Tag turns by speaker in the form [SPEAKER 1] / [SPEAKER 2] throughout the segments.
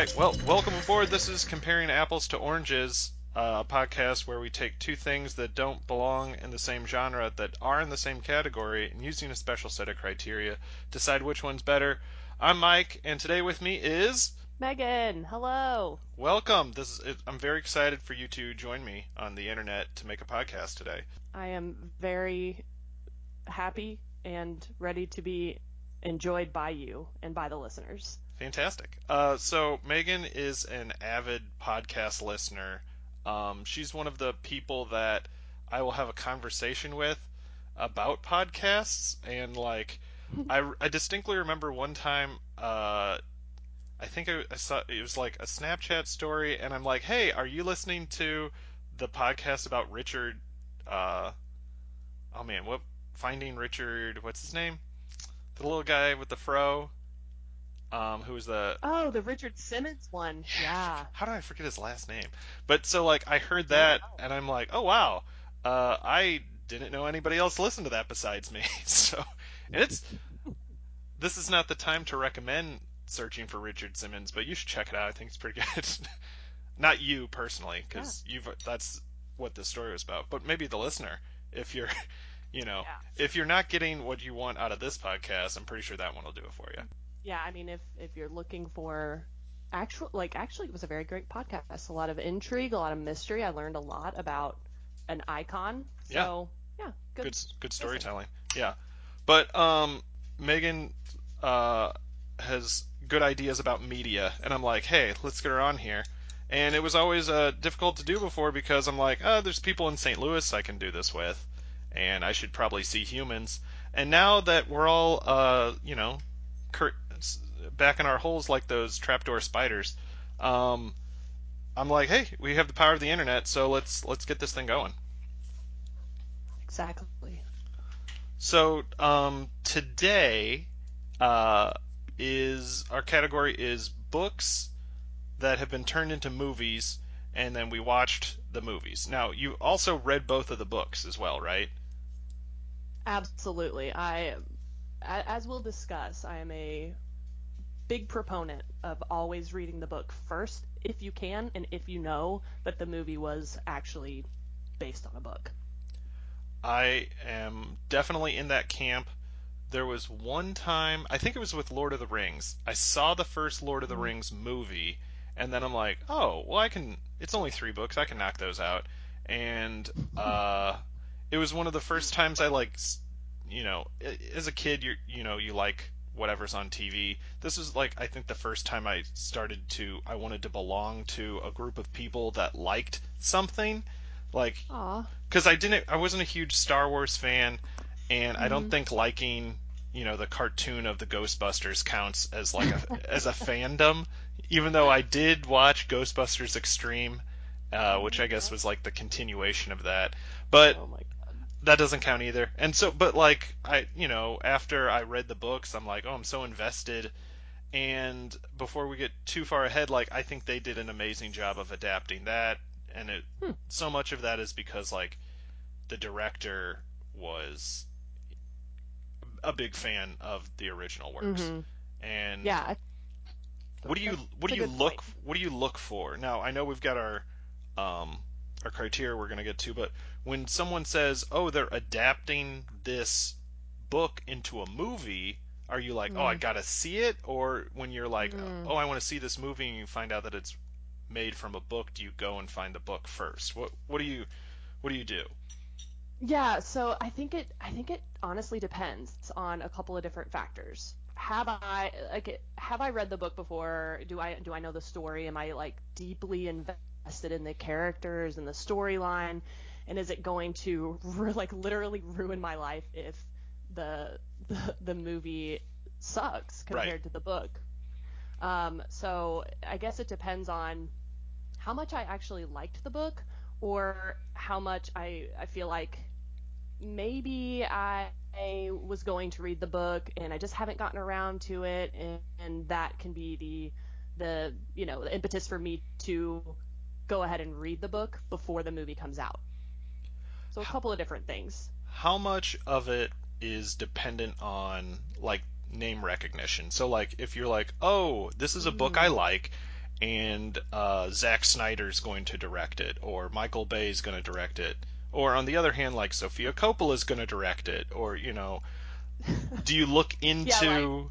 [SPEAKER 1] right. Well, welcome aboard. This is Comparing Apples to Oranges, uh, a podcast where we take two things that don't belong in the same genre that are in the same category and using a special set of criteria decide which one's better. I'm Mike, and today with me is
[SPEAKER 2] Megan. Hello.
[SPEAKER 1] welcome. This is I'm very excited for you to join me on the internet to make a podcast today.
[SPEAKER 2] I am very happy and ready to be enjoyed by you and by the listeners.
[SPEAKER 1] Fantastic. Uh, so Megan is an avid podcast listener. Um, she's one of the people that I will have a conversation with about podcasts, and like, I, I distinctly remember one time, uh, I think I, I saw it was like a Snapchat story, and I'm like, hey, are you listening to the podcast about Richard? Uh, oh man, what? Finding Richard? What's his name? The little guy with the fro um, who was the
[SPEAKER 2] Oh, the Richard Simmons one. Yeah.
[SPEAKER 1] how do I forget his last name? But so like I heard that and I'm like, oh wow, uh, I didn't know anybody else listened to that besides me. so and it's this is not the time to recommend searching for Richard Simmons, but you should check it out. I think it's pretty good. not you personally, because you've that's what this story was about, but maybe the listener. If you're, you know,
[SPEAKER 2] Yeah.
[SPEAKER 1] if you're not getting what you want out of this podcast, I'm pretty sure that one will do it for you.
[SPEAKER 2] Yeah, I mean if if you're looking for actual like actually it was a very great podcast. A lot of intrigue, a lot of mystery. I learned a lot about an icon.
[SPEAKER 1] Yeah.
[SPEAKER 2] So, yeah, good.
[SPEAKER 1] good good storytelling. Yeah, but um, Megan uh, has good ideas about media, and I'm like, hey, let's get her on here. And it was always uh, difficult to do before because I'm like, oh, there's people in St. Louis I can do this with, and I should probably see humans. And now that we're all, uh, you know, cur- back in our holes like those trapdoor spiders, um, I'm like, hey, we have the power of the internet, so let's let's get this thing going.
[SPEAKER 2] Exactly.
[SPEAKER 1] So um, today uh, is our category is books that have been turned into movies, and then we watched the movies. Now you also read both of the books as well, right?
[SPEAKER 2] Absolutely. I, as we'll discuss, I am a big proponent of always reading the book first, if you can, and if you know that the movie was actually based on a book.
[SPEAKER 1] I am definitely in that camp. There was one time, I think it was with Lord of the Rings. I saw the first Lord of the
[SPEAKER 2] Mhm.
[SPEAKER 1] Rings movie, and then I'm like, oh, well, I can. It's only three books. I can knock those out. And uh, it was one of the first times I like, you know, as a kid, you you know, you like whatever's on TV. This was like I think the first time I started to I wanted to belong to a group of people that liked something. Like because I didn't, I wasn't a huge Star Wars fan, and I don't
[SPEAKER 2] Mhm.
[SPEAKER 1] think liking, you know, the cartoon of the Ghostbusters counts as like a as a fandom. Even though I did watch Ghostbusters Extreme, uh, which I guess was like the continuation of that, but
[SPEAKER 2] oh.
[SPEAKER 1] That doesn't count either. And so, but like I, you know, after I read the books, I'm like, oh, I'm so invested. And before we get too far ahead, like I think they did an amazing job of adapting that, and it
[SPEAKER 2] Hmm.
[SPEAKER 1] so much of that is because like the director was a big fan of the original works.
[SPEAKER 2] Mhm.
[SPEAKER 1] And
[SPEAKER 2] Yeah.
[SPEAKER 1] What do you what do you look
[SPEAKER 2] point.
[SPEAKER 1] what do you look for? Now I know we've got our um our criteria we're gonna get to, but when someone says, "Oh, they're adapting this book into a movie," are you like, "Oh, I
[SPEAKER 2] Mm.
[SPEAKER 1] gotta see it," or when you're like,
[SPEAKER 2] Mm.
[SPEAKER 1] "Oh, I want to see this movie," and you find out that it's made from a book, do you go and find the book first? What what do you what do you do?
[SPEAKER 2] Yeah, so I think it I think it honestly depends on a couple of different factors. Have I like have I read the book before? Do I do I know the story? Am I like deeply invested in the characters and the storyline? And is it going to like literally ruin my life if the the, the movie sucks
[SPEAKER 1] Right.
[SPEAKER 2] compared to the book? Um, so I guess it depends on how much I actually liked the book or how much I, I feel like maybe I, I was going to read the book and I just haven't gotten around to it and, and that can be the the you know the impetus for me to go ahead and read the book before the movie comes out. So a couple of different things.
[SPEAKER 1] How much of it is dependent on like name recognition? So like if you're like, "Oh, this is a book I
[SPEAKER 2] Mm.
[SPEAKER 1] like," and uh, Zack Snyder's going to direct it, or Michael Bay's going to direct it, or on the other hand, like Sofia Coppola's going to direct it, or you know, do you look into?
[SPEAKER 2] Yeah, like-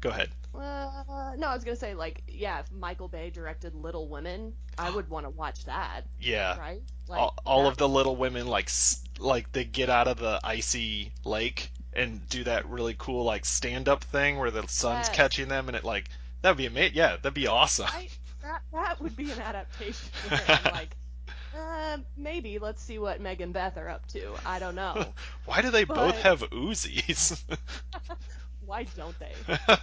[SPEAKER 1] Go ahead.
[SPEAKER 2] Uh, no, I was gonna say like, yeah, if Michael Bay directed Little Women, I would want to watch that,
[SPEAKER 1] Yeah,
[SPEAKER 2] right? Like,
[SPEAKER 1] all, all of the little women like like they get out of the icy lake and do that really cool like stand up thing where the sun's
[SPEAKER 2] Yes.
[SPEAKER 1] catching them and it like that'd be amazing. Yeah, that'd be awesome.
[SPEAKER 2] I, that that would be an adaptation. like, uh, maybe let's see what Meg and Beth are up to. I don't know.
[SPEAKER 1] Why do they both have Uzis?
[SPEAKER 2] Why don't they?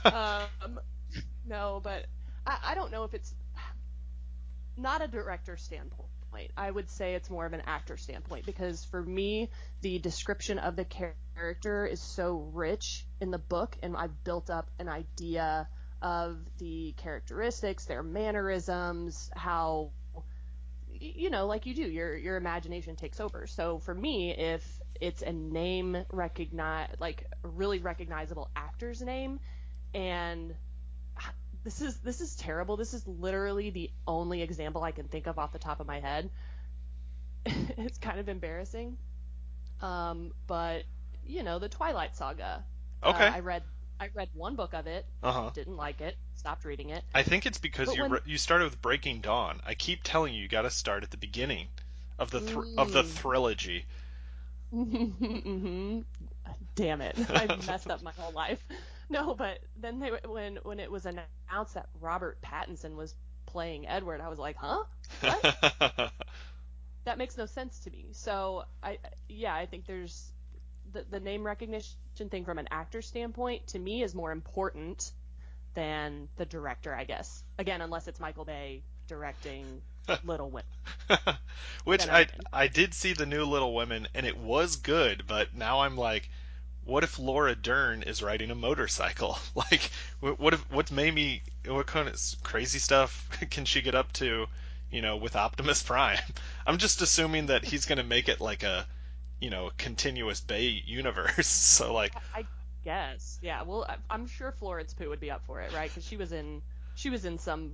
[SPEAKER 2] um, no, but I, I don't know if it's not a director standpoint. I would say it's more of an actor standpoint because for me, the description of the character is so rich in the book, and I've built up an idea of the characteristics, their mannerisms, how you know, like you do, your your imagination takes over. So for me, if it's a name recognize like really recognizable actor's name, and this is this is terrible. This is literally the only example I can think of off the top of my head. it's kind of embarrassing, um, but you know, the Twilight Saga. Uh,
[SPEAKER 1] okay.
[SPEAKER 2] I read I read one book of it,
[SPEAKER 1] Uh huh.
[SPEAKER 2] didn't like it, stopped reading it.
[SPEAKER 1] I think it's because
[SPEAKER 2] But
[SPEAKER 1] you
[SPEAKER 2] when-
[SPEAKER 1] re- you started with Breaking Dawn. I keep telling you, you got to start at the beginning of the thr of the trilogy.
[SPEAKER 2] Mm.
[SPEAKER 1] trilogy.
[SPEAKER 2] hmm Damn it! I've messed up my whole life. No, but then they when when it was announced that Robert Pattinson was playing Edward, I was like, huh? What? that makes no sense to me. So I yeah, I think there's the the name recognition thing from an actor standpoint to me is more important than the director, I guess. Again, unless it's Michael Bay directing Little Women.
[SPEAKER 1] Which I. I did see the new Little Women and it was good, but now I'm like, what if Laura Dern is riding a motorcycle? Like, wh- what if what's made me what kind of crazy stuff can she get up to? You know, with Optimus Prime. I'm just assuming that he's gonna make it like a, you know, continuous Bay universe. So like,
[SPEAKER 2] I guess. Yeah. Well, I- I'm sure Florence Pugh would be up for it, right? Because she was in she was in some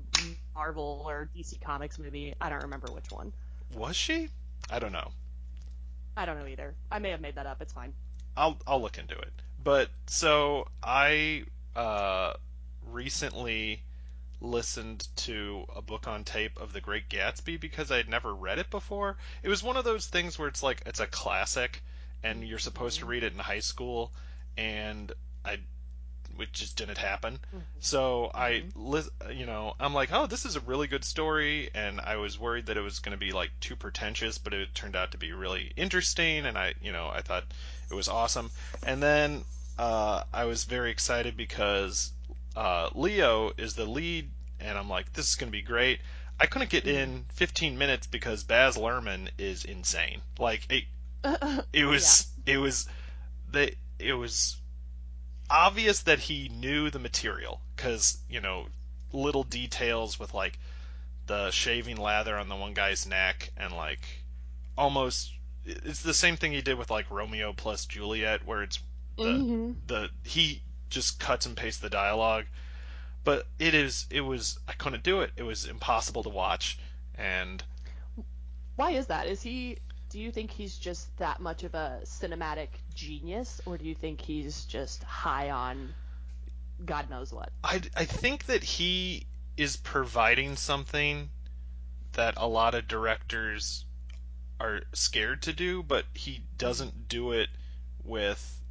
[SPEAKER 2] Marvel or DC Comics movie. I don't remember which one.
[SPEAKER 1] was she? I don't know.
[SPEAKER 2] I don't know either. I may have made that up. It's fine.
[SPEAKER 1] I'll I'll look into it. But so I uh, recently listened to a book on tape of The Great Gatsby because I had never read it before. It was one of those things where it's like it's a classic and you're supposed to read it in high school and I it just didn't happen. So I, lis- you know, I'm like, oh, this is a really good story, and I was worried that it was going to be like too pretentious, but it turned out to be really interesting, and I, you know, I thought it was awesome. And then uh, I was very excited because uh, Leo is the lead, and I'm like, this is going to be great. I couldn't get in 15 minutes because Baz Luhrmann is insane. Like it, it was, it was, they, it was obvious that he knew the material because you know little details with like the shaving lather on the one guy's neck and like almost it's the same thing he did with like Romeo plus Juliet where it's the
[SPEAKER 2] hmm
[SPEAKER 1] the he just cuts and pastes the dialogue but it is it was I couldn't do it it was impossible to watch and
[SPEAKER 2] Why is that? Is he? Do you think he's just that much of a cinematic genius, or do you think he's just high on God knows what?
[SPEAKER 1] I, I think that he is providing something that a lot of directors are scared to do, but he doesn't do it with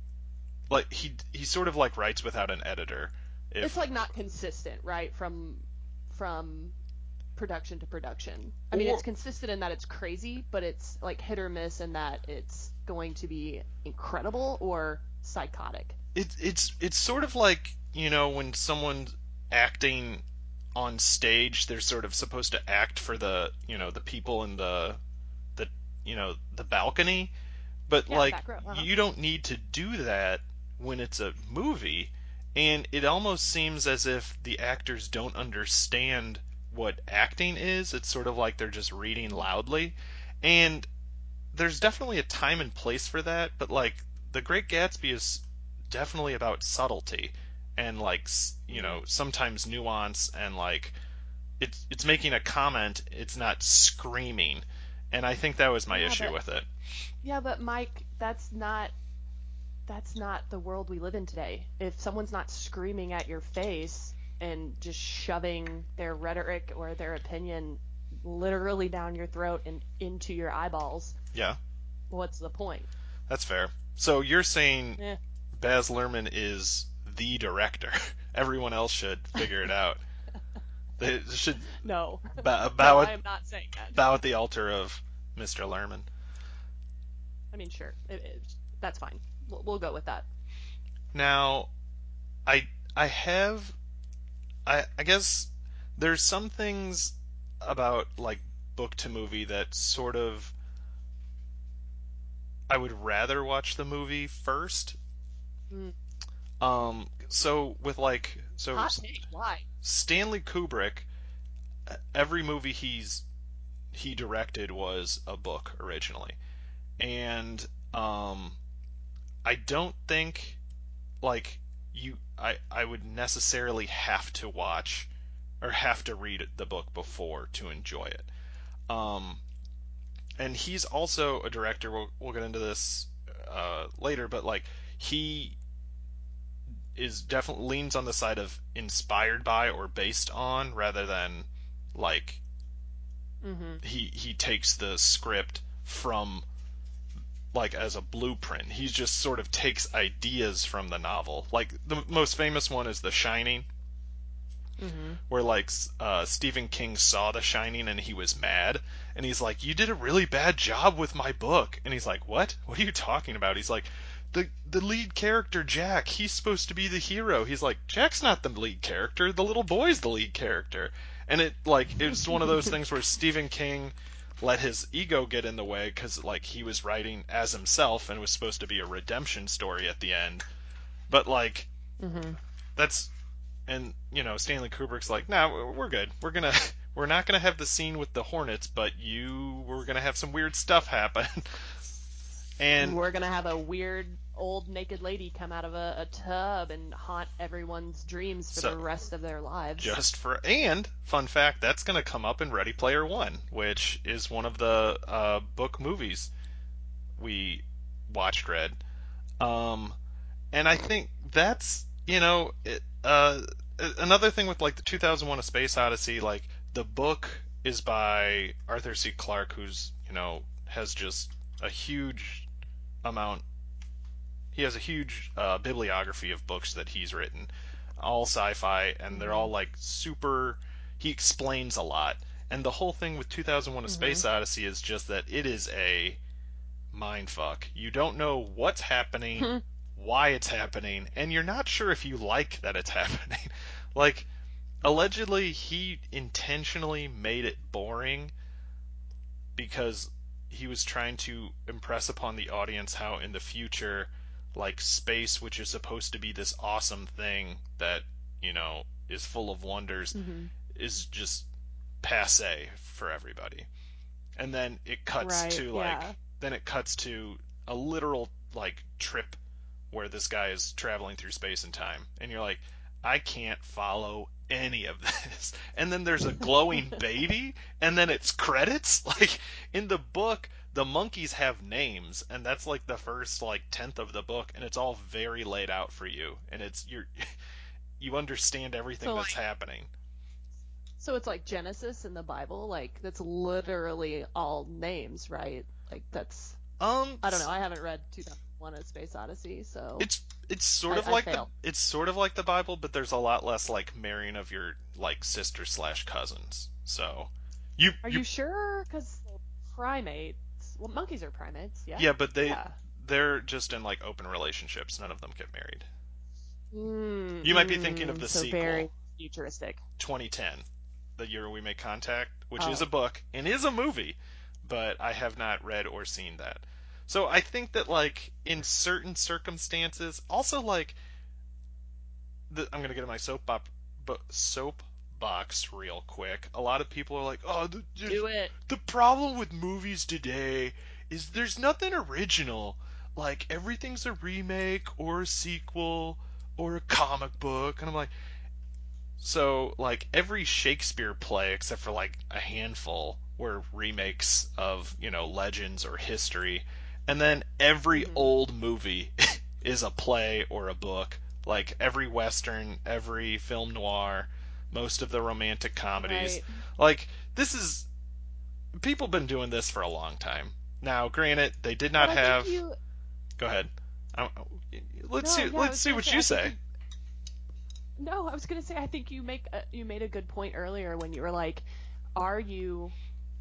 [SPEAKER 1] like he he sort of like writes without an editor. If
[SPEAKER 2] it's like not consistent, right? From from production to production. I mean,
[SPEAKER 1] Or-
[SPEAKER 2] it's consistent in that it's crazy, but it's like hit or miss in that it's going to be incredible or psychotic.
[SPEAKER 1] it's it's it's sort of like you know when someone's acting on stage they're sort of supposed to act for the you know the people in the the you know the balcony but
[SPEAKER 2] Yeah,
[SPEAKER 1] like
[SPEAKER 2] row, uh-huh.
[SPEAKER 1] you don't need to do that when it's a movie and it almost seems as if the actors don't understand what acting is it's sort of like they're just reading loudly and there's definitely a time and place for that but like the great gatsby is definitely about subtlety and like you know mm-hmm. sometimes nuance and like it's it's making a comment. It's not screaming, and I think that was my
[SPEAKER 2] Yeah,
[SPEAKER 1] issue
[SPEAKER 2] but
[SPEAKER 1] with it.
[SPEAKER 2] yeah, but Mike, that's not that's not the world we live in today. If someone's not screaming at your face and just shoving their rhetoric or their opinion literally down your throat and into your eyeballs,
[SPEAKER 1] Yeah,
[SPEAKER 2] what's the point?
[SPEAKER 1] that's fair. So you're saying
[SPEAKER 2] Eh.
[SPEAKER 1] Baz Luhrmann is the director. Everyone else should figure it out. They should
[SPEAKER 2] No.
[SPEAKER 1] bow,
[SPEAKER 2] No,
[SPEAKER 1] bow,
[SPEAKER 2] I
[SPEAKER 1] at,
[SPEAKER 2] am not saying that.
[SPEAKER 1] bow at the altar of Mr. Luhrmann.
[SPEAKER 2] I mean, sure, it, it, that's fine. We'll, go with that.
[SPEAKER 1] Now, I I have I I guess there's some things about like book to movie that sort of I would rather watch the movie first.
[SPEAKER 2] Mm.
[SPEAKER 1] Um, so with like so
[SPEAKER 2] Hot take. Why?
[SPEAKER 1] Stanley Kubrick, every movie he's he directed was a book originally, and um, I don't think like you I I would necessarily have to watch or have to read the book before to enjoy it. Um, and he's also a director. We'll we'll get into this uh, later, but like he is definitely leans on the side of inspired by or based on rather than like
[SPEAKER 2] Mm-hmm.
[SPEAKER 1] he he takes the script from like as a blueprint. He just sort of takes ideas from the novel. Like the most famous one is The Shining,
[SPEAKER 2] Mm-hmm.
[SPEAKER 1] where like uh, Stephen King saw The Shining and he was mad, and he's like, "You did a really bad job with my book." And he's like, "What? What are you talking about?" He's like, "The the lead character Jack, he's supposed to be the hero." He's like, "Jack's not the lead character. The little boy's the lead character." And it like it's one of those things where Stephen King let his ego get in the way because like he was writing as himself and was supposed to be a redemption story at the end, but like
[SPEAKER 2] Mm-hmm.
[SPEAKER 1] that's and you know Stanley Kubrick's like, nah, we're good. We're gonna we're not gonna have the scene with the Hornets, but you we're gonna have some weird stuff happen. and
[SPEAKER 2] we're gonna have a weird old naked lady come out of a, a tub and haunt everyone's dreams for
[SPEAKER 1] So-
[SPEAKER 2] the rest of their lives.
[SPEAKER 1] just for and fun fact, that's gonna come up in Ready Player One, which is one of the uh, book movies we watched read. Um, and I think that's you know it, uh, another thing with like the 2001: A Space Odyssey, like the book is by Arthur C. Clarke, who's you know has just a huge amount. He has a huge uh, bibliography of books that he's written, all sci-fi, and they're all like super. He explains a lot, and the whole thing with 2001: A Space Odyssey is just that it is a mind fuck. You don't know what's happening, why it's happening, and you're not sure if you like that it's happening. like, allegedly, he intentionally made it boring because he was trying to impress upon the audience how in the future, like, space, which is supposed to be this awesome thing that, you know, is full of wonders,
[SPEAKER 2] hmm
[SPEAKER 1] is just passe for everybody. And then it cuts
[SPEAKER 2] Right,
[SPEAKER 1] to like
[SPEAKER 2] yeah.
[SPEAKER 1] then it cuts to a literal like trip where this guy is traveling through space and time and you're like I can't follow any of this. And then there's a glowing baby and then it's credits like in the book the monkeys have names and that's like the first like tenth of the book and it's all very laid out for you and it's you're you understand everything
[SPEAKER 2] So,
[SPEAKER 1] that's
[SPEAKER 2] like-
[SPEAKER 1] happening.
[SPEAKER 2] So it's like Genesis in the Bible, like that's literally all names, right? Like that's
[SPEAKER 1] Um,
[SPEAKER 2] I don't know. I haven't read 2001: A Space Odyssey, so
[SPEAKER 1] It's it's sort
[SPEAKER 2] I-
[SPEAKER 1] of like the it's sort of like the Bible, but there's a lot less like marrying of your like sister slash cousins. So you
[SPEAKER 2] are you, sure? Because primates, well, monkeys are primates, yeah.
[SPEAKER 1] yeah, but they
[SPEAKER 2] Yeah.
[SPEAKER 1] they're just in like open relationships. None of them get married.
[SPEAKER 2] Mm,
[SPEAKER 1] You might be thinking of
[SPEAKER 2] mm,
[SPEAKER 1] the
[SPEAKER 2] so
[SPEAKER 1] sequel.
[SPEAKER 2] very futuristic.
[SPEAKER 1] 2010, the year we make contact, which
[SPEAKER 2] Oh.
[SPEAKER 1] is a book and is a movie, but I have not read or seen that. So I think that like in certain circumstances, also like the, I'm gonna get in my soapbox, but soapbox real quick. A lot of people are like, oh, the,
[SPEAKER 2] Do it.
[SPEAKER 1] the problem with movies today is there's nothing original. Like everything's a remake or a sequel or a comic book, and I'm like, So, like, every Shakespeare play, except for like a handful, were remakes of, you know, legends or history. And then every
[SPEAKER 2] hmm
[SPEAKER 1] old movie is a play or a book. Like, every Western, every film noir, most of the romantic comedies.
[SPEAKER 2] Right.
[SPEAKER 1] Like, this is. People been doing this for a long time. Now, granted, they did not
[SPEAKER 2] But I think
[SPEAKER 1] have.
[SPEAKER 2] you
[SPEAKER 1] Go ahead. I- Let's
[SPEAKER 2] no,
[SPEAKER 1] see. Let's see what
[SPEAKER 2] say
[SPEAKER 1] you say.
[SPEAKER 2] you No, I was gonna say I think you make a, you made a good point earlier when you were like, are you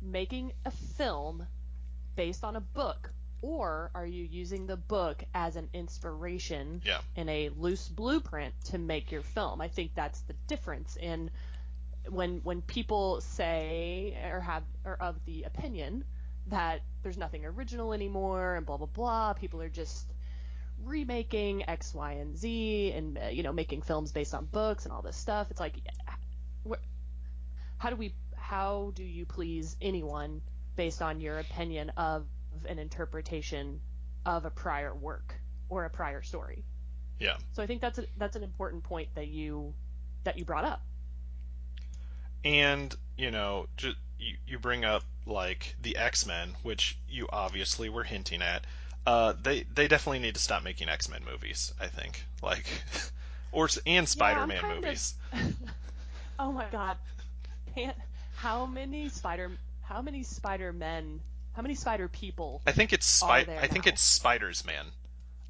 [SPEAKER 2] making a film based on a book, or are you using the book as an inspiration
[SPEAKER 1] Yeah.
[SPEAKER 2] and a loose blueprint to make your film? I think that's the difference in when when people say or have or of the opinion that there's nothing original anymore and blah blah blah. People are just remaking X, Y, and Z, and uh, you know making films based on books and all this stuff. It's like, how do we, how do you please anyone based on your opinion of an interpretation of a prior work or a prior story?
[SPEAKER 1] Yeah.
[SPEAKER 2] So I think that's a, that's an important point that you that you brought up.
[SPEAKER 1] And, you know, ju- you, you bring up, like, the X Men, which you obviously were hinting at. Uh, they, they definitely need to stop making X Men movies, I think. Like, or, and Spider Man
[SPEAKER 2] of.
[SPEAKER 1] movies.
[SPEAKER 2] oh my God, can't. How many spider? How many Spider Men? How many Spider people
[SPEAKER 1] I think it's
[SPEAKER 2] there
[SPEAKER 1] I think
[SPEAKER 2] now?
[SPEAKER 1] it's Spiders Man.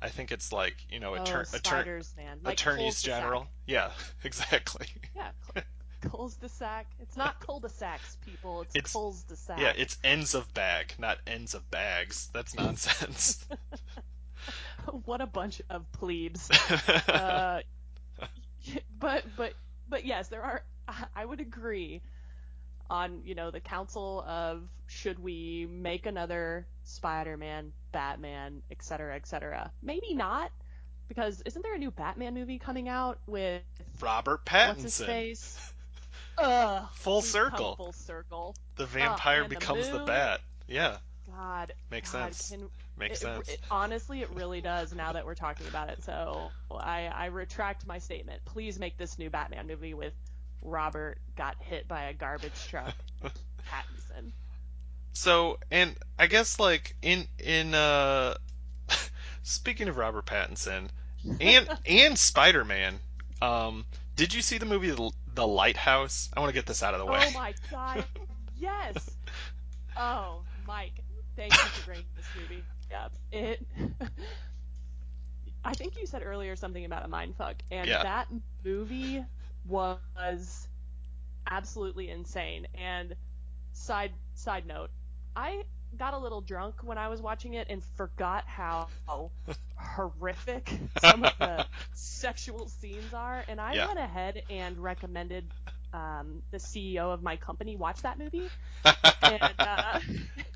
[SPEAKER 1] I think it's like, you know,
[SPEAKER 2] Oh,
[SPEAKER 1] attor- attor-
[SPEAKER 2] spiders, man. Like
[SPEAKER 1] attorneys general. Yeah, exactly.
[SPEAKER 2] Yeah, Col- Cole's the sack. It's not cul-de-sacs, people. It's,
[SPEAKER 1] It's-
[SPEAKER 2] sack.
[SPEAKER 1] Yeah, it's ends of bag, not ends of bags. That's nonsense.
[SPEAKER 2] what a bunch of plebes. Uh, but but but yes, there are. I would agree on you know the council of should we make another Spider-Man, Batman, etc. etc. Maybe not because isn't there a new Batman movie coming out with
[SPEAKER 1] Robert
[SPEAKER 2] what's his
[SPEAKER 1] Pattinson.
[SPEAKER 2] face? Ugh,
[SPEAKER 1] Full circle.
[SPEAKER 2] Full circle.
[SPEAKER 1] The oh, vampire
[SPEAKER 2] and the
[SPEAKER 1] becomes the
[SPEAKER 2] moon.
[SPEAKER 1] bat. Yeah,
[SPEAKER 2] God.
[SPEAKER 1] makes
[SPEAKER 2] God,
[SPEAKER 1] sense.
[SPEAKER 2] Can,
[SPEAKER 1] Makes
[SPEAKER 2] it,
[SPEAKER 1] sense.
[SPEAKER 2] It, honestly, it really does now that we're talking about it. So I, I retract my statement. Please make this new Batman movie with Robert got hit by a garbage truck. Pattinson.
[SPEAKER 1] So, and I guess like in in uh speaking of Robert Pattinson and and Spider-Man, um did you see the movie The, Lighthouse? I want to get this out of the way.
[SPEAKER 2] Oh my god. Yes. Oh, Mike. Thank you for bringing this movie up. It. I think you said earlier something about a mind fuck, and
[SPEAKER 1] Yeah.
[SPEAKER 2] that movie was absolutely insane. And side side note, I got a little drunk when I was watching it and forgot how horrific some of the sexual scenes are. And I
[SPEAKER 1] Yeah.
[SPEAKER 2] went ahead and recommended um, the CEO of my company watch that movie. And uh,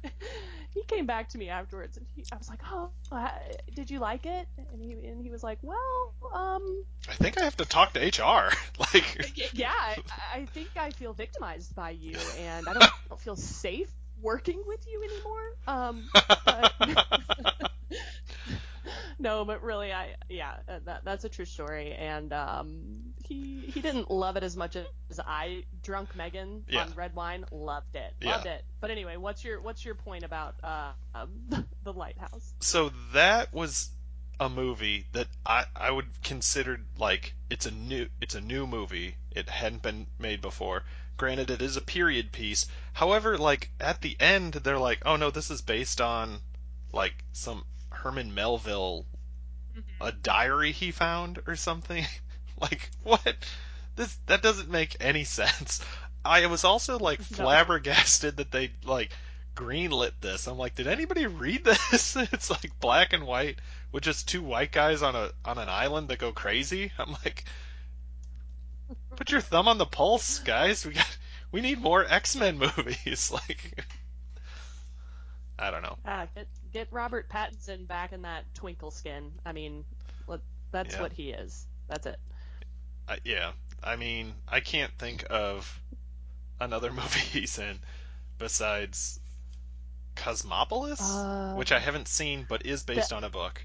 [SPEAKER 2] he came back to me afterwards, and he, I was like, "Oh, uh, did you like it?" And he and he was like, "Well, um,
[SPEAKER 1] I think I have to talk to HR. like
[SPEAKER 2] yeah, I, I think I feel victimized by you, and I don't, don't feel safe working with you anymore." Um, but no, but really, I yeah, uh, that, that's a true story, and um, he he didn't love it as much as I. Drunk Megan
[SPEAKER 1] Yeah.
[SPEAKER 2] on red wine loved it,
[SPEAKER 1] Yeah.
[SPEAKER 2] loved it. But anyway, what's your what's your point about uh, um, the lighthouse?
[SPEAKER 1] so that was a movie that I I would consider like it's a new it's a new movie. It hadn't been made before. Granted, it is a period piece. However, like at the end, they're like, "Oh no, this is based on like some Herman Melville mm-hmm. a diary he found or something." like what? This that doesn't make any sense. I was also like
[SPEAKER 2] No.
[SPEAKER 1] flabbergasted that they like greenlit this. I'm like, did anybody read this? it's like black and white with just two white guys on a on an island that go crazy. I'm like, put your thumb on the pulse, guys. We got we need more X Men movies. like, I don't know.
[SPEAKER 2] Ah, get get Robert Pattinson back in that twinkle skin. I mean, that's
[SPEAKER 1] Yeah.
[SPEAKER 2] what he is. That's it.
[SPEAKER 1] I, yeah, I mean, I can't think of another movie he's in besides Cosmopolis,
[SPEAKER 2] Uh,
[SPEAKER 1] which I haven't seen but is based on a book.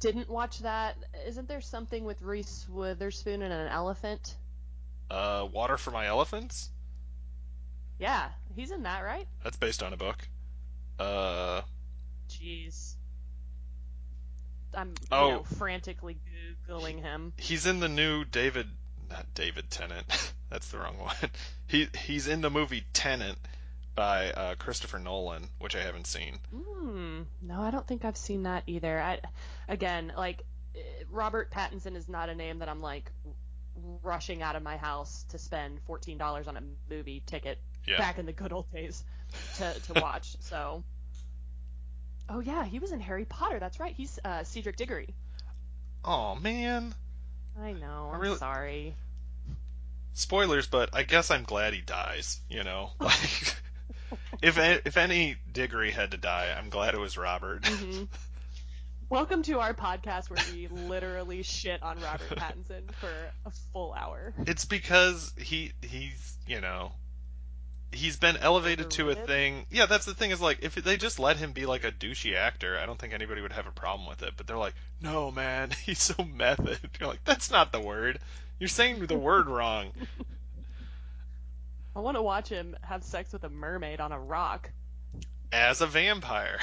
[SPEAKER 2] Didn't watch that. Isn't there something with Reese Witherspoon and an elephant?
[SPEAKER 1] Uh, Water for My Elephants.
[SPEAKER 2] Yeah, he's in that, right?
[SPEAKER 1] That's based on a book. Uh,
[SPEAKER 2] Jeez. I'm you
[SPEAKER 1] Oh.
[SPEAKER 2] know, frantically googling him.
[SPEAKER 1] he's in the new David, not David Tennant. That's the wrong one. He he's in the movie Tenet by uh, Christopher Nolan, which I haven't seen.
[SPEAKER 2] Hmm. No, I don't think I've seen that either. I, again, like eh, Robert Pattinson is not a name that I'm like rushing out of my house to spend fourteen dollars on a movie ticket
[SPEAKER 1] Yeah.
[SPEAKER 2] back in the good old days to to watch. so. Oh yeah, he was in Harry Potter. That's right. He's uh, Cedric Diggory.
[SPEAKER 1] Oh man.
[SPEAKER 2] I know.
[SPEAKER 1] I
[SPEAKER 2] I'm
[SPEAKER 1] really-
[SPEAKER 2] sorry.
[SPEAKER 1] Spoilers, but I guess I'm glad he dies. You know, like if if any Diggory had to die, I'm glad it was Robert.
[SPEAKER 2] hmm Welcome to our podcast where we literally shit on Robert Pattinson for a full hour.
[SPEAKER 1] It's because he he's you know he's been elevated to a thing. Yeah, that's the thing is like if they just let him be like a douchey actor, I don't think anybody would have a problem with it. But they're like, no man, he's so method. You're like, that's not the word. You're saying the word wrong.
[SPEAKER 2] I want to watch him have sex with a mermaid on a rock.
[SPEAKER 1] As a vampire,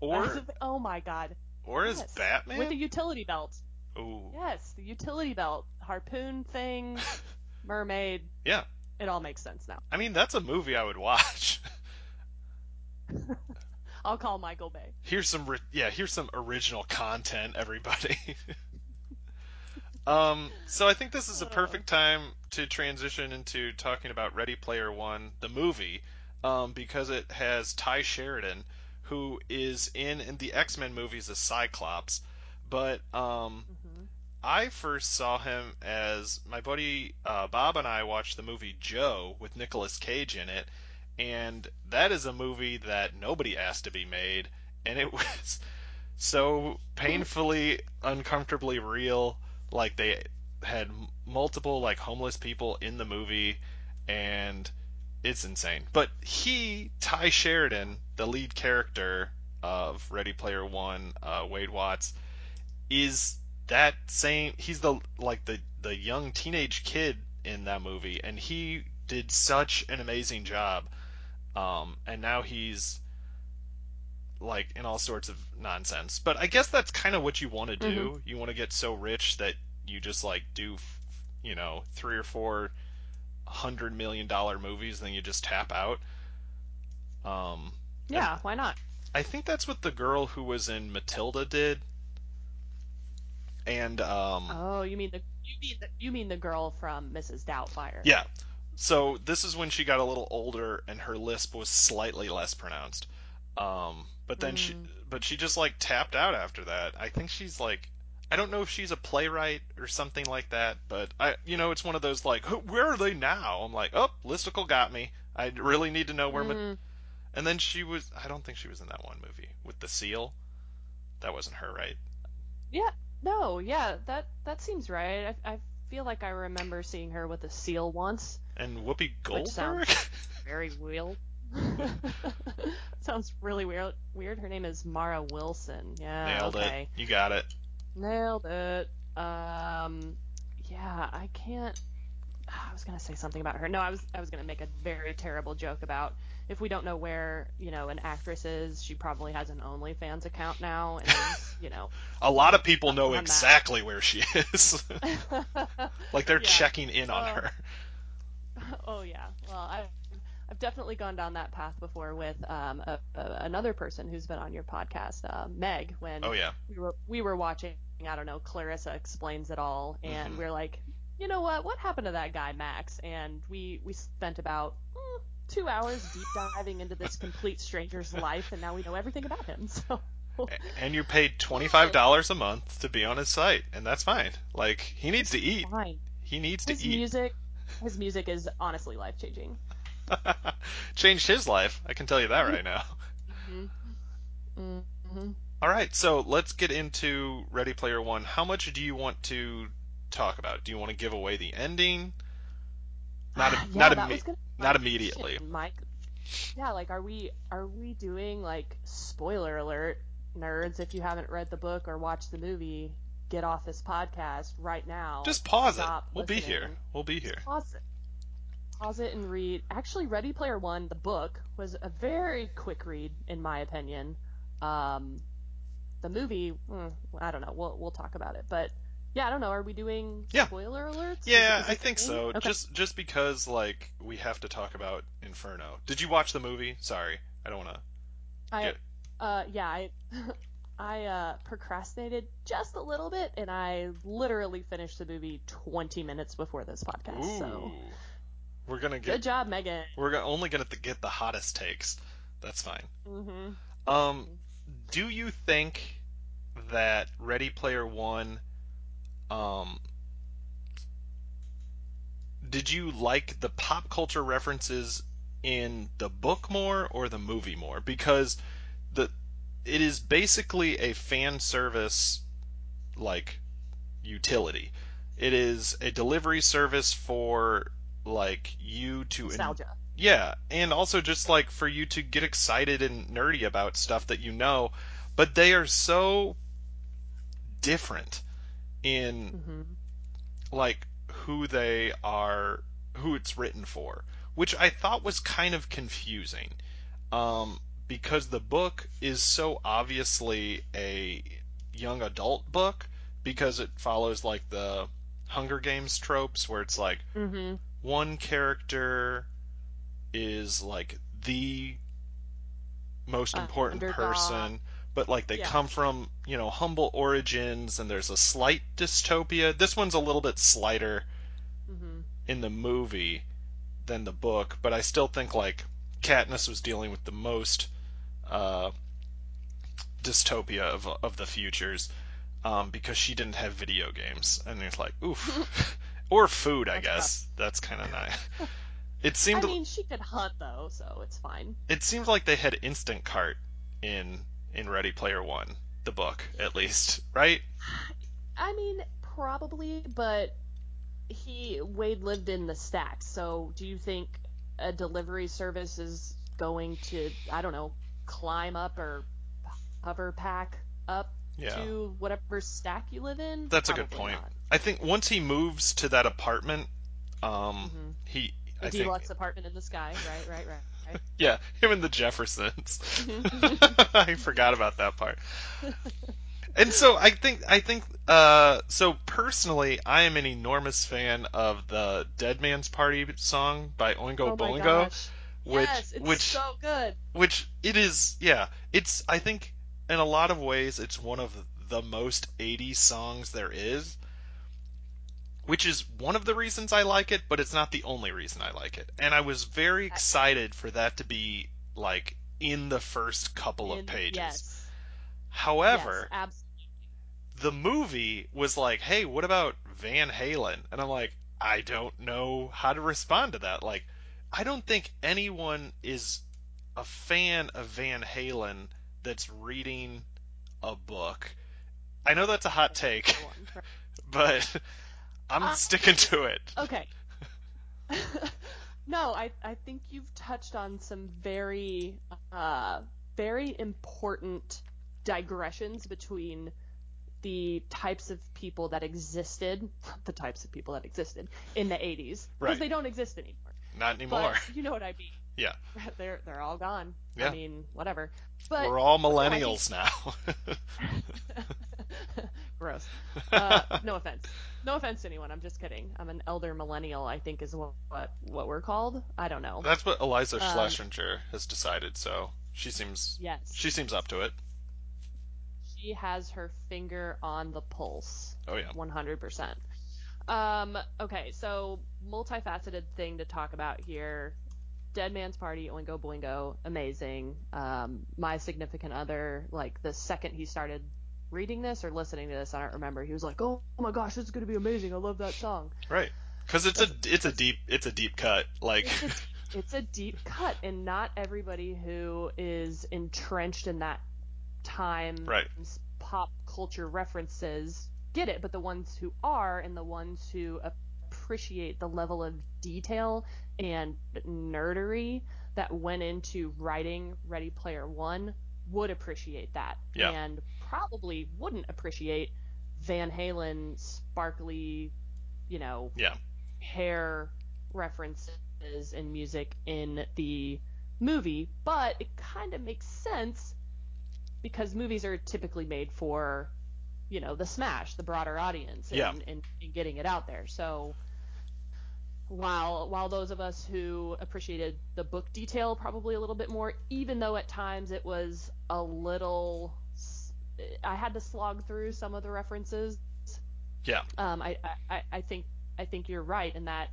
[SPEAKER 1] or
[SPEAKER 2] oh my god.
[SPEAKER 1] or as
[SPEAKER 2] Yes.
[SPEAKER 1] Batman.
[SPEAKER 2] With a utility belt.
[SPEAKER 1] Ooh,
[SPEAKER 2] Yes, the utility belt, harpoon thing, mermaid.
[SPEAKER 1] Yeah.
[SPEAKER 2] It all makes sense now.
[SPEAKER 1] I mean that's a movie I would watch.
[SPEAKER 2] I'll call Michael Bay.
[SPEAKER 1] here's some ri- yeah here's some original content everybody um so i think this is a perfect time to transition into talking about ready player one the movie um because it has ty sheridan who is in in the x-men movies as cyclops but um I first saw him as my buddy uh, Bob and I watched the movie Joe with Nicolas Cage in it, and that is a movie that nobody asked to be made, and it was so painfully, uncomfortably real. Like they had multiple like homeless people in the movie, and it's insane. But he, Ty Sheridan, the lead character of Ready Player One, uh, Wade Watts, is that same he's the like the the young teenage kid in that movie and he did such an amazing job. Um and now he's like in all sorts of nonsense. But i guess that's kind of what you want to do you want to get so rich that you just like do you know three or four hundred million dollar movies and then you just tap out. Um
[SPEAKER 2] Yeah, why not?
[SPEAKER 1] I think that's what the girl who was in Matilda did. And um
[SPEAKER 2] Oh, you mean the you mean the, you mean the girl from Mrs. Doubtfire?
[SPEAKER 1] yeah. So this is when she got a little older and her lisp was slightly less pronounced. Um but then she
[SPEAKER 2] Mm.
[SPEAKER 1] but she just like tapped out after that. I think she's like I don't know if she's a playwright or something like that, but I you know it's one of those like where are they now? I'm like, "Oh, listicle got me. I really need to know where Ma-
[SPEAKER 2] Mm,
[SPEAKER 1] And then she was I don't think she was in that one movie with the seal. That wasn't her, right?
[SPEAKER 2] yeah. No. Yeah. That that seems right. I, I feel like I remember seeing her with a seal once.
[SPEAKER 1] And Whoopi Goldberg?
[SPEAKER 2] sounds- Very weird. Sounds really weird. Weird. Her name is Mara Wilson. Yeah.
[SPEAKER 1] Nailed
[SPEAKER 2] okay.
[SPEAKER 1] it. You got it.
[SPEAKER 2] Nailed it. Um, yeah, I can't. I was gonna say something about her. No, I was I was gonna make a very terrible joke about if we don't know where you know an actress is, she probably has an OnlyFans account now, and you know.
[SPEAKER 1] A lot of people know
[SPEAKER 2] On that.
[SPEAKER 1] exactly where she is. like they're
[SPEAKER 2] Yeah.
[SPEAKER 1] checking in on
[SPEAKER 2] Oh.
[SPEAKER 1] her.
[SPEAKER 2] oh yeah. Well, I've I've definitely gone down that path before with um a, a, another person who's been on your podcast, uh, Meg, when
[SPEAKER 1] Oh yeah.
[SPEAKER 2] we were we were watching I don't know Clarissa explains it all and
[SPEAKER 1] Mhm.
[SPEAKER 2] we're like you know what what happened to that guy Max and we we spent about mm, two hours deep diving into this complete stranger's life and now we know everything about him so
[SPEAKER 1] And you're paid twenty five dollars a month to be on his site, and that's fine. Like he needs to eat.
[SPEAKER 2] fine
[SPEAKER 1] He needs to
[SPEAKER 2] his
[SPEAKER 1] eat.
[SPEAKER 2] music his music is honestly life changing
[SPEAKER 1] Changed his life. I can tell you that right now.
[SPEAKER 2] mm-hmm.
[SPEAKER 1] All right, so let's get into Ready Player One. How much do you want to talk about? Do you want to give away the ending? Not
[SPEAKER 2] yeah,
[SPEAKER 1] not
[SPEAKER 2] that
[SPEAKER 1] imme- not immediately.
[SPEAKER 2] Mike yeah like are we are we doing like spoiler alert nerds if you haven't read the book or watched the movie get off this podcast right now.
[SPEAKER 1] Just pause it. We'll be here. We'll be here.
[SPEAKER 2] Pause it. Pause it and read. Actually, Ready Player One, the book, was a very quick read, in my opinion. Um, the movie, mm, I don't know. We'll we'll talk about it, but yeah, I don't know. Are we doing
[SPEAKER 1] Yeah.
[SPEAKER 2] spoiler alerts? Is
[SPEAKER 1] Yeah,
[SPEAKER 2] it- is
[SPEAKER 1] I think so.
[SPEAKER 2] Okay.
[SPEAKER 1] Just just because like we have to talk about Inferno. Did you watch the movie? Sorry, I don't want to.
[SPEAKER 2] I,
[SPEAKER 1] Good.
[SPEAKER 2] uh, yeah, I, I uh, procrastinated just a little bit, and I literally finished the movie 20 minutes before this podcast.
[SPEAKER 1] Ooh,
[SPEAKER 2] So
[SPEAKER 1] we're gonna get good
[SPEAKER 2] job, Megan.
[SPEAKER 1] We're only gonna get the hottest takes. That's fine.
[SPEAKER 2] hmm
[SPEAKER 1] Um, do you think that Ready Player One, um, did you like the pop culture references in the book more or the movie more? Because the it is basically a fan service like utility. It is a delivery service for like you to en-
[SPEAKER 2] Nostalgia.
[SPEAKER 1] yeah, and also just like for you to get excited and nerdy about stuff that you know, but they are so different in
[SPEAKER 2] hmm
[SPEAKER 1] like who they are, who it's written for, which I thought was kind of confusing. Um, because the book is so obviously a young adult book because it follows like the Hunger Games tropes where it's like
[SPEAKER 2] hmm
[SPEAKER 1] one character is like the most
[SPEAKER 2] Uh,
[SPEAKER 1] important
[SPEAKER 2] underdog.
[SPEAKER 1] person, but like they
[SPEAKER 2] Yeah.
[SPEAKER 1] come from, you know, humble origins and there's a slight dystopia. This one's a little bit slighter
[SPEAKER 2] hmm
[SPEAKER 1] in the movie than the book, but I still think like Katniss was dealing with the most uh, dystopia of of the futures um, because she didn't have video games, and it's like oof, or food, I
[SPEAKER 2] That's
[SPEAKER 1] guess. That's kind of nice. It seemed
[SPEAKER 2] I
[SPEAKER 1] seemed
[SPEAKER 2] mean, she could hunt though, so it's fine.
[SPEAKER 1] it seems like they had Instacart in in Ready Player One, the book at least, right?
[SPEAKER 2] I mean, probably, but he Wade lived in the stacks. So, do you think a delivery service is going to, I don't know, climb up or hover pack up
[SPEAKER 1] Yeah.
[SPEAKER 2] to whatever stack you live in?
[SPEAKER 1] That's a good point.
[SPEAKER 2] not.
[SPEAKER 1] I think once he moves to that apartment, um,
[SPEAKER 2] Mhm.
[SPEAKER 1] he
[SPEAKER 2] A
[SPEAKER 1] I think
[SPEAKER 2] deluxe apartment in the sky, right, right, right,
[SPEAKER 1] yeah, him and the Jeffersons. I forgot about that part. And so I think I think uh, so personally, I am an enormous fan of the Dead Man's Party song by Oingo
[SPEAKER 2] oh
[SPEAKER 1] Boingo,
[SPEAKER 2] gosh.
[SPEAKER 1] which
[SPEAKER 2] yes, it's
[SPEAKER 1] which
[SPEAKER 2] so good.
[SPEAKER 1] which it is yeah it's i think in a lot of ways it's one of the most 80s songs there is which is one of the reasons i like it but it's not the only reason i like it. And i was very excited for that to be like in the first couple of
[SPEAKER 2] In-
[SPEAKER 1] pages.
[SPEAKER 2] Yes.
[SPEAKER 1] however
[SPEAKER 2] yes,
[SPEAKER 1] the movie was like hey what about van halen? And i'm like i don't know how to respond to that. Like i don't think anyone is a fan of Van Halen that's reading a book. I know that's a hot take, but I'm
[SPEAKER 2] Uh,
[SPEAKER 1] sticking to it.
[SPEAKER 2] Okay. no, I I think you've touched on some very uh very important digressions between the types of people that existed, the types of people that existed in the 80s because
[SPEAKER 1] Right.
[SPEAKER 2] they don't exist anymore.
[SPEAKER 1] Not anymore.
[SPEAKER 2] But you know what I mean.
[SPEAKER 1] Yeah.
[SPEAKER 2] They're they're all gone.
[SPEAKER 1] Yeah.
[SPEAKER 2] I mean, whatever. But
[SPEAKER 1] We're all
[SPEAKER 2] I think-
[SPEAKER 1] millennials now.
[SPEAKER 2] Gross. Uh, no offense. No offense to anyone. I'm just kidding. I'm an elder millennial. I think is what what, what we're called. I don't know.
[SPEAKER 1] That's what Iliza
[SPEAKER 2] Um,
[SPEAKER 1] Shlesinger has decided, so she seems
[SPEAKER 2] Yes.
[SPEAKER 1] she seems up to it.
[SPEAKER 2] She has her finger on the pulse.
[SPEAKER 1] Oh yeah.
[SPEAKER 2] 100%. Um, okay, so multifaceted thing to talk about here. Dead Man's Party, Oingo Boingo, amazing. Um, my significant other, like the second he started reading this or listening to this, I don't remember. He was like, "Oh oh my gosh, this is gonna be amazing! I love that song."
[SPEAKER 1] Right. Cuz it's a it's a deep it's a deep cut. Like
[SPEAKER 2] It's a, it's a deep cut, and not everybody who is entrenched in that time
[SPEAKER 1] Right.
[SPEAKER 2] pop culture references get it, but the ones who are and the ones who appreciate the level of detail and nerdery that went into writing Ready Player One would appreciate that.
[SPEAKER 1] Yeah.
[SPEAKER 2] And probably wouldn't appreciate Van Halen sparkly, you know,
[SPEAKER 1] Yeah.
[SPEAKER 2] hair references and music in the movie, but it kind of makes sense because movies are typically made for, you know, the smash, the broader audience, and,
[SPEAKER 1] Yeah.
[SPEAKER 2] and, and getting it out there. So while while those of us who appreciated the book detail probably a little bit more, even though at times it was a little, I had to slog through some of the references.
[SPEAKER 1] Yeah.
[SPEAKER 2] Um, I, I, I think I think you're right in that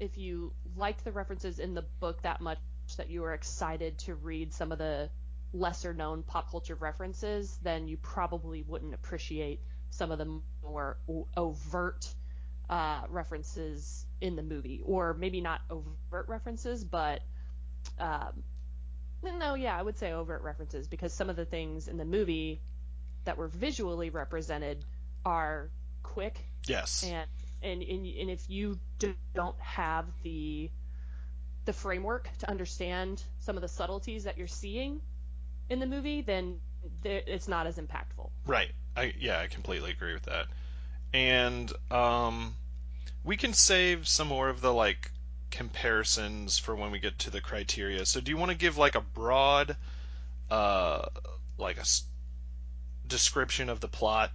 [SPEAKER 2] if you liked the references in the book that much that you were excited to read some of the lesser known pop culture references, then you probably wouldn't appreciate some of the more overt uh, references in the movie, or maybe not overt references, but um, no, yeah, I would say overt references because some of the things in the movie that were visually represented are quick
[SPEAKER 1] Yes.
[SPEAKER 2] and and and, and if you do, don't have the the framework to understand some of the subtleties that you're seeing in the movie, then it's not as impactful.
[SPEAKER 1] Right. I yeah, I completely agree with that. And um we can save some more of the like comparisons for when we get to the criteria. So do you want to give like a broad uh like a s- description of the plot?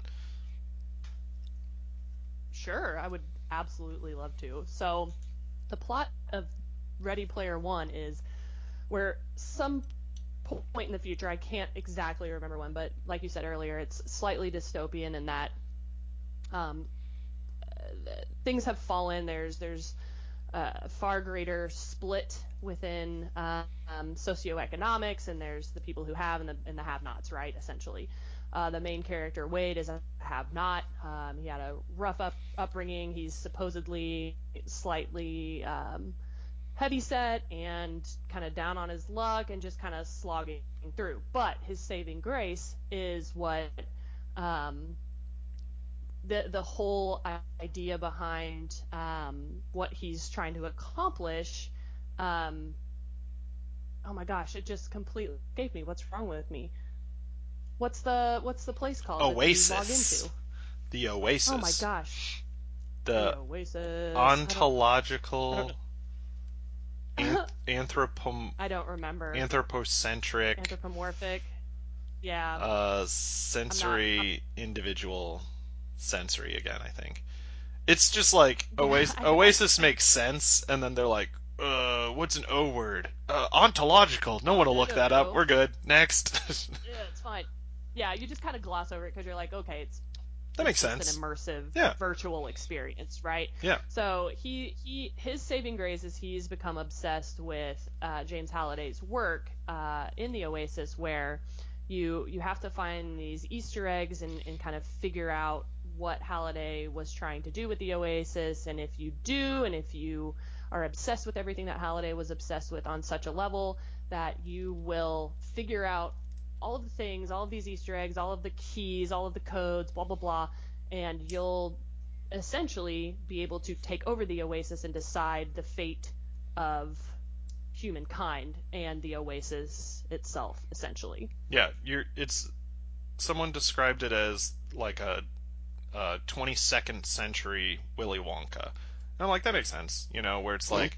[SPEAKER 2] Sure, I would absolutely love to. So, the plot of Ready Player One is where some point in the future, I can't exactly remember when, but like you said earlier, it's slightly dystopian in that um, uh, things have fallen. There's there's a far greater split within uh, um, socioeconomics, and there's the people who have and the, and the have-nots, right? Essentially, uh, the main character Wade is a have-not. Um, he had a rough up, upbringing. He's supposedly slightly um, heavy set and kind of down on his luck and just kind of slogging through. But his saving grace is what um, the the whole idea behind um, what he's trying to accomplish. Um, oh my gosh, it just completely escaped me. What's wrong with me? What's the what's the place called? that you log
[SPEAKER 1] Oasis.
[SPEAKER 2] into?
[SPEAKER 1] The Oasis.
[SPEAKER 2] Oh my gosh,
[SPEAKER 1] The
[SPEAKER 2] Oasis. I don't-
[SPEAKER 1] ontological
[SPEAKER 2] I
[SPEAKER 1] an-
[SPEAKER 2] don't,
[SPEAKER 1] anthropom
[SPEAKER 2] I don't remember.
[SPEAKER 1] anthropocentric
[SPEAKER 2] Anthropomorphic. Yeah.
[SPEAKER 1] uh sensory individual sensory again, I think. It's just like Oasis, Oasis makes sense and then they're like uh, what's an O word? Uh, ontological. No one will look that up. We're good. Next.
[SPEAKER 2] yeah, it's fine. Yeah, you just kind of gloss over it because you're like, okay, it's
[SPEAKER 1] that makes sense.
[SPEAKER 2] an immersive
[SPEAKER 1] Yeah.
[SPEAKER 2] virtual experience, right?
[SPEAKER 1] Yeah.
[SPEAKER 2] So he he his saving grace is he's become obsessed with uh, James Halliday's work uh, in the Oasis, where you you have to find these Easter eggs and, and kind of figure out what Halliday was trying to do with the Oasis, and if you do, and if you are obsessed with everything that Halliday was obsessed with on such a level that you will figure out all of the things, all of these Easter eggs, all of the keys, all of the codes, blah blah blah, and you'll essentially be able to take over the Oasis and decide the fate of humankind and the Oasis itself, essentially.
[SPEAKER 1] Yeah, you're. It's someone described it as like a, a 22nd century Willy Wonka. And I'm like, that makes sense. You know, where it's like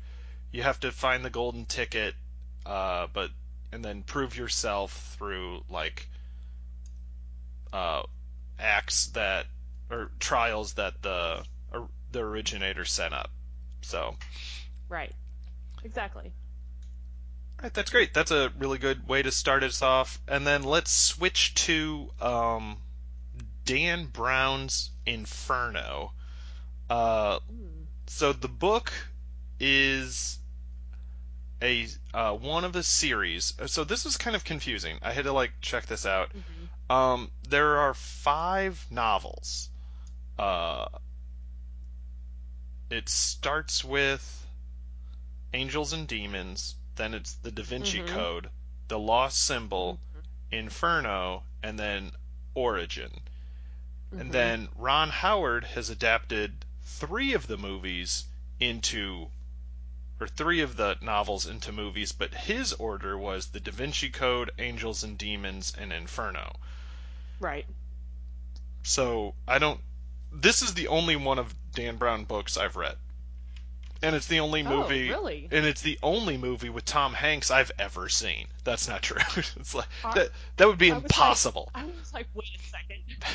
[SPEAKER 1] you have to find the golden ticket, uh, but and then prove yourself through like uh, acts that or trials that the or, the originator set up. So,
[SPEAKER 2] Right. Exactly.
[SPEAKER 1] all right, that's great. That's a really good way to start us off. And then let's switch to um, Dan Brown's Inferno. Uh, so the book is a uh, one of a series. So this was kind of confusing. I had to like check this out.
[SPEAKER 2] hmm
[SPEAKER 1] Um, there are five novels. Uh, it starts with Angels and Demons, then it's the Da Vinci
[SPEAKER 2] Mhm.
[SPEAKER 1] Code, the Lost Symbol,
[SPEAKER 2] Mm-hmm.
[SPEAKER 1] Inferno, and then Origin. And mm-hmm. then Ron Howard has adapted three of the movies into, or three of the novels into movies, but his order was The Da Vinci Code, Angels and Demons, and Inferno.
[SPEAKER 2] Right.
[SPEAKER 1] So I don't. This is the only one of Dan Brown books I've read, and it's the only
[SPEAKER 2] Oh,
[SPEAKER 1] movie.
[SPEAKER 2] really?
[SPEAKER 1] And it's the only movie with Tom Hanks I've ever seen. That's not true. it's like
[SPEAKER 2] Are-
[SPEAKER 1] that. That would be
[SPEAKER 2] I was like-
[SPEAKER 1] impossible.
[SPEAKER 2] I was like, wait a second.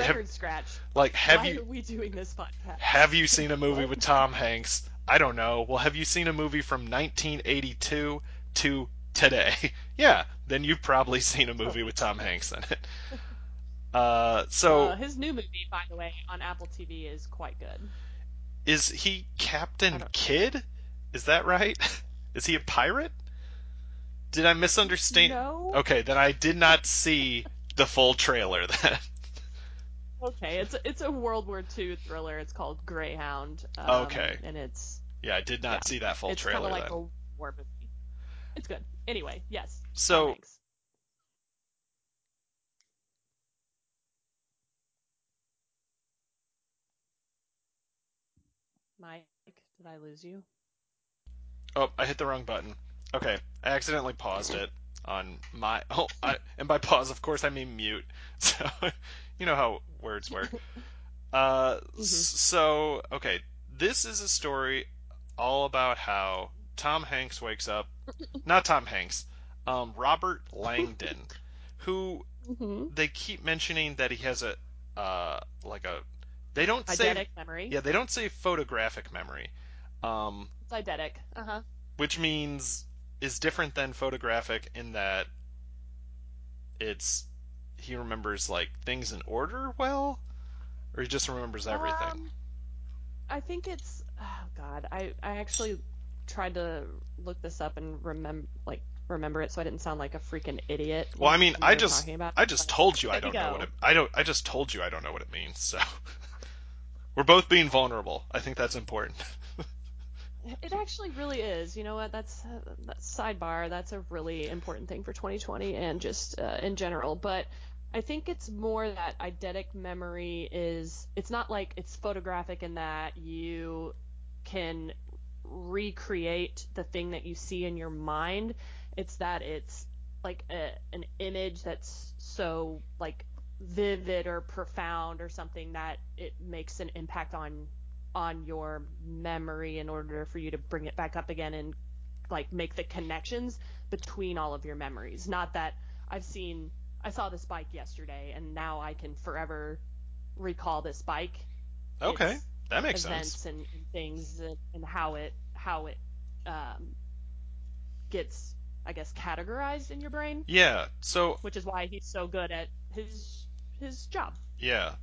[SPEAKER 1] Have-
[SPEAKER 2] scratch.
[SPEAKER 1] like, have
[SPEAKER 2] Why
[SPEAKER 1] you
[SPEAKER 2] are we doing this podcast?
[SPEAKER 1] have you seen a movie with Tom Hanks? I don't know. Well, have you seen a movie from 1982 to today? yeah, then you've probably seen a movie with Tom Hanks in it. Uh, so
[SPEAKER 2] Uh, his new movie, by the way, on Apple TV is quite good.
[SPEAKER 1] is he Captain Kidd? Is that right? Is he a pirate? Did I misunderstand?
[SPEAKER 2] No.
[SPEAKER 1] Okay, then I did not see the full trailer then.
[SPEAKER 2] Okay, it's it's a World War II thriller. It's called Greyhound. Um,
[SPEAKER 1] Okay.
[SPEAKER 2] And it's
[SPEAKER 1] yeah, I did not
[SPEAKER 2] Yeah,
[SPEAKER 1] see that full
[SPEAKER 2] it's kind
[SPEAKER 1] trailer
[SPEAKER 2] of like
[SPEAKER 1] then.
[SPEAKER 2] a war movie. It's good. Anyway, yes.
[SPEAKER 1] So
[SPEAKER 2] Hanks. Mike, did I lose you?
[SPEAKER 1] Oh, I hit the wrong button. Okay, I accidentally paused it on my. Oh, I, and by pause, of course, I mean mute. So, you know how words work. Uh,
[SPEAKER 2] Mhm.
[SPEAKER 1] so okay, this is a story all about how Tom Hanks wakes up. Not Tom Hanks. Um, Robert Langdon, who
[SPEAKER 2] Mm-hmm.
[SPEAKER 1] they keep mentioning that he has a, uh, like a. They don't say.
[SPEAKER 2] Eidetic memory.
[SPEAKER 1] Yeah, they don't say photographic memory. Um,
[SPEAKER 2] It's eidetic. Uh huh.
[SPEAKER 1] which means is different than photographic in that it's he remembers like things in order well or he just remembers everything
[SPEAKER 2] Um, I think it's oh god. I I actually tried to look this up and remember like remember it so I didn't sound like a freaking idiot.
[SPEAKER 1] well i mean i just
[SPEAKER 2] about
[SPEAKER 1] i just told you i don't know what it i don't i just told you i don't know what it means so we're both being vulnerable i think that's important
[SPEAKER 2] It actually really is. You know what? That's uh, that's sidebar. That's a really important thing for 2020 and just uh, in general. But I think it's more that eidetic memory is. It's not like it's photographic in that you can recreate the thing that you see in your mind. It's that it's like a, an image that's so like vivid or profound or something that it makes an impact on on your memory in order for you to bring it back up again and like make the connections between all of your memories. Not that I've seen I saw this bike yesterday and now I can forever recall this bike.
[SPEAKER 1] okay that makes
[SPEAKER 2] events
[SPEAKER 1] sense
[SPEAKER 2] and, and things and, and how it how it um, gets I guess categorized in your brain,
[SPEAKER 1] yeah so
[SPEAKER 2] which is why he's so good at his his job.
[SPEAKER 1] Yeah.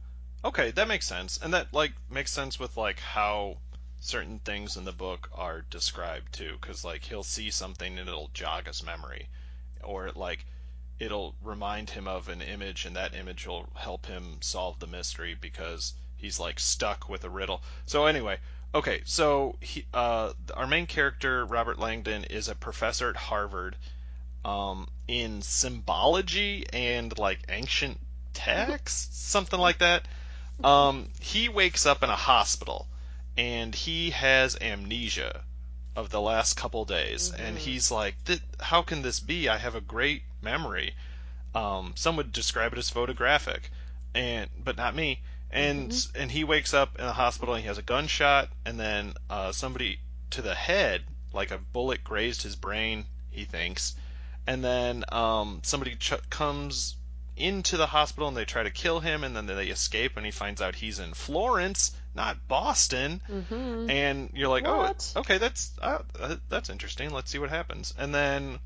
[SPEAKER 1] Okay, that makes sense. And that like makes sense with like how certain things in the book are described too cuz like he'll see something and it'll jog his memory or like it'll remind him of an image and that image will help him solve the mystery because he's like stuck with a riddle. So anyway, okay, so he, uh, our main character Robert Langdon is a professor at Harvard um, in symbology and like ancient texts, something like that. Um, he wakes up in a hospital and he has amnesia of the last couple days, and
[SPEAKER 2] Mhm.
[SPEAKER 1] he's like, "How can this be? I have a great memory." Um, some would describe it as photographic, and but not me. And and he wakes up in the hospital and he has a gunshot, and then uh, somebody to the head, like a bullet grazed his brain. He thinks, and then um, somebody ch- comes into the hospital and they try to kill him, and then they escape, and he finds out he's in Florence, not Boston.
[SPEAKER 2] Mm-hmm.
[SPEAKER 1] And you're like,
[SPEAKER 2] What?
[SPEAKER 1] oh, okay, that's uh, uh, that's interesting. Let's see what happens. And then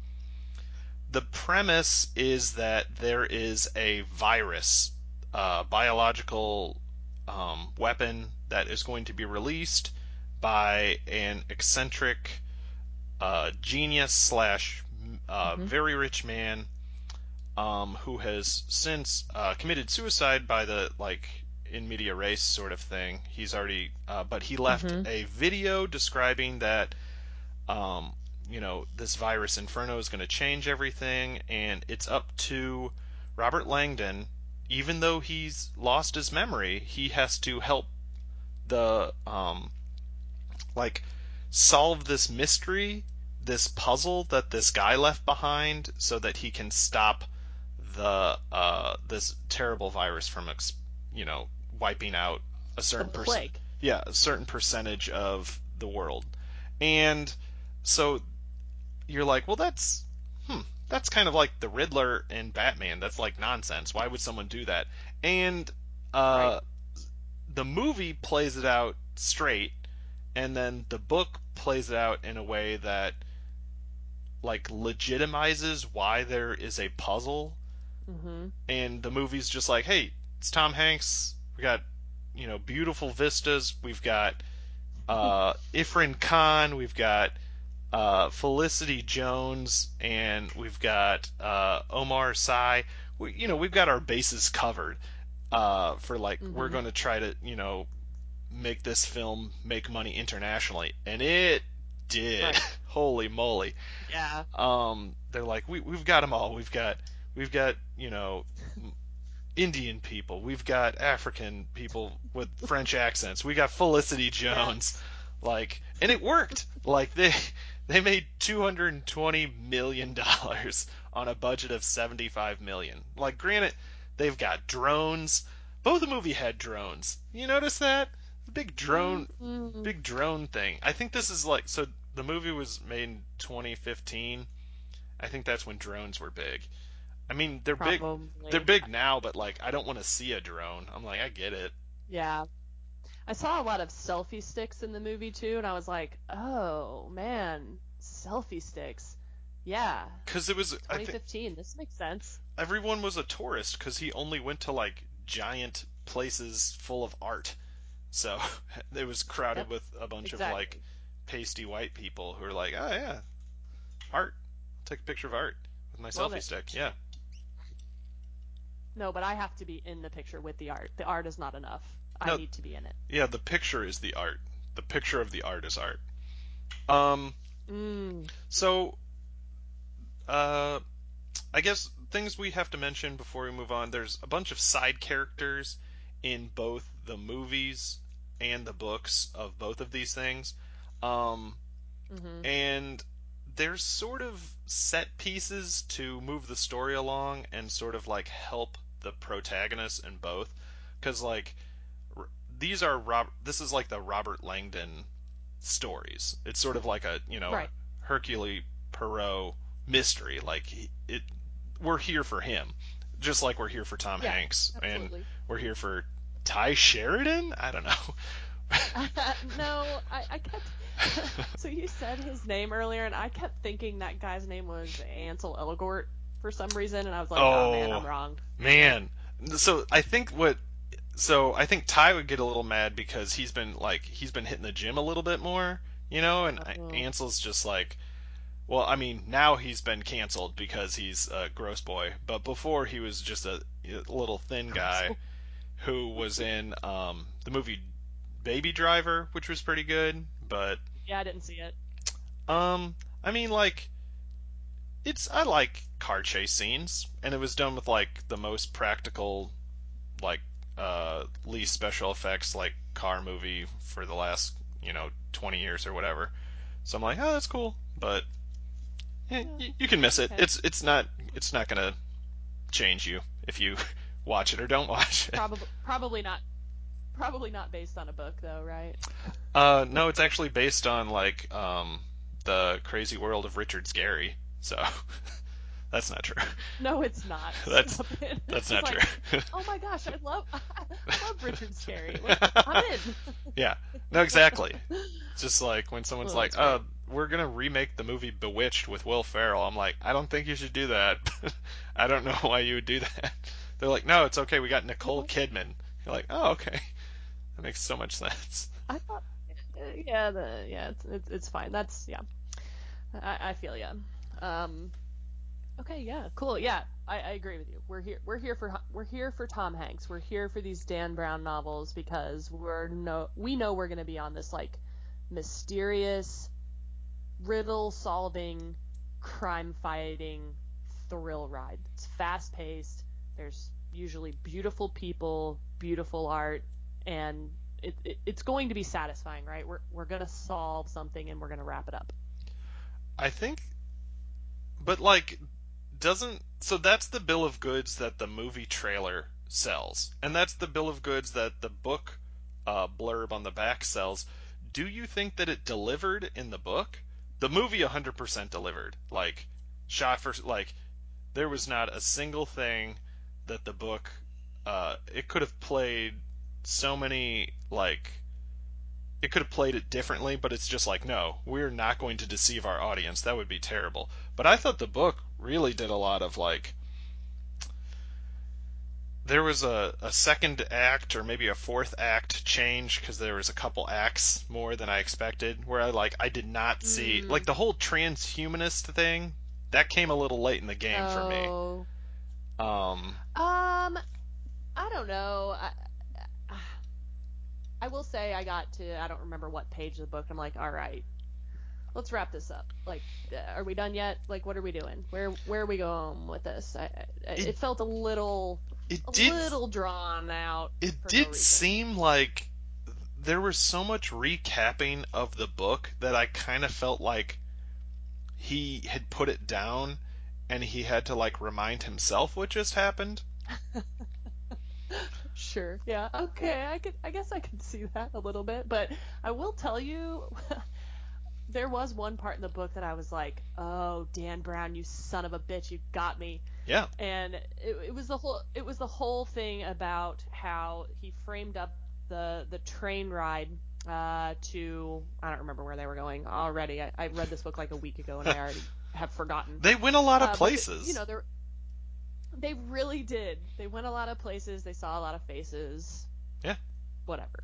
[SPEAKER 1] the premise is that there is a virus, uh, biological um, weapon that is going to be released by an eccentric uh, genius slash uh,
[SPEAKER 2] Mhm.
[SPEAKER 1] very rich man um, who has since uh, committed suicide by the like in medias res sort of thing. He's already, uh, but he left
[SPEAKER 2] Mhm.
[SPEAKER 1] a video describing that, um, you know, this virus inferno is going to change everything, and it's up to Robert Langdon. Even though he's lost his memory, he has to help the um, like solve this mystery, this puzzle that this guy left behind, so that he can stop the uh, this terrible virus from ex- you know, wiping out a certain
[SPEAKER 2] plague.
[SPEAKER 1] yeah, a certain percentage of the world. And so you're like, well, that's hmm, that's kind of like the Riddler in Batman. That's like nonsense. Why would someone do that? And uh,
[SPEAKER 2] Right.
[SPEAKER 1] the movie plays it out straight, and then the book plays it out in a way that like legitimizes why there is a puzzle
[SPEAKER 2] Mm-hmm.
[SPEAKER 1] and the movie's just like, hey, it's Tom Hanks. We got, you know, beautiful vistas. We've got uh, Irrfan Khan. We've got uh, Felicity Jones, and we've got uh, Omar Sy. We, you know, we've got our bases covered uh, for like we're
[SPEAKER 2] Mhm.
[SPEAKER 1] going to try to, you know, make this film make money internationally, and it did.
[SPEAKER 2] Right.
[SPEAKER 1] Holy moly!
[SPEAKER 2] Yeah.
[SPEAKER 1] um, they're like, we we've got them all. We've got we've got you know Indian people. We've got African people with French accents. We got Felicity Jones. Like, and it worked. Like they they made 220 million dollars on a budget of 75 million. Like, granted, they've got drones. Both the movie had drones. You notice that? The big drone
[SPEAKER 2] Mhm.
[SPEAKER 1] big drone thing. I think this is like so the movie was made in 2015. I think that's when drones were big. I mean, they're big
[SPEAKER 2] Probably.
[SPEAKER 1] they're big now, but like I don't want to see a drone. I'm like, I get it.
[SPEAKER 2] Yeah. I saw a lot of selfie sticks in the movie too, and I was like, oh man, selfie sticks. Yeah.
[SPEAKER 1] Cuz it was I think
[SPEAKER 2] 2015. This makes sense.
[SPEAKER 1] everyone was a tourist cuz he only went to like giant places full of art. So it was crowded
[SPEAKER 2] Yep,
[SPEAKER 1] with a bunch of like pasty white people who are like, "Oh yeah, art. Take a picture of art with my
[SPEAKER 2] Love
[SPEAKER 1] selfie
[SPEAKER 2] it.
[SPEAKER 1] stick." Yeah.
[SPEAKER 2] No, but I have to be in the picture with the art. The art is not enough. I need to be in it.
[SPEAKER 1] Yeah, the picture is the art. The picture of the art is art. Um,
[SPEAKER 2] Mm.
[SPEAKER 1] so, uh, I guess things we have to mention before we move on. There's a bunch of side characters in both the movies and the books of both of these things. Um,
[SPEAKER 2] hmm
[SPEAKER 1] and there's sort of set pieces to move the story along and sort of like help the protagonists in both. Because like these are Rob this is like the Robert Langdon stories. It's sort of like a you know
[SPEAKER 2] Right.
[SPEAKER 1] Hercule Poirot mystery. Like he, it we're here for him just like we're here for Tom
[SPEAKER 2] Yeah,
[SPEAKER 1] Hanks. And we're here for Tye Sheridan? I don't know.
[SPEAKER 2] Uh, no, I, I kept. so you said his name earlier, and I kept thinking that guy's name was Ansel Elgort for some reason, and I was like, oh, man,
[SPEAKER 1] Oh.
[SPEAKER 2] I'm wrong.
[SPEAKER 1] Man, so I think what so I think Tye would get a little mad because he's been like he's been hitting the gym a little bit more, you know, and
[SPEAKER 2] Oh.
[SPEAKER 1] Ansel's just like well, I mean, now he's been canceled because he's a gross boy, but before he was just a, a little thin guy who was in um, the movie Baby Driver, which was pretty good, but
[SPEAKER 2] Yeah, I didn't see it.
[SPEAKER 1] um, I mean, like, it's I like car chase scenes, and it was done with like the most practical, like, uh, least special effects like car movie for the last you know 20 years or whatever. So I'm like, oh, that's cool, but eh,
[SPEAKER 2] Yeah,
[SPEAKER 1] y- you can miss it.
[SPEAKER 2] okay.
[SPEAKER 1] It's it's not it's not gonna change you if you watch it or don't watch it.
[SPEAKER 2] Probably, probably not. Probably not based on a book, though, right?
[SPEAKER 1] Uh, no, it's actually based on like um the crazy world of Richard Scarry. So that's not true.
[SPEAKER 2] No, it's not.
[SPEAKER 1] That's-
[SPEAKER 2] it.
[SPEAKER 1] That's not
[SPEAKER 2] like,
[SPEAKER 1] true.
[SPEAKER 2] Oh my gosh, I love, I love Richard Scarry. Like, I'm in.
[SPEAKER 1] yeah, no, exactly. It's just like when someone's
[SPEAKER 2] Oh,
[SPEAKER 1] like,
[SPEAKER 2] that's
[SPEAKER 1] "Oh, we're gonna remake the movie Bewitched with Will Ferrell," I'm like, I don't think you should do that. I don't know why you would do that. They're like, "No, it's okay. We got Nicole Kidman." You're like, "Oh, okay. That makes so much sense."
[SPEAKER 2] I thought, yeah, the yeah, it's it's, it's fine. That's yeah, I, I feel yeah. Um, okay, yeah, cool. Yeah, I, I agree with you. We're here. We're here for we're here for Tom Hanks. We're here for these Dan Brown novels because we're no we know we're gonna be on this like mysterious riddle solving crime fighting thrill ride. It's fast paced. There's usually beautiful people, beautiful art, and it, it, it's going to be satisfying, right? We're we're gonna solve something and we're gonna wrap it up.
[SPEAKER 1] I think, but like, doesn't so that's the bill of goods that the movie trailer sells, and that's the bill of goods that the book uh, blurb on the back sells. Do you think that it delivered in the book? The movie 100% delivered. Like, shot for like, there was not a single thing that the book. Uh, it could have played so many like it could have played it differently, but it's just like, no, we're not going to deceive our audience. That would be terrible. But I thought the book really did a lot of like. There was a, a second act or maybe a fourth act change because there was a couple acts more than I expected. Where I like I did not see
[SPEAKER 2] Mm.
[SPEAKER 1] like the whole transhumanist thing that came a little late in the game for me.
[SPEAKER 2] Oh.
[SPEAKER 1] Um,
[SPEAKER 2] Um, I don't know. I, I will say I got to I don't remember what page of the book. I'm like, all right, let's wrap this up. Like, uh, are we done yet? Like, what are we doing? Where where are we going with this? I,
[SPEAKER 1] It-
[SPEAKER 2] it, felt a little
[SPEAKER 1] it
[SPEAKER 2] a
[SPEAKER 1] did
[SPEAKER 2] little drawn out.
[SPEAKER 1] It
[SPEAKER 2] for no
[SPEAKER 1] did seem like there was so much recapping of the book that I kind of felt like he had put it down and he had to like remind himself what just happened.
[SPEAKER 2] Sure. Yeah. Okay. I could. I guess I could see that a little bit, but I will tell you, there was one part in the book that I was like, "Oh, Dan Brown, you son of a bitch, you got me."
[SPEAKER 1] Yeah.
[SPEAKER 2] And it, it was the whole. It was the whole thing about how he framed up the the train ride uh, to. I don't remember where they were going already. I, I read this book like a week ago, and I already have forgotten.
[SPEAKER 1] They went a lot
[SPEAKER 2] Uh,
[SPEAKER 1] of
[SPEAKER 2] but,
[SPEAKER 1] places.
[SPEAKER 2] You know, they they really did. They went a lot of places. They saw a lot of faces.
[SPEAKER 1] Yeah.
[SPEAKER 2] Whatever.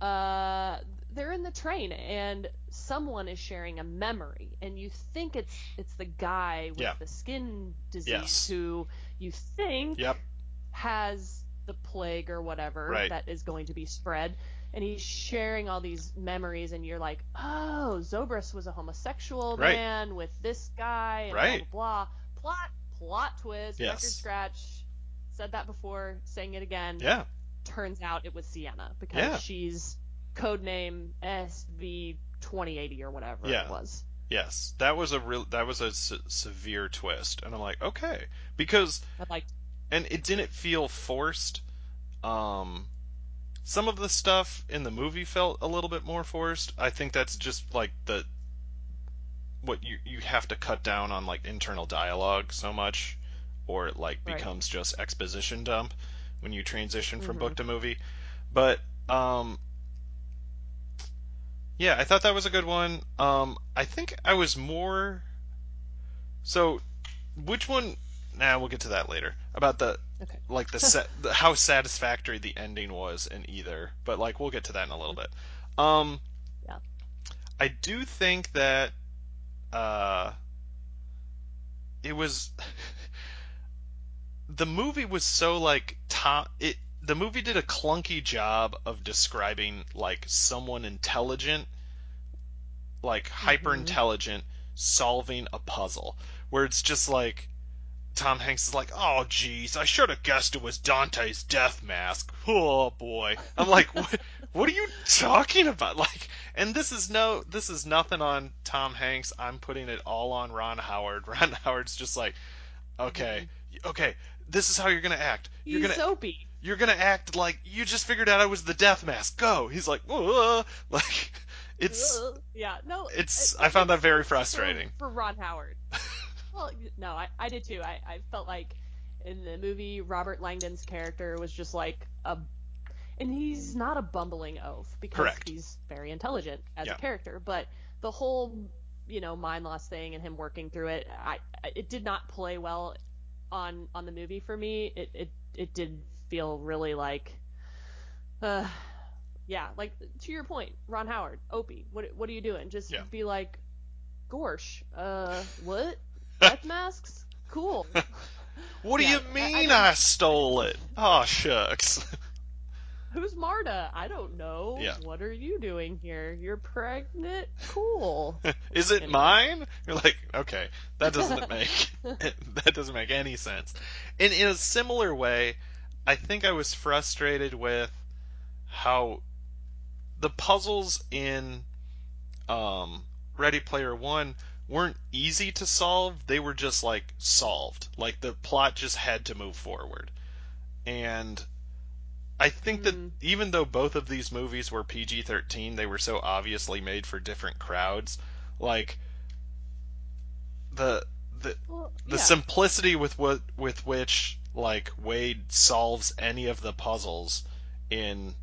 [SPEAKER 2] Uh, they're in the train, and someone is sharing a memory, and you think it's it's the guy with
[SPEAKER 1] Yeah.
[SPEAKER 2] the skin disease
[SPEAKER 1] Yes.
[SPEAKER 2] who you think
[SPEAKER 1] Yep.
[SPEAKER 2] has the plague or whatever
[SPEAKER 1] Right.
[SPEAKER 2] that is going to be spread. And he's sharing all these memories, and you're like, oh, Zobrist was a homosexual
[SPEAKER 1] Right.
[SPEAKER 2] man with this guy, and
[SPEAKER 1] Right.
[SPEAKER 2] blah, blah, blah. Plot, plot twist,
[SPEAKER 1] Yes.
[SPEAKER 2] record scratch. Said that before, saying it again.
[SPEAKER 1] Yeah.
[SPEAKER 2] Turns out it was Sienna, because
[SPEAKER 1] Yeah.
[SPEAKER 2] she's codename SV2080 or whatever
[SPEAKER 1] Yeah.
[SPEAKER 2] it was.
[SPEAKER 1] Yes. That was a real that was a se- severe twist and I'm like, "Okay." Because
[SPEAKER 2] I like,
[SPEAKER 1] and it didn't feel forced. Um, some of the stuff in the movie felt a little bit more forced. I think that's just like the what you you have to cut down on like internal dialogue so much, or it like
[SPEAKER 2] Right.
[SPEAKER 1] becomes just exposition dump when you transition from
[SPEAKER 2] Mhm.
[SPEAKER 1] book to movie. But um, yeah, I thought that was a good one. Um, I think I was more. So, which one? Nah, we'll get to that later. About the
[SPEAKER 2] okay.
[SPEAKER 1] like the set the, how satisfactory the ending was in either but like we'll get to that in a little bit um
[SPEAKER 2] Yeah.
[SPEAKER 1] i do think that uh it was the movie was so like top it the movie did a clunky job of describing like someone intelligent like hyper intelligent solving a puzzle where it's just like Tom Hanks is like, "Oh, geez, I should have guessed it was Dante's death mask." Oh boy, I'm like, "What? What are you talking about?" Like, and this is no, this is nothing on Tom Hanks. I'm putting it all on Ron Howard. Ron Howard's just like, "Okay, okay, this is how you're gonna act. You're
[SPEAKER 2] He's
[SPEAKER 1] gonna,
[SPEAKER 2] soapy.
[SPEAKER 1] you're gonna act like you just figured out I was the death mask. Go." He's like, "Whoa," like, it's
[SPEAKER 2] yeah no
[SPEAKER 1] it's-
[SPEAKER 2] it-
[SPEAKER 1] I found that very
[SPEAKER 2] sense for-
[SPEAKER 1] frustrating.
[SPEAKER 2] for, Ron Howard. well, no, I, I did too. I, I felt like in the movie Robert Langdon's character was just like a, and he's not a bumbling oaf because
[SPEAKER 1] Correct.
[SPEAKER 2] he's very intelligent as
[SPEAKER 1] Yeah.
[SPEAKER 2] a character, but the whole you know mind loss thing and him working through it, I it did not play well on on the movie for me. It it it did feel really like. Uh, yeah, like to your point, Ron Howard, Opie, what what are you doing? Just
[SPEAKER 1] Yeah.
[SPEAKER 2] be like, Gorsh, uh, what? Death masks? Cool.
[SPEAKER 1] what do
[SPEAKER 2] Yeah,
[SPEAKER 1] you
[SPEAKER 2] I- I
[SPEAKER 1] mean I, stole it? Oh shucks.
[SPEAKER 2] Who's Marta? I don't know.
[SPEAKER 1] Yeah.
[SPEAKER 2] What are you doing here? You're pregnant? Cool.
[SPEAKER 1] Is it
[SPEAKER 2] Anyway.
[SPEAKER 1] mine? You're like, okay, that doesn't make that doesn't make any sense. And in a similar way, I think I was frustrated with how the puzzles in um, Ready Player One weren't easy to solve. They were just like solved. Like the plot just had to move forward. and I think that
[SPEAKER 2] Mm.
[SPEAKER 1] even though both of these movies were PG-13, they were so obviously made for different crowds. Like the the
[SPEAKER 2] Well,
[SPEAKER 1] the
[SPEAKER 2] yeah.
[SPEAKER 1] simplicity with what with which like Wade solves any of the puzzles in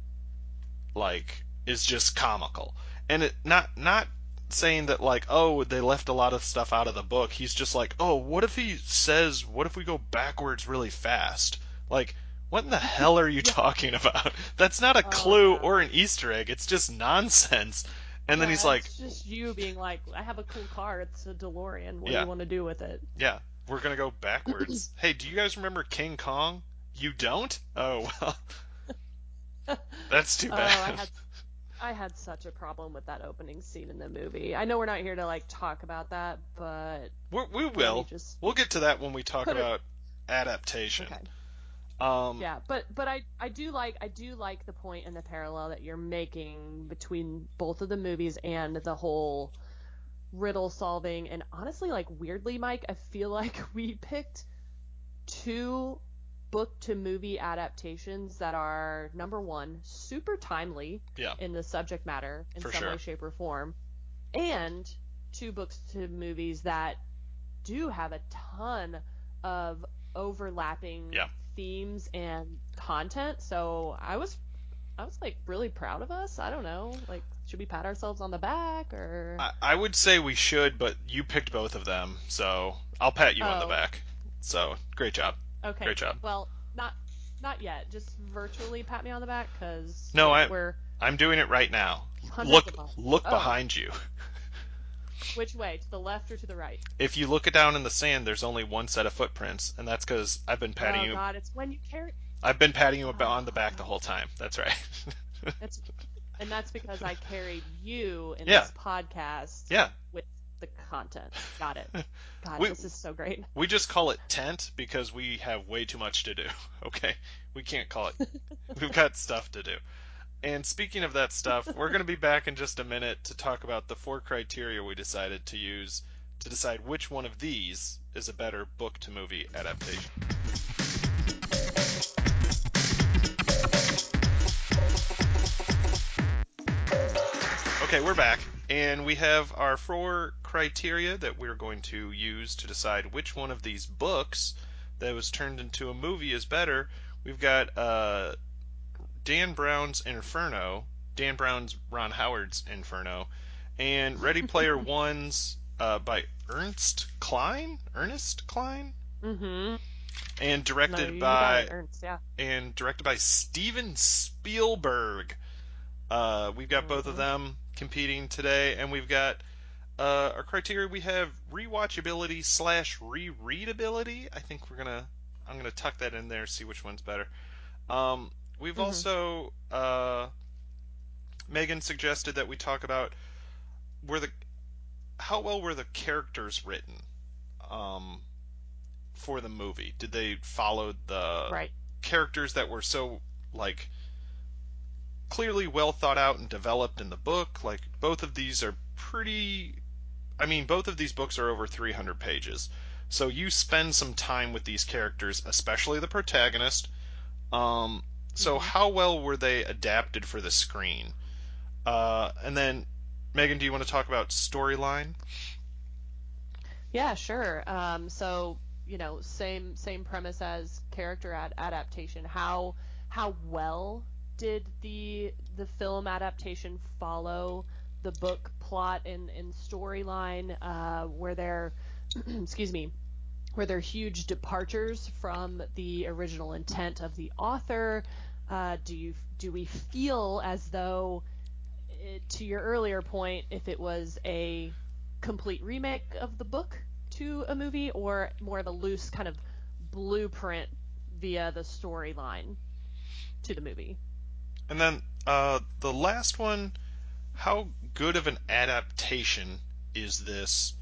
[SPEAKER 1] like is just comical. And it not not saying that like oh they left a lot of stuff out of the book. He's just like, "Oh, what if he says what if we go backwards really fast?" Like what in the hell are you talking about? That's not a
[SPEAKER 2] Oh,
[SPEAKER 1] clue or an Easter egg. It's just nonsense. And then he's like,
[SPEAKER 2] it's just you being like, I have a cool car. It's a DeLorean. What
[SPEAKER 1] Yeah.
[SPEAKER 2] do you want to do with it?
[SPEAKER 1] Yeah, we're gonna go backwards. hey, do you guys remember King Kong? You don't? Oh well, that's too
[SPEAKER 2] Oh,
[SPEAKER 1] bad.
[SPEAKER 2] I had I had such a problem with that opening scene in the movie. I know we're not here to like talk about that, but
[SPEAKER 1] We're, we will.
[SPEAKER 2] just
[SPEAKER 1] We'll get to that when we talk
[SPEAKER 2] Put it-
[SPEAKER 1] about adaptation.
[SPEAKER 2] okay.
[SPEAKER 1] Um,
[SPEAKER 2] Yeah, but but I I do like I do like the point and the parallel that you're making between both of the movies and the whole riddle solving and honestly like weirdly Mike, I feel like we picked two book to movie adaptations that are number 1 super timely
[SPEAKER 1] Yeah.
[SPEAKER 2] in the subject matter in
[SPEAKER 1] For
[SPEAKER 2] some
[SPEAKER 1] sure.
[SPEAKER 2] way shape or form and two books to movies that do have a ton of overlapping
[SPEAKER 1] Yeah.
[SPEAKER 2] Themes and content. So I was I was like really proud of us. I don't know. Like should we pat ourselves on the back or
[SPEAKER 1] I, I would say we should, but you picked both of them, so I'll pat you on the
[SPEAKER 2] Oh.
[SPEAKER 1] back. So great job.
[SPEAKER 2] Okay.
[SPEAKER 1] Great job.
[SPEAKER 2] Well, not not yet. Just virtually pat me on the back cuz
[SPEAKER 1] No, I-
[SPEAKER 2] we're
[SPEAKER 1] I'm doing it right now. Look, look
[SPEAKER 2] Oh.
[SPEAKER 1] behind you.
[SPEAKER 2] Which way? To the left or to the right?
[SPEAKER 1] If you look it down in the sand, there's only one set of footprints, and that's because I've been patting you
[SPEAKER 2] oh
[SPEAKER 1] you.
[SPEAKER 2] god, it's when you carry
[SPEAKER 1] I've been patting you
[SPEAKER 2] Oh,
[SPEAKER 1] on the back the whole time. That's right.
[SPEAKER 2] That's and that's because I carried you in
[SPEAKER 1] Yeah.
[SPEAKER 2] this podcast
[SPEAKER 1] yeah,
[SPEAKER 2] with the content. Got it. God,
[SPEAKER 1] We-
[SPEAKER 2] this is so great.
[SPEAKER 1] we just call it tent because we have way too much to do. Okay, we can't call it. We've got stuff to do. And speaking of that stuff, we're going to be back in just a minute to talk about the four criteria we decided to use to decide which one of these is a better book to movie adaptation. Okay, we're back, and we have our four criteria that we're going to use to decide which one of these books that was turned into a movie is better. We've got uh, Dan Brown's Inferno, Dan Brown's Ron Howard's Inferno, and Ready Player One's uh, by Ernst Cline, Ernest Cline,
[SPEAKER 2] Mm-hmm.
[SPEAKER 1] and directed
[SPEAKER 2] you
[SPEAKER 1] by
[SPEAKER 2] Ernst, yeah.
[SPEAKER 1] and directed by Steven Spielberg. Uh, we've got both of
[SPEAKER 2] Mhm.
[SPEAKER 1] them competing today, and we've got uh, our criteria. We have rewatchability slash rereadability. I think we're gonna I'm gonna tuck that in there, see which one's better. Um, we've
[SPEAKER 2] Mhm.
[SPEAKER 1] also uh, Megan suggested that we talk about were the how well were the characters written um, for the movie? Did they follow the
[SPEAKER 2] right.
[SPEAKER 1] characters that were so like clearly well thought out and developed in the book. Like both of these are pretty I mean both of these books are over 300 pages. So you spend some time with these characters, especially the protagonist. Um so
[SPEAKER 2] Mhm.
[SPEAKER 1] how well were they adapted for the screen? Uh and then Megan, do you want to talk about storyline?
[SPEAKER 2] Yeah, sure. Um, so you know, same same premise as character ad- adaptation. How how well did the the film adaptation follow the book plot and, and storyline? Uh, were there, excuse me, were there huge departures from the original intent of the author? Uh, do you do we feel as though, to your earlier point, if it was a complete remake of the book to a movie, or more of a loose kind of blueprint via the storyline to the movie?
[SPEAKER 1] And then uh, the last one, how good of an adaptation is this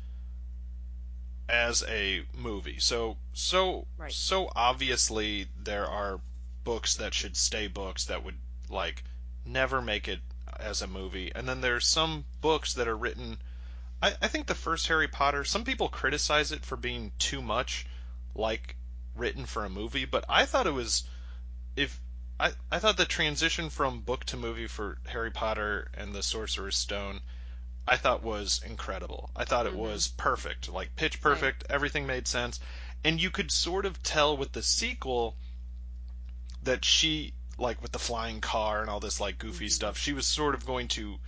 [SPEAKER 1] as a movie? So so
[SPEAKER 2] Right.
[SPEAKER 1] so obviously there are books that should stay books that would like never make it as a movie, and then there's some books that are written. I, I think the first Harry Potter. Some people criticize it for being too much like written for a movie, but I thought it was if I I thought the transition from book to movie for Harry Potter and the Sorcerer's Stone I thought was incredible. I thought it
[SPEAKER 2] Mm-hmm.
[SPEAKER 1] was perfect, like pitch perfect. Everything made sense, and you could sort of tell with the sequel that she like with the flying car and all this like goofy
[SPEAKER 2] Mhm.
[SPEAKER 1] stuff. She was sort of going to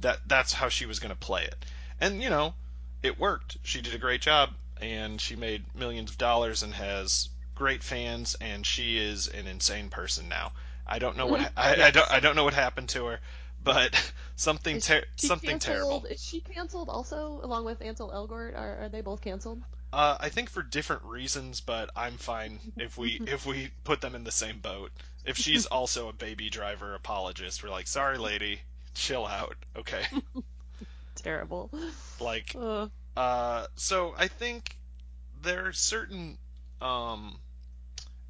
[SPEAKER 1] that that's how she was going to play it, and you know it worked. She did a great job, and she made millions of dollars and has great fans, and she is an insane person now. I don't know what ha- I, I don't I don't know what happened to her, but something ter- something terrible.
[SPEAKER 2] Is she canceled also, along with Ansel Elgort? Are, are they both canceled?
[SPEAKER 1] Uh, I think for different reasons, but I'm fine if we if we put them in the same boat. If she's also a baby driver apologist, we're like, sorry, lady, chill out, okay?
[SPEAKER 2] Terrible.
[SPEAKER 1] Like,
[SPEAKER 2] Uh,
[SPEAKER 1] uh, so I think there are certain um,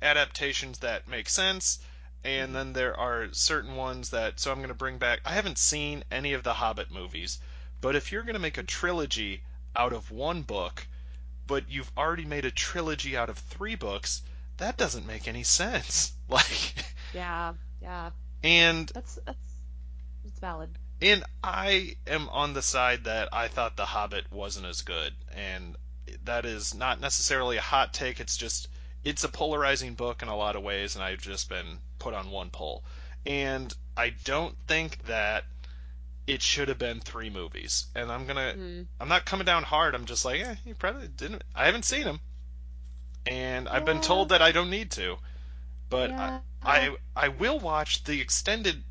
[SPEAKER 1] adaptations that make sense, and then there are certain ones that. So I'm going to bring back. I haven't seen any of the Hobbit movies, but if you're going to make a trilogy out of one book, but you've already made a trilogy out of three books, that doesn't make any sense. Like,
[SPEAKER 2] yeah, yeah.
[SPEAKER 1] and
[SPEAKER 2] That's that's that's valid.
[SPEAKER 1] And I am on the side that I thought The Hobbit wasn't as good, and that is not necessarily a hot take. It's just it's a polarizing book in a lot of ways, and I've just been put on one pole. And I don't think that it should have been three movies. And I'm gonna
[SPEAKER 2] Mm.
[SPEAKER 1] I'm not coming down hard. I'm just like, eh, you probably didn't. I haven't seen them, and I've been told that I don't need to. But
[SPEAKER 2] yeah.
[SPEAKER 1] I, I I will watch the extended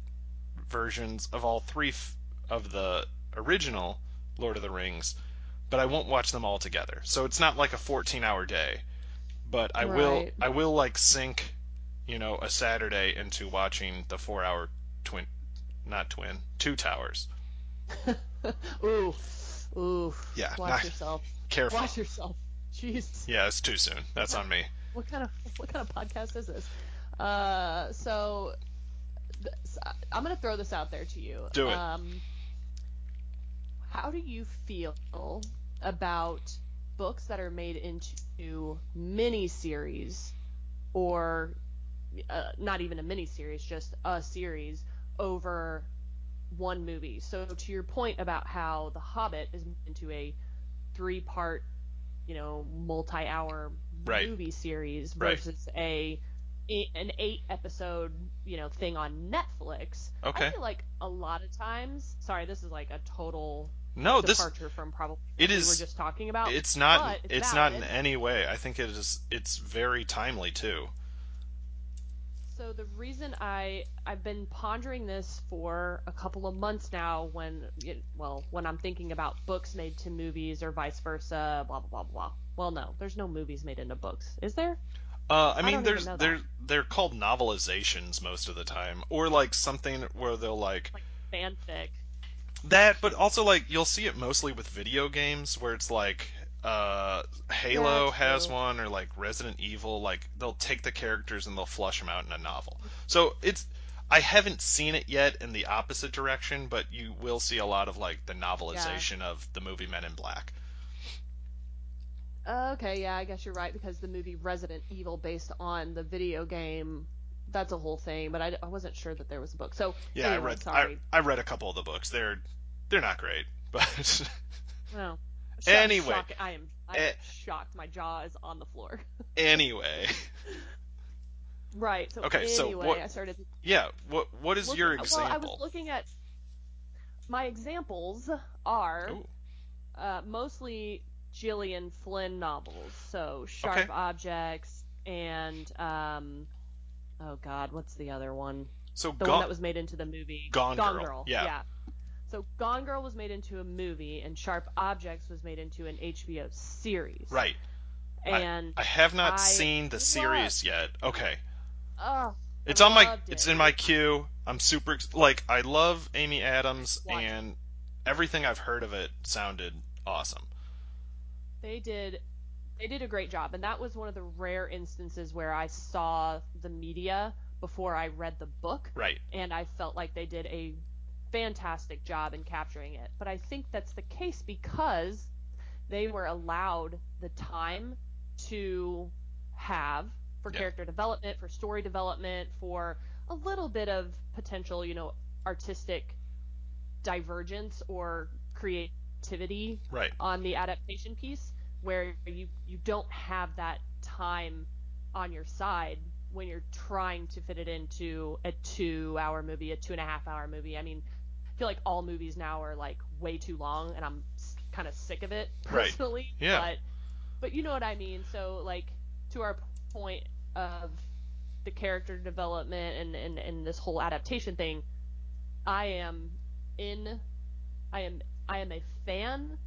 [SPEAKER 1] versions of all three f- of the original Lord of the Rings, but I won't watch them all together. So it's not like a 14-hour day, but I will, I will like sink, you know, a Saturday into watching the 4-hour twin not twin, two towers.
[SPEAKER 2] ooh, ooh.
[SPEAKER 1] Yeah,
[SPEAKER 2] Watch
[SPEAKER 1] not-
[SPEAKER 2] yourself.
[SPEAKER 1] Careful.
[SPEAKER 2] Watch yourself. Jeez.
[SPEAKER 1] Yeah, it's too soon. That's on me.
[SPEAKER 2] What kind of what kind of podcast is this? Uh, so th- s- I'm gonna throw this out there to you.
[SPEAKER 1] Do it.
[SPEAKER 2] Um, how do you feel about books that are made into mini series, or uh, not even a mini series, just a series over one movie? So to your point about how The Hobbit is into a three-part, you know, multi-hour
[SPEAKER 1] Right.
[SPEAKER 2] movie series versus a a- an eight episode you know thing on Netflix.
[SPEAKER 1] Okay.
[SPEAKER 2] I feel like a lot of times. Sorry, this is like a total
[SPEAKER 1] No, this
[SPEAKER 2] departure from probably
[SPEAKER 1] it
[SPEAKER 2] what we
[SPEAKER 1] is
[SPEAKER 2] were just talking about.
[SPEAKER 1] it's not
[SPEAKER 2] it's
[SPEAKER 1] it's not in any way. I think it is it's very timely too.
[SPEAKER 2] So the reason I I've been pondering this for a couple of months now, when it, well when I'm thinking about books made to movies or vice versa, blah blah blah blah. Well, no, there's no movies made into books, is there?
[SPEAKER 1] Uh, I
[SPEAKER 2] I
[SPEAKER 1] mean,
[SPEAKER 2] don't
[SPEAKER 1] there's they're they're called novelizations most of the time, or like something where they'll like
[SPEAKER 2] Like fanfic.
[SPEAKER 1] that, but also like you'll see it mostly with video games where it's like uh, Halo
[SPEAKER 2] Yeah,
[SPEAKER 1] has one, or like Resident Evil. Like they'll take the characters and they'll flush them out in a novel. So it's I haven't seen it yet in the opposite direction, but you will see a lot of like the novelization of the movie Men in Black.
[SPEAKER 2] Uh, okay, yeah, I guess you're right because the movie Resident Evil, based on the video game, that's a whole thing. But I, I wasn't sure that there was a book. So
[SPEAKER 1] Yeah,
[SPEAKER 2] anyway,
[SPEAKER 1] I read
[SPEAKER 2] Sorry.
[SPEAKER 1] I, I read a couple of the books. They're they're not great, but
[SPEAKER 2] Well,
[SPEAKER 1] Anyway.
[SPEAKER 2] shock- I am I am
[SPEAKER 1] Eh.
[SPEAKER 2] shocked. My jaw is on the floor.
[SPEAKER 1] anyway.
[SPEAKER 2] right. So
[SPEAKER 1] Okay, so
[SPEAKER 2] anyway,
[SPEAKER 1] what-
[SPEAKER 2] I started
[SPEAKER 1] Yeah, what what is
[SPEAKER 2] looking,
[SPEAKER 1] your
[SPEAKER 2] Well, I was looking at my examples are uh, mostly Gillian Flynn novels. So Sharp
[SPEAKER 1] Okay.
[SPEAKER 2] Objects and um, oh God, what's the other one?
[SPEAKER 1] so
[SPEAKER 2] The
[SPEAKER 1] Gone,
[SPEAKER 2] one that was made into the movie.
[SPEAKER 1] Gone Girl, yeah yeah.
[SPEAKER 2] So Gone Girl was made into a movie, and Sharp Objects was made into an HBO series.
[SPEAKER 1] right.
[SPEAKER 2] And
[SPEAKER 1] I have not
[SPEAKER 2] I
[SPEAKER 1] seen the series yet. Okay.
[SPEAKER 2] oh,
[SPEAKER 1] It's on my
[SPEAKER 2] loved
[SPEAKER 1] it's in my queue. I'm super like I love Amy Adams
[SPEAKER 2] Watch
[SPEAKER 1] and everything I've heard of it sounded awesome.
[SPEAKER 2] they did they did a great job, and that was one of the rare instances where I saw the media before I read the book,
[SPEAKER 1] Right.
[SPEAKER 2] and I felt like they did a fantastic job in capturing it. But I think that's the case because they were allowed the time to have for
[SPEAKER 1] Yeah.
[SPEAKER 2] character development, for story development, for a little bit of potential, you know, artistic divergence or creativity
[SPEAKER 1] Right.
[SPEAKER 2] on the adaptation piece where you you don't have that time on your side when you're trying to fit it into a two hour movie, a two and a half hour movie. I mean, feel like all movies now are like way too long and I'm kind of sick of it personally. Right.
[SPEAKER 1] Yeah.
[SPEAKER 2] But but you know what I mean. So like to our point of the character development and, and, and this whole adaptation thing, I am in I am I am a fan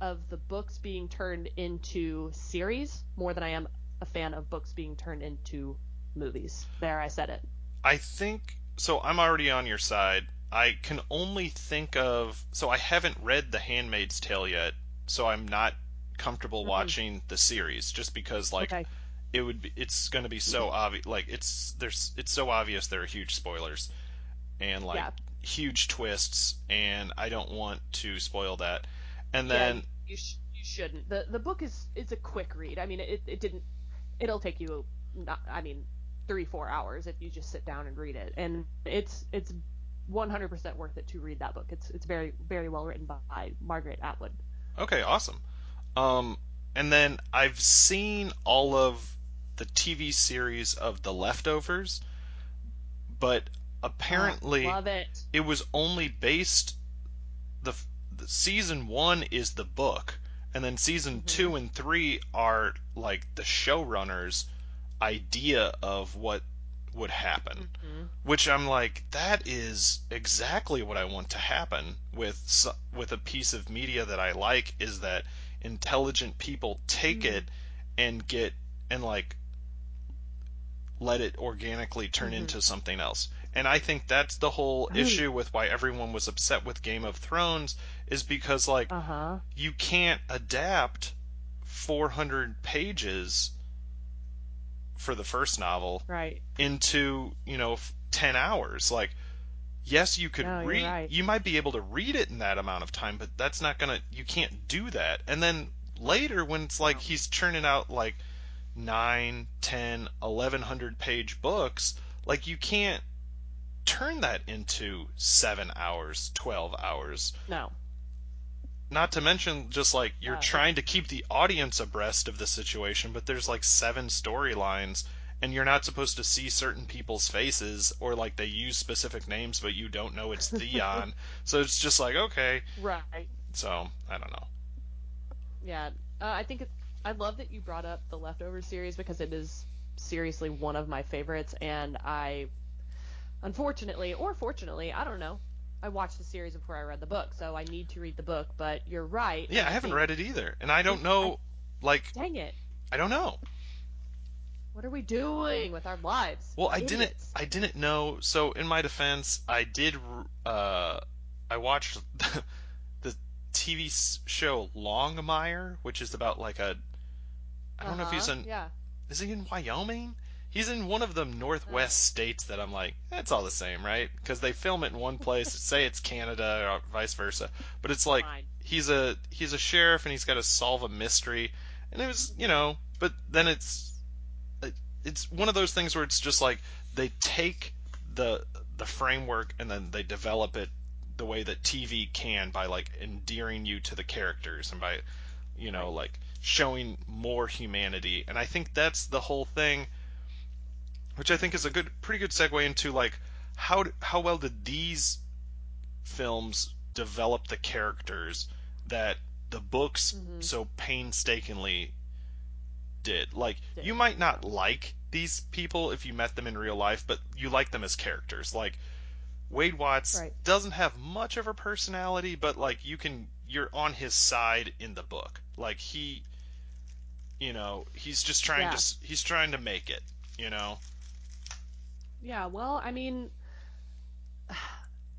[SPEAKER 2] of the books being turned into series more than I am a fan of books being turned into movies. There I said it.
[SPEAKER 1] I think so. I'm already on your side. I can only think of so I haven't read The Handmaid's Tale yet, so I'm not comfortable
[SPEAKER 2] Mhm.
[SPEAKER 1] watching the series just because like
[SPEAKER 2] okay.
[SPEAKER 1] it would be it's going to be so obvious like it's there's it's so obvious there are huge spoilers and like
[SPEAKER 2] Yeah.
[SPEAKER 1] huge twists and I don't want to spoil that. And
[SPEAKER 2] Yeah,
[SPEAKER 1] then
[SPEAKER 2] you sh- you shouldn't. The the book is it's a quick read. I mean, it it didn't it'll take you not I mean 3 4 hours if you just sit down and read it. And it's it's 100% worth it to read that book. It's it's very very well written by Margaret Atwood.
[SPEAKER 1] Okay, awesome. Um, and then I've seen all of the TV series of The Leftovers, but apparently
[SPEAKER 2] Oh, love it.
[SPEAKER 1] it was only based the, the season one is the book, and then season
[SPEAKER 2] Mhm.
[SPEAKER 1] two and three are like the showrunners' idea of what would happen
[SPEAKER 2] Mhm.
[SPEAKER 1] which I'm like, that is exactly what I want to happen with with a piece of media that I like is that intelligent people take
[SPEAKER 2] Mm.
[SPEAKER 1] it and get and like let it organically turn
[SPEAKER 2] Mhm.
[SPEAKER 1] into something else. And I think that's the whole
[SPEAKER 2] Mm.
[SPEAKER 1] issue with why everyone was upset with Game of Thrones is because like
[SPEAKER 2] Uh-huh.
[SPEAKER 1] you can't adapt 400 pages for the first novel
[SPEAKER 2] Right.
[SPEAKER 1] into you know f- 10 hours like yes you could
[SPEAKER 2] No, you're
[SPEAKER 1] read
[SPEAKER 2] right.
[SPEAKER 1] you might be able to read it in that amount of time but that's not gonna you can't do that and then later when it's like
[SPEAKER 2] No.
[SPEAKER 1] he's churning out like 9 10 1100 page books like you can't turn that into 7 hours 12 hours
[SPEAKER 2] No.
[SPEAKER 1] Not to mention just like you're trying to keep the audience abreast of the situation but there's like seven storylines and you're not supposed to see certain people's faces or like they use specific names but you don't know it's Theon so it's just like okay
[SPEAKER 2] Right.
[SPEAKER 1] so I don't know
[SPEAKER 2] Yeah. Uh, I think it, I love that you brought up the leftover series because it is seriously one of my favorites, and I, unfortunately or fortunately, I don't know, I watched the series before I read the book, so I need to read the book. But you're right.
[SPEAKER 1] yeah I haven't read it either and I don't know like
[SPEAKER 2] Dang it!
[SPEAKER 1] I don't know
[SPEAKER 2] What are we doing with our lives?
[SPEAKER 1] Well, I didn't. I didn't know. So, in my defense, I did. Uh, I watched the TV show Longmire, which is about like a. I don't know if he's
[SPEAKER 2] Uh-huh,
[SPEAKER 1] in.
[SPEAKER 2] Yeah.
[SPEAKER 1] Is he in Wyoming? He's in one of the Northwest states that I'm like, that's all the same, right? Because they film it in one place, say it's Canada or vice versa, but it's like
[SPEAKER 2] Fine.
[SPEAKER 1] he's a he's a sheriff and he's got to solve a mystery, and it was you know, but then it's it's one of those things where it's just like they take the the framework and then they develop it the way that TV can by like endearing you to the characters and by you know like showing more humanity and I think that's the whole thing which I think is a good pretty good segue into like how how well did these films develop the characters that the books
[SPEAKER 2] Mhm.
[SPEAKER 1] so painstakingly did like
[SPEAKER 2] Did.
[SPEAKER 1] you might not like these people if you met them in real life but you like them as characters like Wade Watts
[SPEAKER 2] Right.
[SPEAKER 1] doesn't have much of a personality but like you can you're on his side in the book like he you know he's just trying
[SPEAKER 2] Yeah.
[SPEAKER 1] to he's trying to make it you know
[SPEAKER 2] Yeah, well, I mean,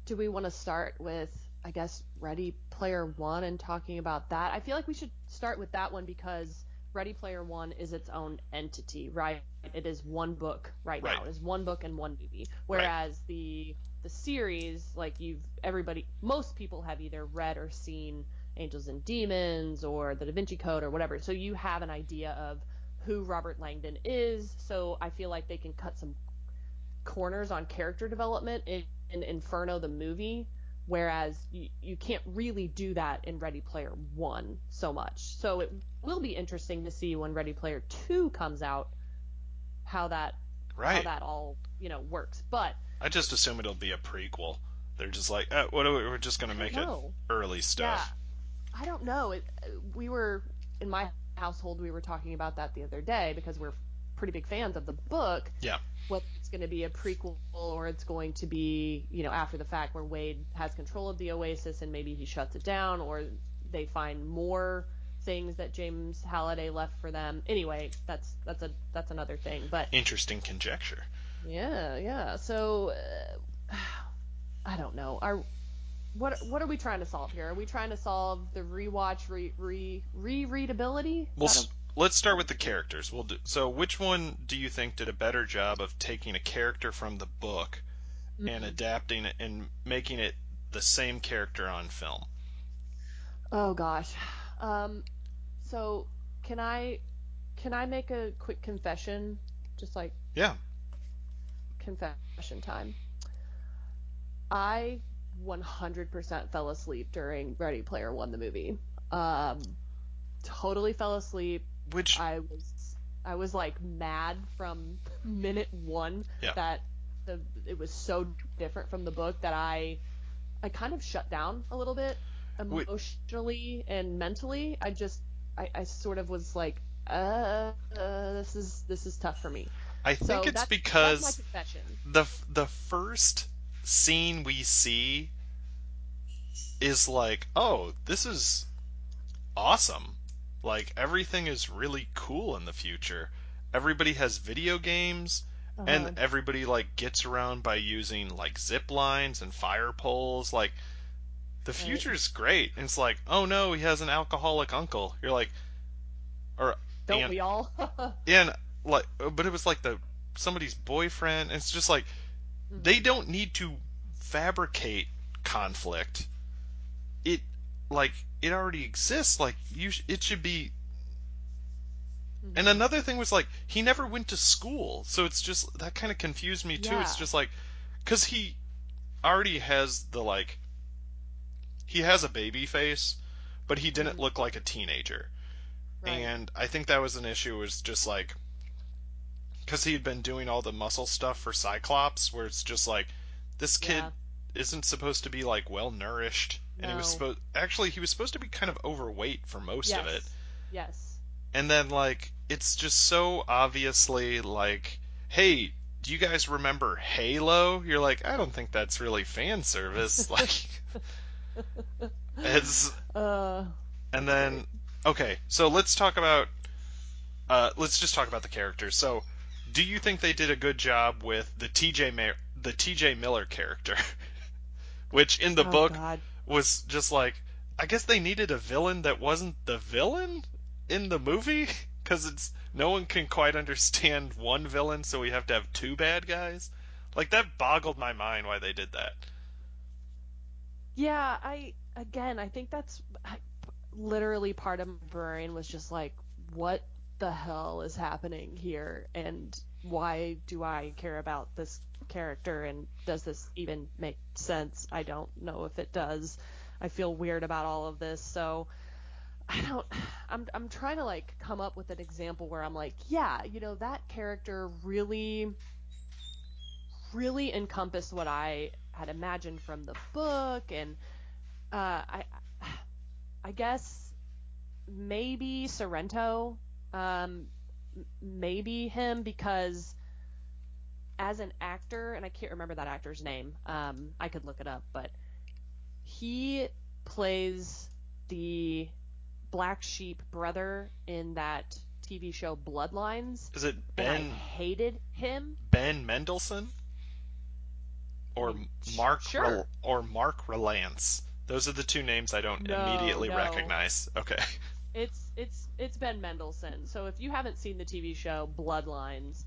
[SPEAKER 2] do we want to start with, I guess, Ready Player One and talking about that? I feel like we should start with that one because Ready Player One is its own entity, right? It is one book right, now. It is one book and one movie. Whereas the the series, like you've everybody, most people have either read or seen Angels and Demons or The Da Vinci Code or whatever, so you have an idea of who Robert Langdon is. So I feel like they can cut some corners on character development in, in Inferno the movie, whereas you, you can't really do that in Ready Player One so much. So it will be interesting to see when Ready Player Two comes out how that
[SPEAKER 1] right.
[SPEAKER 2] how that all you know works. But
[SPEAKER 1] I just assume it'll be a prequel. They're just like, eh, what? Are we, we're just gonna make it early stuff.
[SPEAKER 2] Yeah, I don't know. It, we were in my household. We were talking about that the other day because we're pretty big fans of the book.
[SPEAKER 1] Yeah.
[SPEAKER 2] It's going to be a prequel or it's going to be, you know, after the fact where Wade has control of the Oasis and maybe he shuts it down or they find more things that James Halliday left for them. Anyway, that's that's a that's another thing. But
[SPEAKER 1] Interesting conjecture.
[SPEAKER 2] yeah, yeah. So uh, I don't know. Are what what are we trying to solve here? Are we trying to solve the rewatch re re rereadability?
[SPEAKER 1] Well,
[SPEAKER 2] Is
[SPEAKER 1] s-
[SPEAKER 2] that
[SPEAKER 1] let's start with the characters. We'll do. So, which one do you think did a better job of taking a character from the book
[SPEAKER 2] a-
[SPEAKER 1] and adapting it and making it the same character on film?
[SPEAKER 2] Oh gosh. Um, so can I can I make a quick confession? Just like
[SPEAKER 1] Yeah.
[SPEAKER 2] confession time. I 100% fell asleep during Ready Player One, the movie. Um, totally fell asleep.
[SPEAKER 1] Which
[SPEAKER 2] I was I was like mad from minute one
[SPEAKER 1] Yeah.
[SPEAKER 2] that the it was so different from the book that I I kind of shut down a little bit
[SPEAKER 1] Wait.
[SPEAKER 2] emotionally and mentally. I just I, I sort of was like uh, uh this is this is tough for me.
[SPEAKER 1] I
[SPEAKER 2] So
[SPEAKER 1] think it's because the the first scene we see is like, oh, this is awesome. Like everything is really cool in the future. Everybody has video games
[SPEAKER 2] Uh-huh.
[SPEAKER 1] and everybody like gets around by using like zip lines and fire poles like the
[SPEAKER 2] Right.
[SPEAKER 1] future's great. And it's like, oh no, he has an alcoholic uncle. You're like or
[SPEAKER 2] don't
[SPEAKER 1] and-
[SPEAKER 2] we all?
[SPEAKER 1] and like but it was like the somebody's boyfriend. It's just like they don't need to fabricate conflict. It like it already exists. Like you, sh- it should be.
[SPEAKER 2] Mhm.
[SPEAKER 1] And another thing was like he never went to school, so it's just that kind of confused me too. It's just like because he already has the like he has a baby face, but he didn't
[SPEAKER 2] Mhm.
[SPEAKER 1] look like a teenager.
[SPEAKER 2] Right.
[SPEAKER 1] And I think that was an issue. Was just like because he had been doing all the muscle stuff for Cyclops, where it's just like this kid
[SPEAKER 2] Yeah.
[SPEAKER 1] isn't supposed to be like well nourished, and he was supposed actually he was supposed to be kind of overweight for most of it,
[SPEAKER 2] yes. Yes.
[SPEAKER 1] and then like it's just so obviously like, hey, do you guys remember Halo? You're like, I don't think that's really fan service, like. It's
[SPEAKER 2] Uh.
[SPEAKER 1] and then okay, so let's talk about uh, let's just talk about the characters. So, do you think they did a good job with the TJ Ma- the TJ Miller character, which in the
[SPEAKER 2] oh,
[SPEAKER 1] book
[SPEAKER 2] God.
[SPEAKER 1] Was just like I guess they needed a villain that wasn't the villain in the movie because it's no one can quite understand one villain, so we have to have two bad guys. Like that boggled my mind why they did that.
[SPEAKER 2] Yeah, I again, I think that's I, literally part of my brain was just like, what the hell is happening here, and why do I care about this character, and does this even make sense? I don't know if it does. I feel weird about all of this, so I don't. I'm I'm trying to like come up with an example where I'm like, yeah, you know, that character really really encompassed what I had imagined from the book, and uh, I, I guess maybe Sorrento, um, maybe him because as an actor, and I can't remember that actor's name. Um, I could look it up, but he plays the black sheep brother in that TV show Bloodlines,
[SPEAKER 1] Is it
[SPEAKER 2] and I
[SPEAKER 1] Ben
[SPEAKER 2] hated him.
[SPEAKER 1] Ben Mendelsohn or
[SPEAKER 2] sh-
[SPEAKER 1] Mark
[SPEAKER 2] sure.
[SPEAKER 1] Rel- or Mark Rylance. Those are the two names I don't
[SPEAKER 2] No,
[SPEAKER 1] immediately
[SPEAKER 2] no.
[SPEAKER 1] recognize. Okay.
[SPEAKER 2] It's it's it's Ben Mendelsohn. So if you haven't seen the TV show Bloodlines,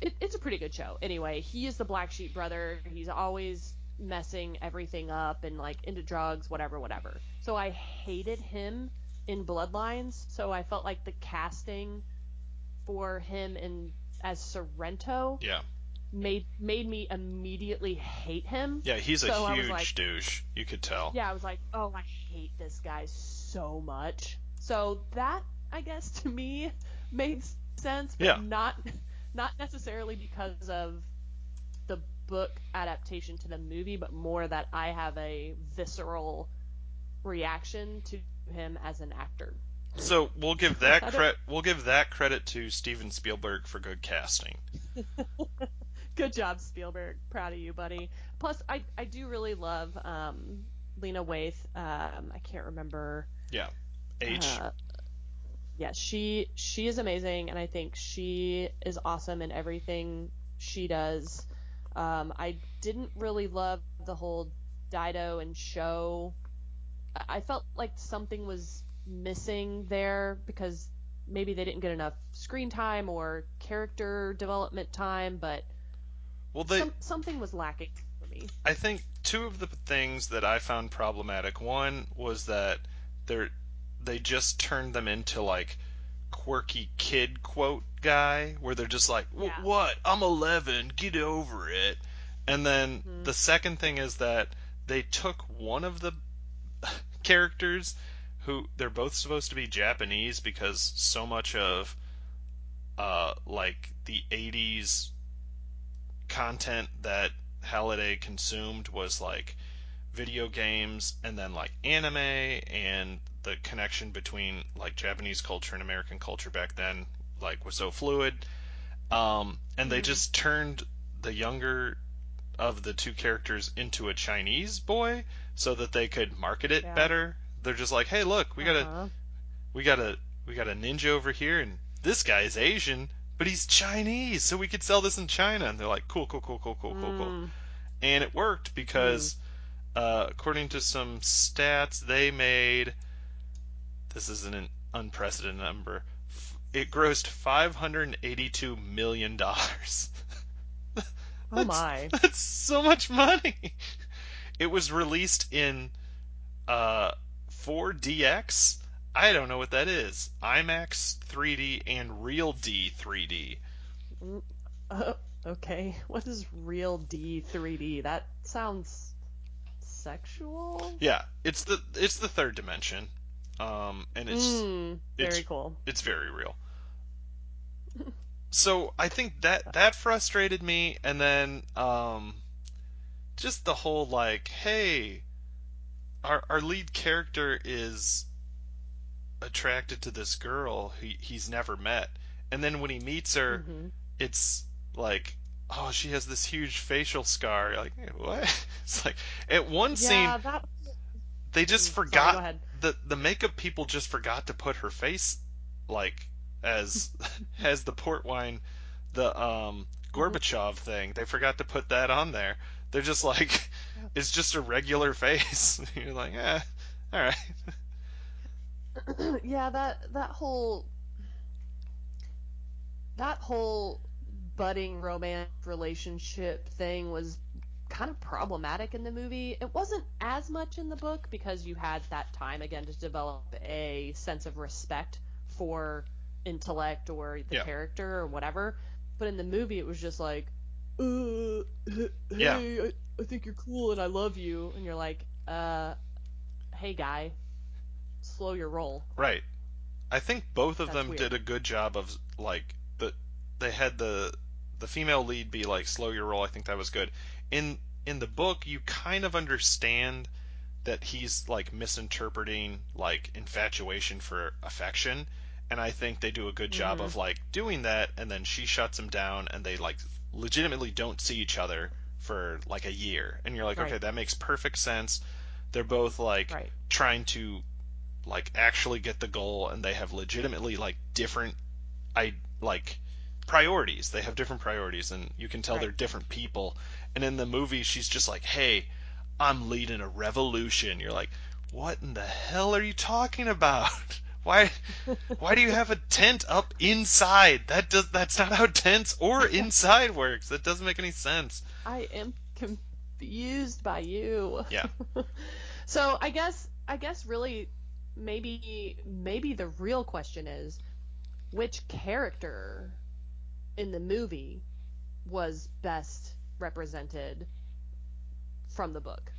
[SPEAKER 2] it, it's a pretty good show. Anyway, he is the black sheep brother. He's always messing everything up and like into drugs, whatever, whatever. So I hated him in Bloodlines. So I felt like the casting for him in as Sorrento
[SPEAKER 1] Yeah.
[SPEAKER 2] made made me immediately hate him.
[SPEAKER 1] Yeah, he's a
[SPEAKER 2] So was
[SPEAKER 1] huge
[SPEAKER 2] like-
[SPEAKER 1] douche. You could tell.
[SPEAKER 2] Yeah, I was like, oh, I hate this guy so much. So that, I guess, to me made sense, but
[SPEAKER 1] Yeah.
[SPEAKER 2] not not necessarily because of the book adaptation to the movie, but more that I have a visceral reaction to him as an actor.
[SPEAKER 1] So we'll give that credit. We'll give that credit to Steven Spielberg for good casting.
[SPEAKER 2] Good job, Spielberg. Proud of you, buddy. Plus, I I do really love um, Lena Waithe. Um, I can't remember.
[SPEAKER 1] Yeah. H.
[SPEAKER 2] Uh, yeah, she she is amazing, and I think she is awesome in everything she does. Um, I didn't really love the whole Daito and Sho. I- felt like something was missing there because maybe they didn't get enough screen time or character development time, but
[SPEAKER 1] well, they.
[SPEAKER 2] some, something was lacking for me.
[SPEAKER 1] I think two of the things that I found problematic. One was that they're they just turned them into like quirky kid quote guy, where they're just like, "Wh-
[SPEAKER 2] Yeah.
[SPEAKER 1] "What? I'm 11. Get over it." And then
[SPEAKER 2] Mhm.
[SPEAKER 1] the second thing is that they took one of the characters who they're both supposed to be Japanese because so much of uh like the 80s content that Halliday consumed was like video games and then like anime and the connection between like Japanese culture and American culture back then like was so fluid um and they
[SPEAKER 2] Mhm.
[SPEAKER 1] just turned the younger of the two characters into a Chinese boy so that they could market it
[SPEAKER 2] Yeah.
[SPEAKER 1] better they're just like hey look we got a
[SPEAKER 2] Uh-huh.
[SPEAKER 1] we got a we got a ninja over here and this guy's Asian but he's Chinese so we could sell this in China and they're like cool cool cool cool cool cool cool
[SPEAKER 2] Mm.
[SPEAKER 1] and it worked because uh, according to some stats they made this is an unprecedented number. It grossed 582 million dollars.
[SPEAKER 2] Oh my.
[SPEAKER 1] that's so much money. It was released in uh 4DX I don't know what that is. IMAX 3D and Real D 3D
[SPEAKER 2] Uh, okay, what is real D 3D? That sounds sexual.
[SPEAKER 1] yeah. It's the it's the third dimension um and it's
[SPEAKER 2] Mm, very
[SPEAKER 1] it's-
[SPEAKER 2] cool.
[SPEAKER 1] it's very real. So I think that that frustrated me, and then um, just the whole like, hey, our our lead character is attracted to this girl he he's never met, and then when he meets her,
[SPEAKER 2] Mhm.
[SPEAKER 1] it's like, oh, she has this huge facial scar. You're like, "Hey, what? It's like at one scene
[SPEAKER 2] that.
[SPEAKER 1] they just
[SPEAKER 2] Mm, sorry,
[SPEAKER 1] forgot
[SPEAKER 2] go ahead.
[SPEAKER 1] The the makeup people just forgot to put her face like as as the port wine the um Gorbachev thing. They forgot to put that on there. They're just like it's just a regular face. You're like, eh, all right.
[SPEAKER 2] yeah, that that whole that whole budding romance relationship thing was kind of problematic in the movie. It wasn't as much in the book because you had that time again to develop a sense of respect for intellect or the
[SPEAKER 1] Yeah.
[SPEAKER 2] character or whatever. But in the movie, it was just like, uh, hey,
[SPEAKER 1] Yeah.
[SPEAKER 2] I, I think you're cool and I love you, and you're like, uh, hey guy, slow your roll.
[SPEAKER 1] Right. I think both of
[SPEAKER 2] That's
[SPEAKER 1] them
[SPEAKER 2] weird.
[SPEAKER 1] did a good job of like the they had the the female lead be like slow your roll. I think that was good. In in the book, you kind of understand that he's like misinterpreting like infatuation for affection, and I think they do a good job
[SPEAKER 2] Mhm.
[SPEAKER 1] of like doing that. And then she shuts him down, and they like legitimately don't see each other for like a year, and you're like,
[SPEAKER 2] Right.
[SPEAKER 1] okay, that makes perfect sense. They're both like
[SPEAKER 2] Right.
[SPEAKER 1] trying to like actually get the goal and they have legitimately like different i like priorities they have different priorities and you can tell
[SPEAKER 2] Right.
[SPEAKER 1] they're different people and in the movie she's just like hey i'm leading a revolution. You're like what in the hell are you talking about? Why why do you have a tent up inside? That does that's not how tents or inside works. That doesn't make any sense.
[SPEAKER 2] I am confused by you.
[SPEAKER 1] Yeah.
[SPEAKER 2] so I guess I guess really maybe maybe the real question is which character in the movie was best represented from the book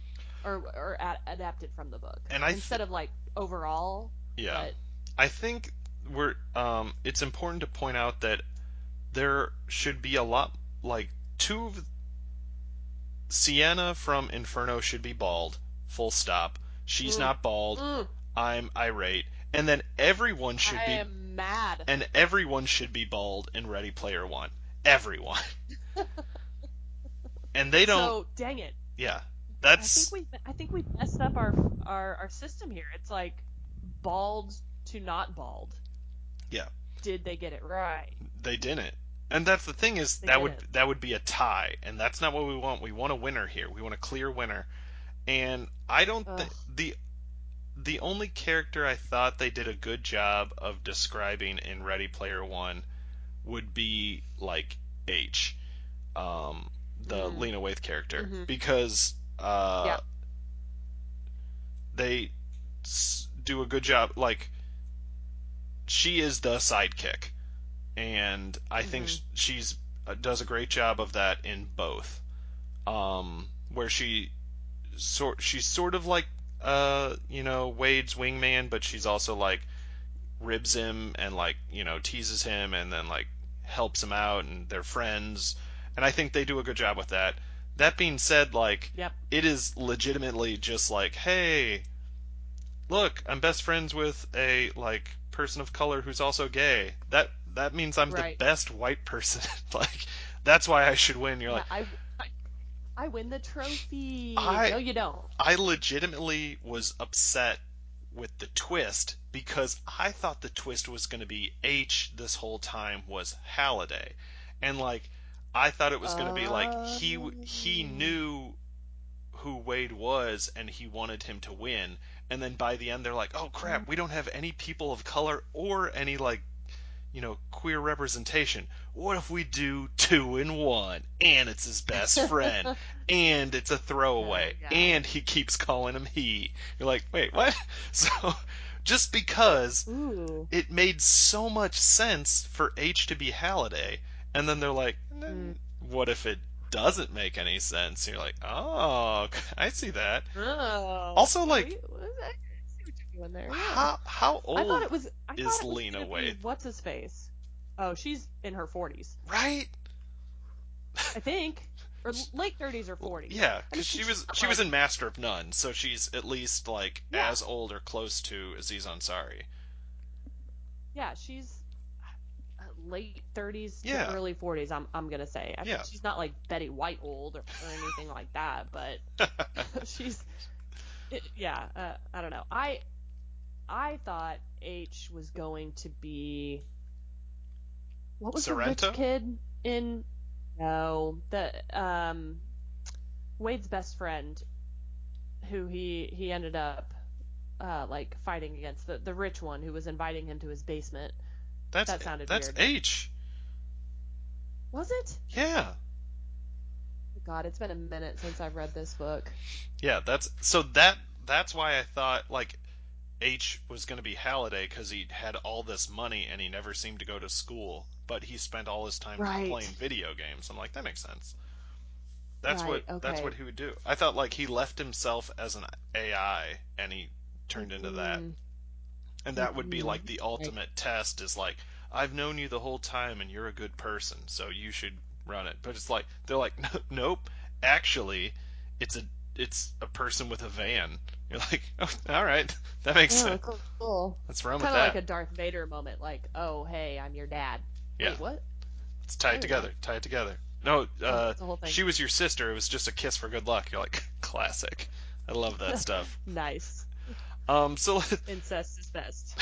[SPEAKER 2] or or ad- adapted from the book
[SPEAKER 1] And I th-
[SPEAKER 2] instead of like overall
[SPEAKER 1] Yeah.
[SPEAKER 2] but
[SPEAKER 1] I think we're um it's important to point out that there should be a lot like two of Sienna from Inferno should be bald, full stop. She's
[SPEAKER 2] Mm.
[SPEAKER 1] not bald.
[SPEAKER 2] Mm,
[SPEAKER 1] I'm irate. And then everyone should
[SPEAKER 2] I
[SPEAKER 1] be
[SPEAKER 2] am mad
[SPEAKER 1] and everyone should be bald in Ready Player 1. Everyone. and they don't
[SPEAKER 2] so dang it
[SPEAKER 1] yeah. that's.
[SPEAKER 2] I think we I think we messed up our our our system here. It's like bald to not bald.
[SPEAKER 1] Yeah.
[SPEAKER 2] Did they get it right?
[SPEAKER 1] they didn't. And that's the thing is
[SPEAKER 2] They
[SPEAKER 1] that would that would be a tie, and that's not what we want. We want a winner here. We want a clear winner. And I don't think the the only character I thought they did a good job of describing in Ready Player One would be like H, um, the
[SPEAKER 2] Mhm.
[SPEAKER 1] Lena Waithe character,
[SPEAKER 2] Mhm.
[SPEAKER 1] because uh,
[SPEAKER 2] Yeah.
[SPEAKER 1] they s- do a good job. Like she is the sidekick, and I think
[SPEAKER 2] Mhm.
[SPEAKER 1] sh- she's uh, does a great job of that in both. Um, where she sort she's sort of like uh you know Wade's wingman, but she's also like ribs him and like you know teases him and then like helps him out and they're friends. And I think they do a good job with that. That being said, like
[SPEAKER 2] Yep.
[SPEAKER 1] it is legitimately just like, hey, look, I'm best friends with a like person of color who's also gay. That that means I'm
[SPEAKER 2] Right.
[SPEAKER 1] the best white person. like that's why I should win. You're
[SPEAKER 2] Yeah,
[SPEAKER 1] like,
[SPEAKER 2] I, I I win the trophy.
[SPEAKER 1] I-
[SPEAKER 2] no, you don't.
[SPEAKER 1] I legitimately was upset with the twist because I thought the twist was going to be H this whole time was Halliday. And like I thought it was going to be like he he
[SPEAKER 2] Oh.
[SPEAKER 1] knew who Wade was and he wanted him to win. And then by the end they're like, "Oh crap, mm-hmm. we don't have any people of color or any like you know, queer representation. What if we do two in one? And it's his best friend. and it's a throwaway.
[SPEAKER 2] Oh.
[SPEAKER 1] And he keeps calling him he. You're like, wait, what? So, just because
[SPEAKER 2] Ooh.
[SPEAKER 1] it made so much sense for H to be Halliday, and then they're like,
[SPEAKER 2] Mm.
[SPEAKER 1] what if it doesn't make any sense? And you're like, oh, I see that.
[SPEAKER 2] Oh.
[SPEAKER 1] Also, like-
[SPEAKER 2] Wait, what is that? I see what there.
[SPEAKER 1] How how old?
[SPEAKER 2] I thought it was. I
[SPEAKER 1] is
[SPEAKER 2] it was
[SPEAKER 1] Lena Waithe?
[SPEAKER 2] What's his face? Oh, she's in her 40s,
[SPEAKER 1] right?
[SPEAKER 2] I think, or late 30s or 40s.
[SPEAKER 1] Yeah, because she was she was in Master of None, so she's at least like
[SPEAKER 2] Yeah.
[SPEAKER 1] as old or close to Aziz Ansari.
[SPEAKER 2] Yeah, she's late 30s
[SPEAKER 1] Yeah.
[SPEAKER 2] to early 40s. I'm I'm gonna say. I
[SPEAKER 1] Yeah.
[SPEAKER 2] mean, she's not like Betty White old or, or anything like that, but she's it, yeah. Uh, I don't know. I I thought H was going to be what was the
[SPEAKER 1] Sorrento?
[SPEAKER 2] rich kid in no the um Wade's best friend who he he ended up uh like fighting against the the rich one who was inviting him to his basement.
[SPEAKER 1] That's
[SPEAKER 2] That sounded
[SPEAKER 1] that's
[SPEAKER 2] weird.
[SPEAKER 1] H.
[SPEAKER 2] Was it?
[SPEAKER 1] Yeah,
[SPEAKER 2] God, it's been a minute since I've read this book.
[SPEAKER 1] yeah. That's so that that's why I thought like H was going to be Halliday because he had all this money and he never seemed to go to school, but he spent all his time
[SPEAKER 2] Right.
[SPEAKER 1] playing video games. I'm like, that makes sense. That's
[SPEAKER 2] Right,
[SPEAKER 1] what that's what he would do. I thought like he left himself as an AI and he turned into that.
[SPEAKER 2] Mm.
[SPEAKER 1] And that would be like the ultimate test is like, I've known you the whole time and you're a good person, so you should run it. But it's like they're like, nope, actually, it's a it's a person with a van. You're like, oh, all right, that makes
[SPEAKER 2] oh,
[SPEAKER 1] sense.
[SPEAKER 2] cool. cool.
[SPEAKER 1] Let's
[SPEAKER 2] Kind of like a Darth Vader moment, like, oh, hey, I'm your dad.
[SPEAKER 1] Yeah.
[SPEAKER 2] Wait, what?
[SPEAKER 1] Let's tie it
[SPEAKER 2] there
[SPEAKER 1] together. Tie it together. No, uh,
[SPEAKER 2] that's the whole thing.
[SPEAKER 1] she was your sister. It was just a kiss for good luck. You're like, classic. I love that stuff.
[SPEAKER 2] Nice.
[SPEAKER 1] Um, so
[SPEAKER 2] Incest is best.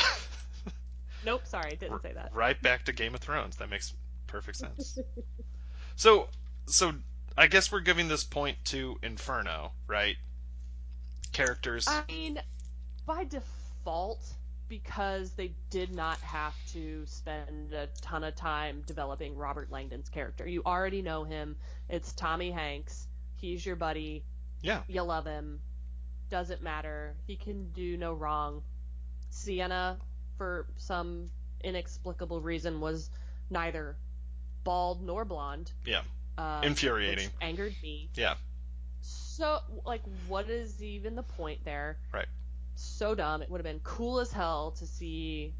[SPEAKER 2] Nope, sorry, didn't say that.
[SPEAKER 1] right back to Game of Thrones. That makes perfect sense. so, so I guess we're giving this point to Inferno, right? Characters.
[SPEAKER 2] I mean, by default, because they did not have to spend a ton of time developing Robert Langdon's character. You already know him. It's Tommy Hanks. He's your buddy.
[SPEAKER 1] yeah,
[SPEAKER 2] You love him. Doesn't matter. He can do no wrong. Sienna, for some inexplicable reason was neither bald nor blonde.
[SPEAKER 1] Yeah.
[SPEAKER 2] Um,
[SPEAKER 1] Infuriating.
[SPEAKER 2] which angered me.
[SPEAKER 1] Yeah.
[SPEAKER 2] So, like, what is even the point there?
[SPEAKER 1] Right.
[SPEAKER 2] So dumb. It would have been cool as hell to see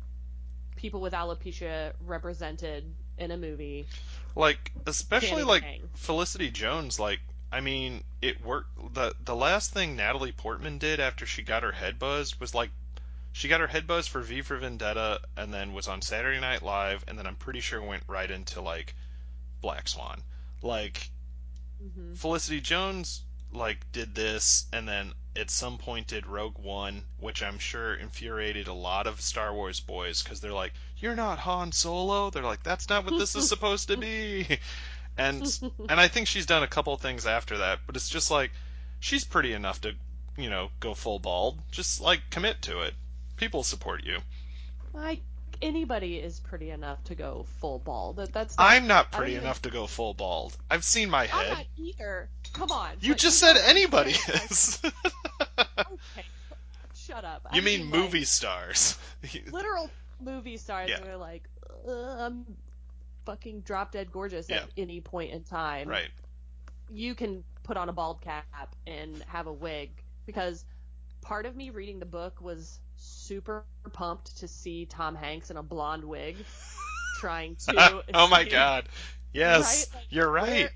[SPEAKER 2] people with alopecia represented in a movie.
[SPEAKER 1] Like especially like
[SPEAKER 2] hang.
[SPEAKER 1] Felicity Jones. Like I mean, it worked. the The last thing Natalie Portman did after she got her head buzzed was like. She got her head buzzed for V for Vendetta, and then was on Saturday Night Live, and then I'm pretty sure went right into like Black Swan. Like
[SPEAKER 2] hmm
[SPEAKER 1] Felicity Jones like did this and then at some point did Rogue One, which I'm sure infuriated a lot of Star Wars boys because they're like, "You're not Han Solo." They're like, "That's not what this is supposed to be." And and I think she's done a couple things after that, but it's just like she's pretty enough to, you know, go full bald. Just like commit to it. People support you.
[SPEAKER 2] Like anybody is pretty enough to go full bald. That that's. Not,
[SPEAKER 1] I'm not
[SPEAKER 2] I
[SPEAKER 1] pretty
[SPEAKER 2] even-
[SPEAKER 1] enough to go full bald. I've seen my head.
[SPEAKER 2] I'm not either. Come on.
[SPEAKER 1] You just
[SPEAKER 2] you
[SPEAKER 1] said anybody is.
[SPEAKER 2] okay, shut up. I
[SPEAKER 1] you mean
[SPEAKER 2] like,
[SPEAKER 1] movie stars?
[SPEAKER 2] literal movie stars
[SPEAKER 1] Yeah.
[SPEAKER 2] that are like, I'm fucking drop dead gorgeous
[SPEAKER 1] Yeah.
[SPEAKER 2] at any point in time.
[SPEAKER 1] right.
[SPEAKER 2] You can put on a bald cap and have a wig because part of me reading the book was super pumped to see Tom Hanks in a blonde wig trying to.
[SPEAKER 1] oh my god. Yes,
[SPEAKER 2] Right? Like,
[SPEAKER 1] you're right.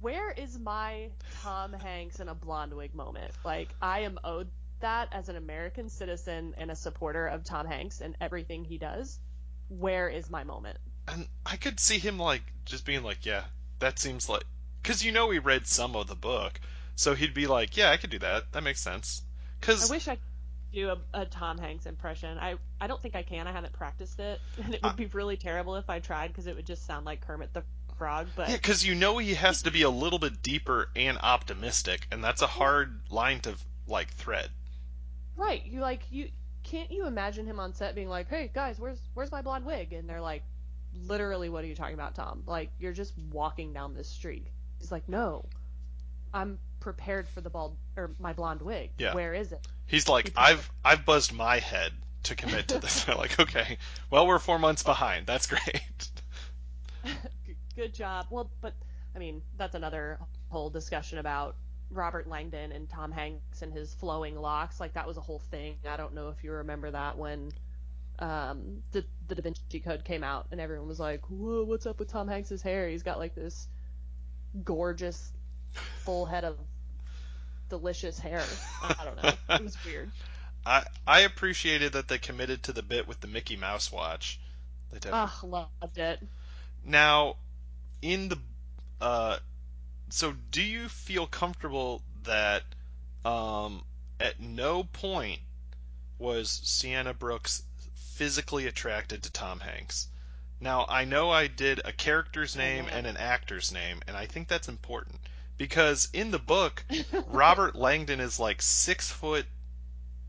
[SPEAKER 2] Where, where is my Tom Hanks in a blonde wig moment? Like, I am owed that as an American citizen and a supporter of Tom Hanks and everything he does. Where is my moment?
[SPEAKER 1] And I could see him like just being like, "Yeah, that seems like," because you know he read some of the book, so he'd be like, "Yeah, I could do that. That makes sense."
[SPEAKER 2] Cuz
[SPEAKER 1] I
[SPEAKER 2] wish I could do a, a Tom Hanks impression. I, I don't think I can. I haven't practiced it. And it would
[SPEAKER 1] I-
[SPEAKER 2] be really terrible if I tried because it would just sound like Kermit the Frog. But
[SPEAKER 1] yeah, because you know he has to be a little bit deeper and optimistic, and that's a hard line to like thread.
[SPEAKER 2] Right. You like you can't you imagine him on set being like, "Hey guys, where's where's my blonde wig?" And they're like, "Literally, what are you talking about, Tom? Like you're just walking down this street." He's like, "No, I'm prepared for the bald or my blonde wig.
[SPEAKER 1] Yeah.
[SPEAKER 2] Where is it?"
[SPEAKER 1] He's like, "I've I've buzzed my head to commit to this." They're like, "Okay, well we're four months behind. That's great."
[SPEAKER 2] Good job. Well, but I mean, that's another whole discussion about Robert Langdon and Tom Hanks and his flowing locks. Like that was a whole thing. I don't know if you remember that when um, the the Da Vinci Code came out and everyone was like, "Whoa, what's up with Tom Hanks's hair? He's got like this gorgeous full head of delicious hair." I don't know. It was weird.
[SPEAKER 1] I I appreciated that they committed to the bit with the Mickey Mouse watch. They definitely
[SPEAKER 2] Ugh, loved it.
[SPEAKER 1] Now, in the uh, so do you feel comfortable that um, at no point was Sienna Brooks physically attracted to Tom Hanks? Now, I know I did a character's name and an actor's name, and I think that's important because in the book, Robert Langdon is like six foot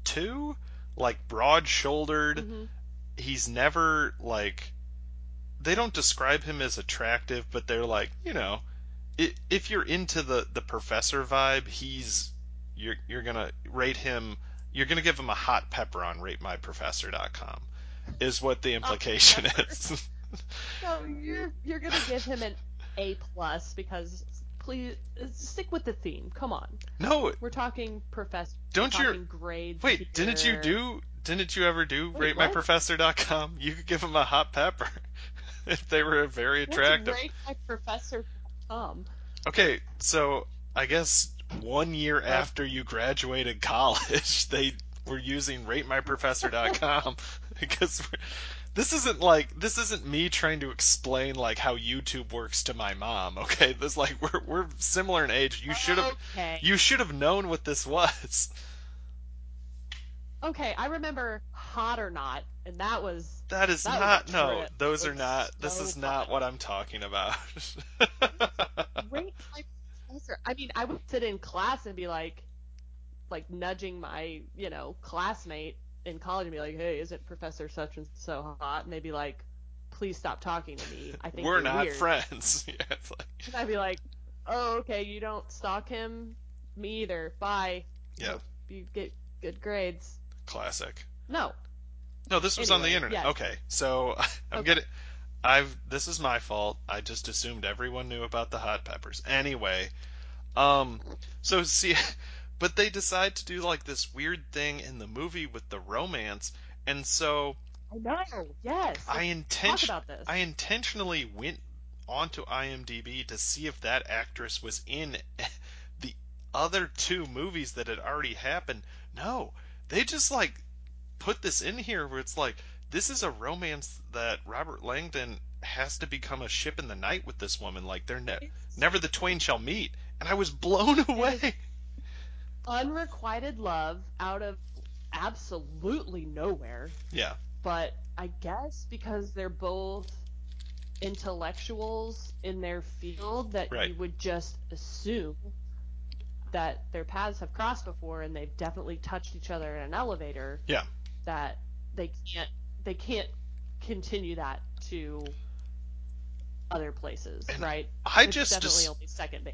[SPEAKER 1] two, like broad shouldered
[SPEAKER 2] Mhm.
[SPEAKER 1] he's never like they don't describe him as attractive but they're like you know if you're into the the professor vibe he's you're you're gonna rate him you're gonna give him a hot pepper on ratemyprofessor.com is what the implication
[SPEAKER 2] pepper.
[SPEAKER 1] is
[SPEAKER 2] So you're you're gonna give him an A plus because please stick with the theme. Come on,
[SPEAKER 1] no
[SPEAKER 2] we're talking professor.
[SPEAKER 1] Don't you-
[SPEAKER 2] grades?
[SPEAKER 1] wait didn't you do didn't you ever do
[SPEAKER 2] Wait,
[SPEAKER 1] ratemyprofessor.com you could give him a hot pepper if they were very attractive
[SPEAKER 2] rate my professor? Um,
[SPEAKER 1] Okay, so I guess one year after you graduated college, they were using RateMyProfessor.com because we're- this isn't like this isn't me trying to explain like how YouTube works to my mom. Okay, this like we're we're similar in age. You should have
[SPEAKER 2] Okay.
[SPEAKER 1] you should have known what this was.
[SPEAKER 2] Okay, I remember hot or not, and that was
[SPEAKER 1] That is
[SPEAKER 2] That
[SPEAKER 1] not no. Those are not. This
[SPEAKER 2] so
[SPEAKER 1] is not what I'm talking about.
[SPEAKER 2] rate. I mean, I would sit in class and be like, like nudging my, you know, classmate in college and be like, "Hey, isn't Professor such and so hot?" And they'd be like, "Please stop talking to me. I think
[SPEAKER 1] We're not
[SPEAKER 2] weird."
[SPEAKER 1] friends. Yeah, like,
[SPEAKER 2] And I'd be like, "Oh, okay, you don't stalk him. Me either. Bye.
[SPEAKER 1] yeah,
[SPEAKER 2] Hope you get good grades."
[SPEAKER 1] classic.
[SPEAKER 2] No,
[SPEAKER 1] No, this was on the internet.
[SPEAKER 2] yes.
[SPEAKER 1] Okay, so I'm
[SPEAKER 2] Okay.
[SPEAKER 1] getting. I've. This is my fault. I just assumed everyone knew about the hot peppers. Anyway, um, so see, but they decide to do like this weird thing in the movie with the romance, and so
[SPEAKER 2] I know. Yes.
[SPEAKER 1] I
[SPEAKER 2] Let's talk about this.
[SPEAKER 1] I intentionally went onto IMDb to see if that actress was in the other two movies that had already happened. No, they just like put this in here where it's like this is a romance that Robert Langdon has to become a ship in the night with this woman. Like they're ne- never the twain shall meet, and I was blown away.
[SPEAKER 2] Unrequited love out of absolutely nowhere.
[SPEAKER 1] Yeah,
[SPEAKER 2] But I guess because they're both intellectuals in their field that
[SPEAKER 1] Right.
[SPEAKER 2] you would just assume that their paths have crossed before and they've definitely touched each other in an elevator.
[SPEAKER 1] Yeah.
[SPEAKER 2] That they can't they can't continue that to other places,
[SPEAKER 1] And
[SPEAKER 2] right?
[SPEAKER 1] I
[SPEAKER 2] It's
[SPEAKER 1] just
[SPEAKER 2] definitely only second base.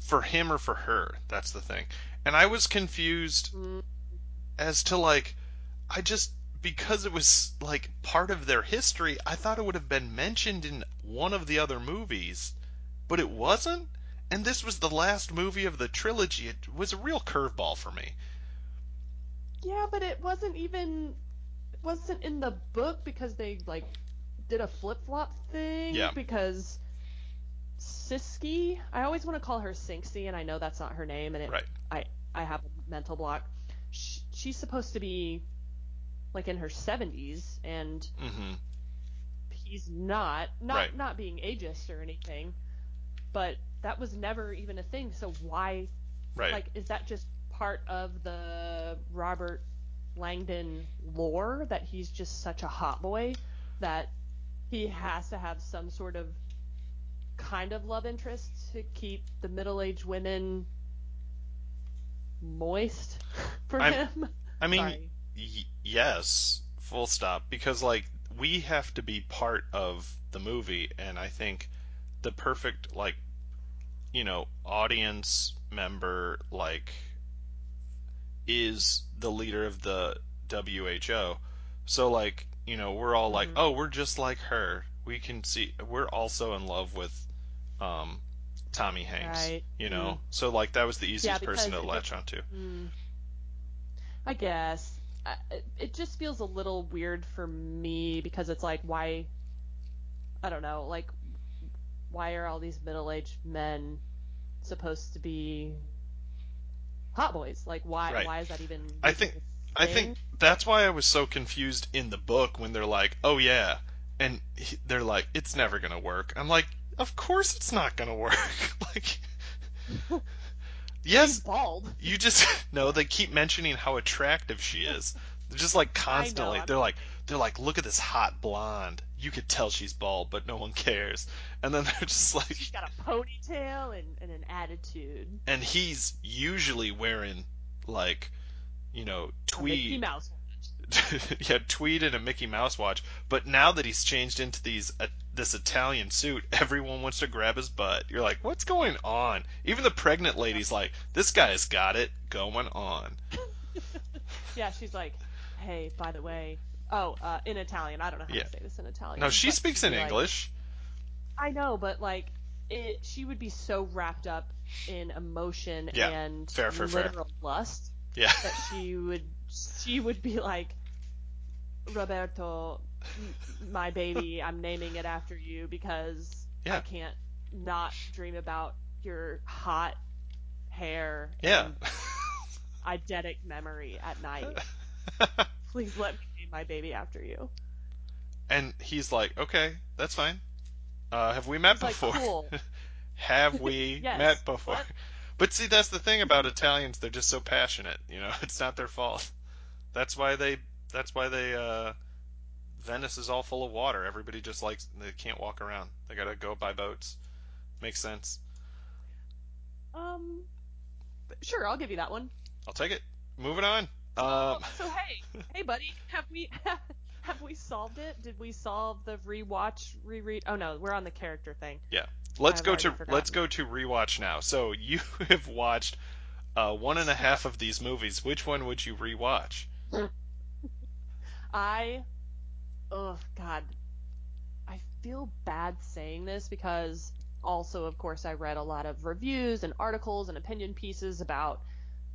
[SPEAKER 1] For him or for her. That's the thing, and I was confused
[SPEAKER 2] Mm,
[SPEAKER 1] as to like I just because it was like part of their history, I thought it would have been mentioned in one of the other movies, but it wasn't. And this was the last movie of the trilogy. It was a real curveball for me.
[SPEAKER 2] Yeah, but it wasn't even it wasn't in the book because they like did a flip flop thing.
[SPEAKER 1] Yeah.
[SPEAKER 2] Because Siski, I always want to call her Sinksy, and I know that's not her name, and it,
[SPEAKER 1] Right.
[SPEAKER 2] I I have a mental block. Sh she's supposed to be like in her 70s, and
[SPEAKER 1] hmm
[SPEAKER 2] he's not. Not
[SPEAKER 1] Right.
[SPEAKER 2] not being ageist or anything, but that was never even a thing. So why
[SPEAKER 1] Right.
[SPEAKER 2] like is that just part of the Robert Langdon lore that he's just such a hot boy that he has to have some sort of kind of love interest to keep the middle-aged women moist for
[SPEAKER 1] I'm-
[SPEAKER 2] him.
[SPEAKER 1] I mean, y- yes, full stop. Because like we have to be part of the movie, and I think the perfect like you know audience member like is the leader of the WHO. So like you know we're all like,
[SPEAKER 2] Mhm.
[SPEAKER 1] oh, we're just like her. We can see we're also in love with um, Tommy Hanks.
[SPEAKER 2] Right.
[SPEAKER 1] You know,
[SPEAKER 2] Mm.
[SPEAKER 1] so like that was the easiest
[SPEAKER 2] because
[SPEAKER 1] person to latch onto.
[SPEAKER 2] Mm. I guess I, it- just feels a little weird for me because it's like why I don't know like why are all these middle-aged men supposed to be hot boys like why
[SPEAKER 1] Right.
[SPEAKER 2] why is that even
[SPEAKER 1] I think- I think that's why I was so confused in the book when they're like, "Oh yeah," and he, they're like, "It's never gonna work." I'm like, "Of course it's not gonna work." like, yes,
[SPEAKER 2] bald
[SPEAKER 1] you just no. They keep mentioning how attractive she is. They're just like constantly.
[SPEAKER 2] I'm
[SPEAKER 1] they're like, they're like, "Look at this hot blonde." You could tell she's bald, but no one cares. And then they're just like,
[SPEAKER 2] she's got a ponytail and, and an attitude
[SPEAKER 1] and he's usually wearing like, you know,
[SPEAKER 2] a Mickey
[SPEAKER 1] tweed.
[SPEAKER 2] Mouse
[SPEAKER 1] yeah, tweed and a Mickey Mouse watch. But now that he's changed into these uh, this Italian suit, everyone wants to grab his butt. You're like, what's going on? Even the pregnant lady's like, this guy's got it going on.
[SPEAKER 2] yeah she's like hey by the way oh uh, in Italian I don't know how
[SPEAKER 1] Yeah.
[SPEAKER 2] to say this in Italian
[SPEAKER 1] No, she speaks in
[SPEAKER 2] like,
[SPEAKER 1] English.
[SPEAKER 2] I know, but like it, she would be so wrapped up in emotion
[SPEAKER 1] Yeah,
[SPEAKER 2] and
[SPEAKER 1] fair, fair, fair.
[SPEAKER 2] literal lust
[SPEAKER 1] Yeah,
[SPEAKER 2] that she would she would be like, Roberto, my baby, I'm naming it after you because I can't not dream about your hot hair
[SPEAKER 1] yeah.
[SPEAKER 2] eidetic memory at night. Please let me name my baby after you.
[SPEAKER 1] and he's like, okay, that's fine. Uh, have we met
[SPEAKER 2] like
[SPEAKER 1] before?
[SPEAKER 2] cool.
[SPEAKER 1] have we
[SPEAKER 2] Yes.
[SPEAKER 1] met before?
[SPEAKER 2] What?
[SPEAKER 1] But see, that's the thing about Italians; they're just so passionate. You know, it's not their fault. That's why they. That's why they. Uh, Venice is all full of water. Everybody just likes. They can't walk around. They gotta go by boats. Makes sense.
[SPEAKER 2] Um, sure, I'll give you that one.
[SPEAKER 1] I'll take it. Moving on. Um,
[SPEAKER 2] so hey, hey, buddy, have we have we solved it? Did we solve the rewatch, reread? Oh no, we're on the character thing.
[SPEAKER 1] Yeah, let's
[SPEAKER 2] I've
[SPEAKER 1] go to
[SPEAKER 2] forgotten.
[SPEAKER 1] let's go to rewatch now. So you have watched uh, one and a half of these movies. Which one would you rewatch?
[SPEAKER 2] I, oh God, I feel bad saying this because also, of course, I read a lot of reviews and articles and opinion pieces about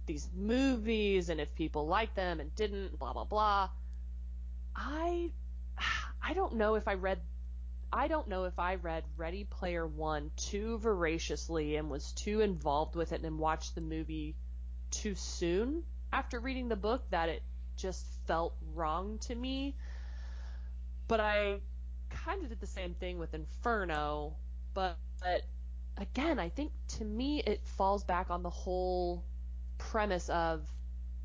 [SPEAKER 2] these movies and if people liked them and didn't, blah blah blah. I, I don't know if I read. I don't know if I read Ready Player One too voraciously and was too involved with it and watched the movie too soon after reading the book that it just felt wrong to me. But I kind of did the same thing with Inferno, but, but again, I think to me it falls back on the whole premise of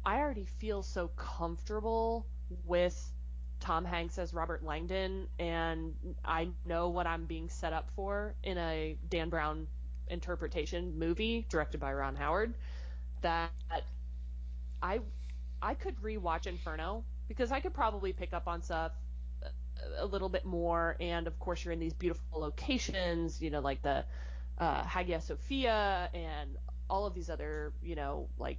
[SPEAKER 2] I already feel so comfortable with Tom Hanks as Robert Langdon, and I know what I'm being set up for in a Dan Brown interpretation movie directed by Ron Howard. That I I could rewatch Inferno because I could probably pick up on stuff a little bit more, and of course you're in these beautiful locations, you know, like the uh, Hagia Sophia and all of these other, you know, like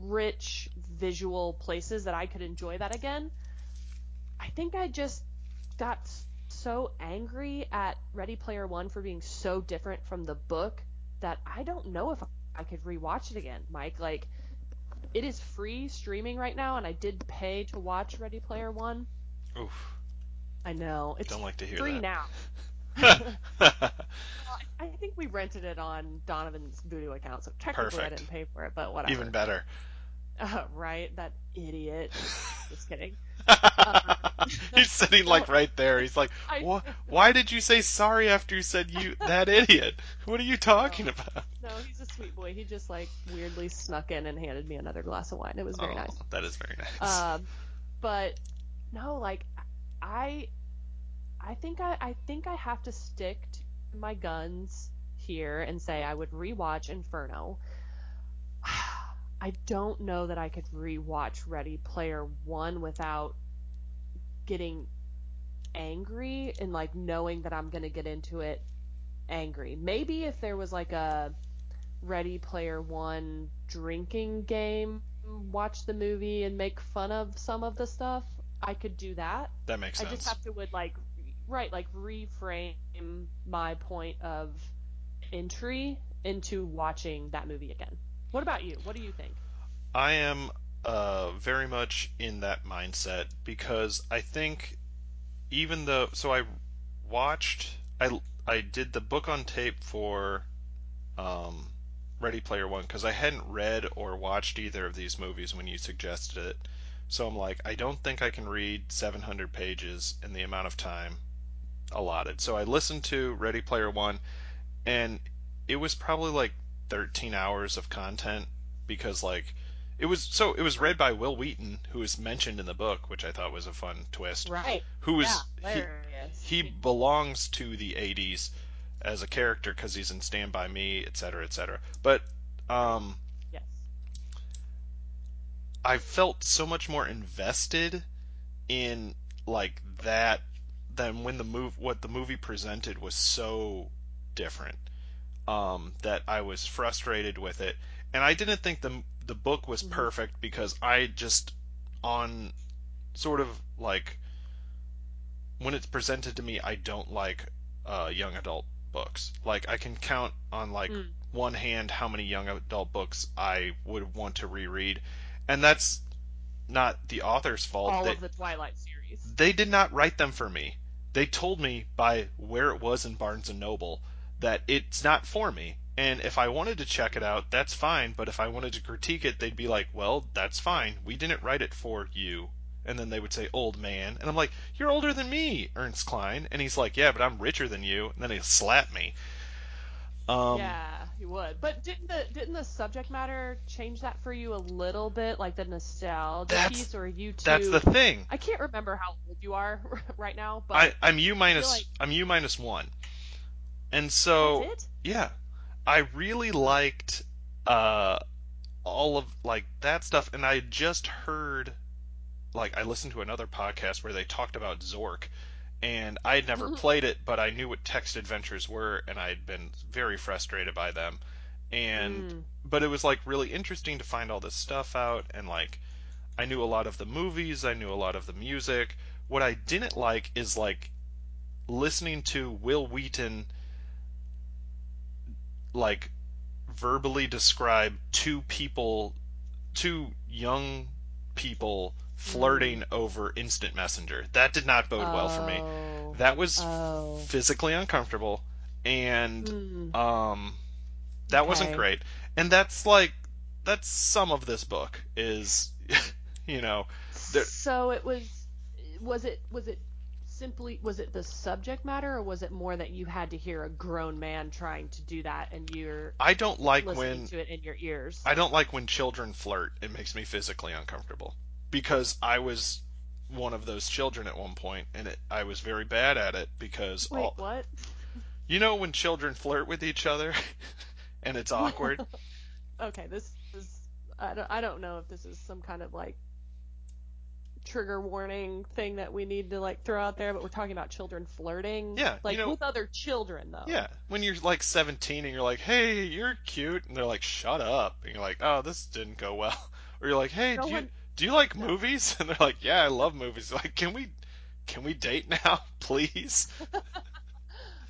[SPEAKER 2] rich visual places that I could enjoy that again. I think I just got so angry at Ready Player One for being so different from the book that I don't know if I could rewatch it again, Mike. Like, it is free streaming right now, and I did pay to watch Ready Player One.
[SPEAKER 1] Oof.
[SPEAKER 2] I know it's
[SPEAKER 1] Don't like to hear
[SPEAKER 2] free
[SPEAKER 1] that.
[SPEAKER 2] now. I think we rented it on Donovan's Vudu account, so technically
[SPEAKER 1] Perfect.
[SPEAKER 2] I didn't pay for it, but whatever.
[SPEAKER 1] Even better.
[SPEAKER 2] Uh, right? That idiot. Just kidding.
[SPEAKER 1] He's sitting like right there. He's like,
[SPEAKER 2] I-
[SPEAKER 1] "Wha- "Why did you say sorry after you said you that idiot? What are you talking
[SPEAKER 2] No.
[SPEAKER 1] about?"
[SPEAKER 2] No, he's a sweet boy. He just like weirdly snuck in and handed me another glass of wine. It was very
[SPEAKER 1] oh,
[SPEAKER 2] nice.
[SPEAKER 1] That is very nice.
[SPEAKER 2] Um, but no, like I, I think I, I think I have to stick to my guns here and say I would rewatch Inferno. I don't know that I could rewatch Ready Player One without getting angry and like knowing that I'm gonna get into it angry. Maybe if there was like a Ready Player One drinking game, watch the movie and make fun of some of the stuff, I could do that.
[SPEAKER 1] that makes sense.
[SPEAKER 2] I just have to would like right like reframe my point of entry into watching that movie again. What about you? What do you think?
[SPEAKER 1] I am uh, very much in that mindset because I think even though so I watched I I did the book on tape for um, Ready Player One because I hadn't read or watched either of these movies when you suggested it. So I'm like, I don't think I can read 700 pages in the amount of time allotted. So I listened to Ready Player One, and it was probably like 13 hours of content because like it was so it was read by Wil Wheaton, who is mentioned in the book, which I thought was a fun twist.
[SPEAKER 2] Right.
[SPEAKER 1] Who was
[SPEAKER 2] yeah,
[SPEAKER 1] he, he belongs to the 80s as a character because he's in Stand By Me, et cetera, et cetera. But um. I felt so much more invested in like that than when the move what the movie presented was so different um, that I was frustrated with it, and I didn't think the the book was
[SPEAKER 2] Mhm.
[SPEAKER 1] perfect because I just on sort of like when it's presented to me, I don't like uh, young adult books. Like I can count on like
[SPEAKER 2] Mm.
[SPEAKER 1] one hand how many young adult books I would want to reread, and that's not the author's fault.
[SPEAKER 2] All
[SPEAKER 1] They-
[SPEAKER 2] of the Twilight series.
[SPEAKER 1] they did not write them for me. They told me by where it was in Barnes and Noble that it's not for me. And if I wanted to check it out, that's fine. But if I wanted to critique it, they'd be like, "Well, that's fine. We didn't write it for you." And then they would say, "Old man," and I'm like, "You're older than me, Ernest Cline." And he's like, "Yeah, but I'm richer than you." And then he'll slap me. Um,
[SPEAKER 2] yeah, you would. But didn't the didn't the subject matter change that for you a little bit, like the nostalgia piece, or you too?
[SPEAKER 1] That's the thing.
[SPEAKER 2] I can't remember how old you are right now, but
[SPEAKER 1] I, I'm U minus.
[SPEAKER 2] like-
[SPEAKER 1] I'm U minus one. And so
[SPEAKER 2] it.
[SPEAKER 1] Yeah, I really liked uh, all of like that stuff, and I just heard, like, I listened to another podcast where they talked about Zork, and I had never
[SPEAKER 2] Mhm.
[SPEAKER 1] played it, but I knew what text adventures were, and I had been very frustrated by them, and
[SPEAKER 2] Mm.
[SPEAKER 1] but it was like really interesting to find all this stuff out, and like I knew a lot of the movies, I knew a lot of the music. What I didn't like is like listening to Wil Wheaton like verbally describe two people, two young people flirting over instant messenger. That did not bode well for me.
[SPEAKER 2] Oh.
[SPEAKER 1] That was
[SPEAKER 2] Oh.
[SPEAKER 1] physically uncomfortable and
[SPEAKER 2] Mm.
[SPEAKER 1] um that wasn't
[SPEAKER 2] Okay.
[SPEAKER 1] great. And that's like that's some of this book is you know, there-
[SPEAKER 2] So it was was it was it simply was it the subject matter or was it more that you had to hear a grown man trying to do that and you're
[SPEAKER 1] I don't like
[SPEAKER 2] listening
[SPEAKER 1] when
[SPEAKER 2] to it in your ears?
[SPEAKER 1] I don't like when children flirt. It makes me physically uncomfortable because I was one of those children at one point and it, I was very bad at it because
[SPEAKER 2] Wait,
[SPEAKER 1] all,
[SPEAKER 2] what?
[SPEAKER 1] you know when children flirt with each other and it's awkward.
[SPEAKER 2] okay, this is I don't I don't know if this is some kind of like trigger warning thing that we need to like throw out there, but we're talking about children flirting.
[SPEAKER 1] Yeah, you
[SPEAKER 2] Like
[SPEAKER 1] know-
[SPEAKER 2] with other children though.
[SPEAKER 1] Yeah, when you're like 17 and you're like, "Hey, you're cute," and they're like, "Shut up," and you're like, "Oh, this didn't go well," or you're like, "Hey,
[SPEAKER 2] No
[SPEAKER 1] do you
[SPEAKER 2] one-
[SPEAKER 1] do you like movies?" And they're like, "Yeah, I love movies." Like, can we can we date now, please?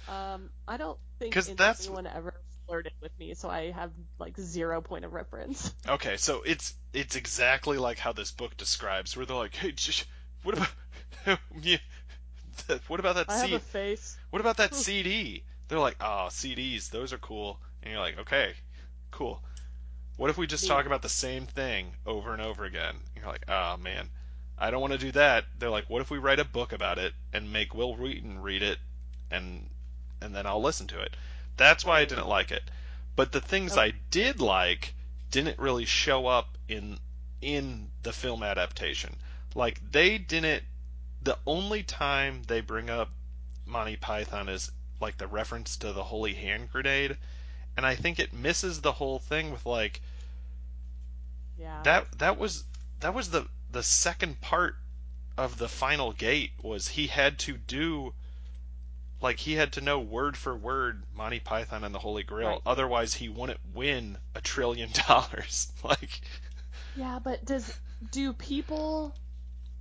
[SPEAKER 2] Um, I don't think
[SPEAKER 1] 'Cause
[SPEAKER 2] any-
[SPEAKER 1] that's-
[SPEAKER 2] anyone ever flirted with me, so I have like zero point of reference.
[SPEAKER 1] Okay, so it's it's exactly like how this book describes, where they're like, "Hey, what about what about that
[SPEAKER 2] I have
[SPEAKER 1] C-
[SPEAKER 2] a face.
[SPEAKER 1] what about that CD?" They're like, "Oh, CDs, those are cool," and you're like, "Okay, cool." What if we just talk about the same thing over and over again? You're like, "Oh man, I don't want to do that." They're like, "What if we write a book about it and make Wil Wheaton read it, and and then I'll listen to it?" That's why I didn't like it. But the things. I did like didn't really show up in in the film adaptation. Like they didn't. The only time they bring up Monty Python is like the reference to the holy hand grenade, and I think it misses the whole thing with like
[SPEAKER 2] Yeah.
[SPEAKER 1] that. That was that was the the second part of the final gate was he had to do like he had to know word for word Monty Python and the Holy Grail,
[SPEAKER 2] Right.
[SPEAKER 1] otherwise he wouldn't win a trillion dollars. Like
[SPEAKER 2] Yeah, but does do people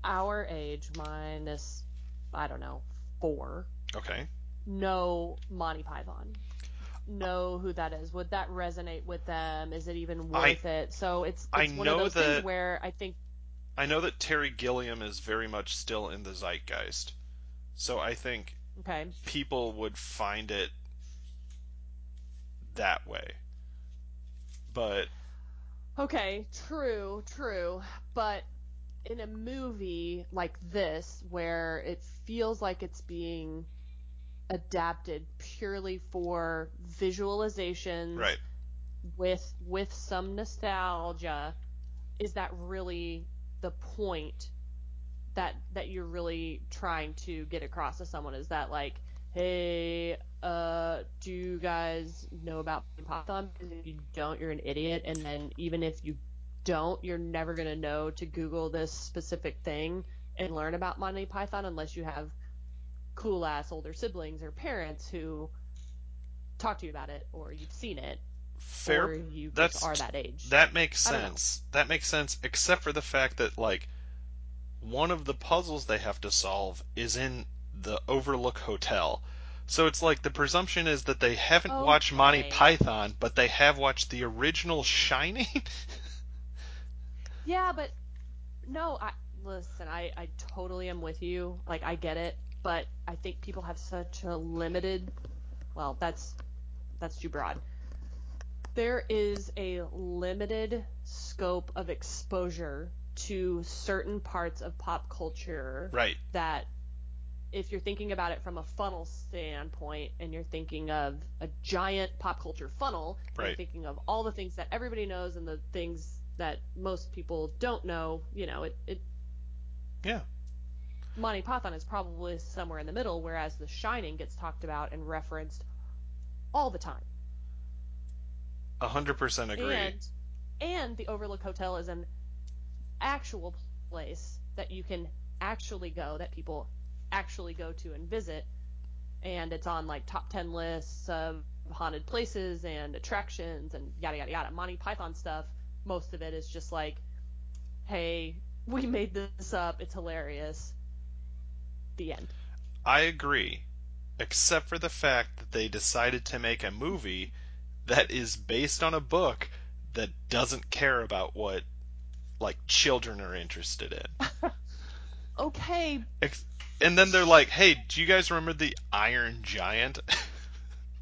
[SPEAKER 2] our age minus I don't know four
[SPEAKER 1] okay,
[SPEAKER 2] know Monty Python? Know who that is? Would that resonate with them? Is it even
[SPEAKER 1] I-
[SPEAKER 2] worth it? So it's
[SPEAKER 1] I
[SPEAKER 2] one
[SPEAKER 1] know
[SPEAKER 2] of those
[SPEAKER 1] that-
[SPEAKER 2] things where I think
[SPEAKER 1] I know that Terry Gilliam is very much still in the zeitgeist, so I think
[SPEAKER 2] okay,
[SPEAKER 1] people would find it that way. But
[SPEAKER 2] Okay, true, true. But in a movie like this, where it feels like it's being adapted purely for visualizations
[SPEAKER 1] right,
[SPEAKER 2] with with some nostalgia, is that really the point that that you're really trying to get across to someone? Is that like, hey, uh, do you guys know about Python? If you don't, you're an idiot. And then even if you don't, you're never gonna know to Google this specific thing and learn about Monty Python unless you have cool ass older siblings or parents who talk to you about it or you've seen it
[SPEAKER 1] fair.
[SPEAKER 2] or you
[SPEAKER 1] that's-
[SPEAKER 2] are that age.
[SPEAKER 1] That makes
[SPEAKER 2] I don't know.
[SPEAKER 1] sense. That makes sense, except for the fact that like one of the puzzles they have to solve is in the Overlook Hotel. So it's like the presumption is that they haven't watched Monty Python, but they have watched the original Shining.
[SPEAKER 2] Yeah, but no, I listen, I I totally am with you. Like I get it, but I think people have such a limited well, that's that's too broad. There is a limited scope of exposure to certain parts of pop culture
[SPEAKER 1] right.
[SPEAKER 2] that if you're thinking about it from a funnel standpoint and you're thinking of a giant pop culture funnel,
[SPEAKER 1] Right.
[SPEAKER 2] you're thinking of all the things that everybody knows and the things that most people don't know, you know, it, it
[SPEAKER 1] Yeah.
[SPEAKER 2] Monty Python is probably somewhere in the middle, whereas The Shining gets talked about and referenced all the time.
[SPEAKER 1] A hundred percent agree.
[SPEAKER 2] And and the Overlook Hotel is an actual place that you can actually go that people actually go to and visit and it's on like top 10 lists of haunted places and attractions and yada yada yada. Monty Python stuff, most of it is just like hey, we made this up. It's hilarious. The end.
[SPEAKER 1] I agree, except for the fact that they decided to make a movie that is based on a book that doesn't care about what like children are interested in.
[SPEAKER 2] Okay.
[SPEAKER 1] Ex- and then they're like, "Hey, do you guys remember the Iron Giant?"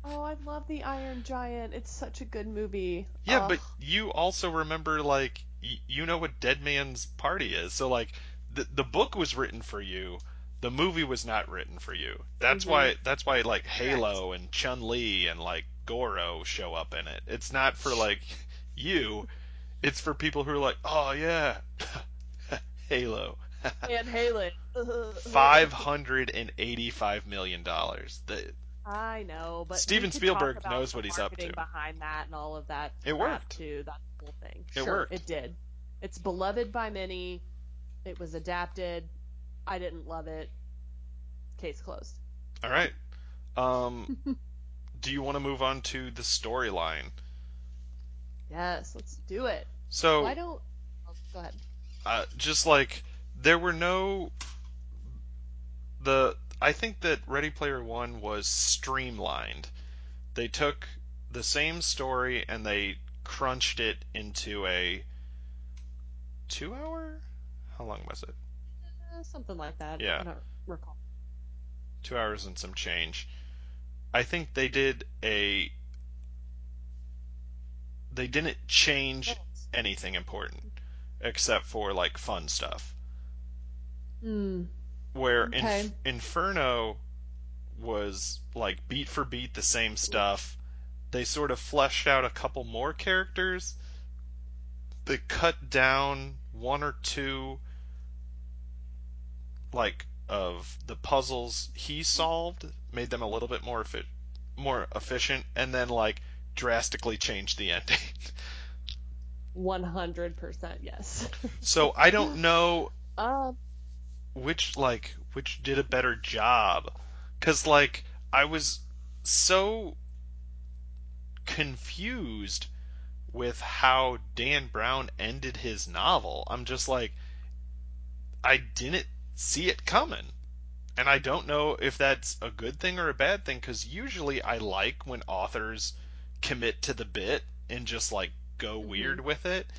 [SPEAKER 2] Oh, I love the Iron Giant. It's such a good movie.
[SPEAKER 1] yeah,
[SPEAKER 2] Ugh.
[SPEAKER 1] but you also remember like y- you know what Dead Man's Party is. So like the the book was written for you. The movie was not written for you. That's
[SPEAKER 2] Mhm.
[SPEAKER 1] why that's why like Halo and Chun Li and like Goro show up in it. It's not for like you. It's for people who are like, "Oh yeah, Halo."
[SPEAKER 2] Van Halen.
[SPEAKER 1] Five hundred and eighty-five million dollars.
[SPEAKER 2] I know, but
[SPEAKER 1] Steven Spielberg knows what he's up to.
[SPEAKER 2] behind that and all of that.
[SPEAKER 1] It worked.
[SPEAKER 2] too. That's the whole thing.
[SPEAKER 1] It
[SPEAKER 2] sure,
[SPEAKER 1] worked.
[SPEAKER 2] it did. It's beloved by many. It was adapted. I didn't love it. Case closed.
[SPEAKER 1] all right. Um, do you want to move on to the storyline?
[SPEAKER 2] Yes, let's do it.
[SPEAKER 1] So,
[SPEAKER 2] Why don't? Oh, go ahead.
[SPEAKER 1] uh, just like there were no the I think that Ready Player One was streamlined. They took the same story and they crunched it into a two hour. How long was it?
[SPEAKER 2] Uh, something like that.
[SPEAKER 1] Yeah.
[SPEAKER 2] I don't recall.
[SPEAKER 1] Two hours and some change. I think they did a. They didn't change anything important except for like fun stuff.
[SPEAKER 2] Hmm.
[SPEAKER 1] where
[SPEAKER 2] Okay.
[SPEAKER 1] Inf- Inferno was like beat for beat the same stuff. They sort of fleshed out a couple more characters. They cut down one or two like of the puzzles he solved, made them a little bit more more efficient, and then like drastically changed the ending.
[SPEAKER 2] One hundred percent yes.
[SPEAKER 1] so I don't know
[SPEAKER 2] Um.
[SPEAKER 1] which like which did a better job cuz like I was so confused with how Dan Brown ended his novel. I'm just like I didn't see it coming. And I don't know if that's a good thing or a bad thing cuz usually I like when authors commit to the bit and just like go weird with it.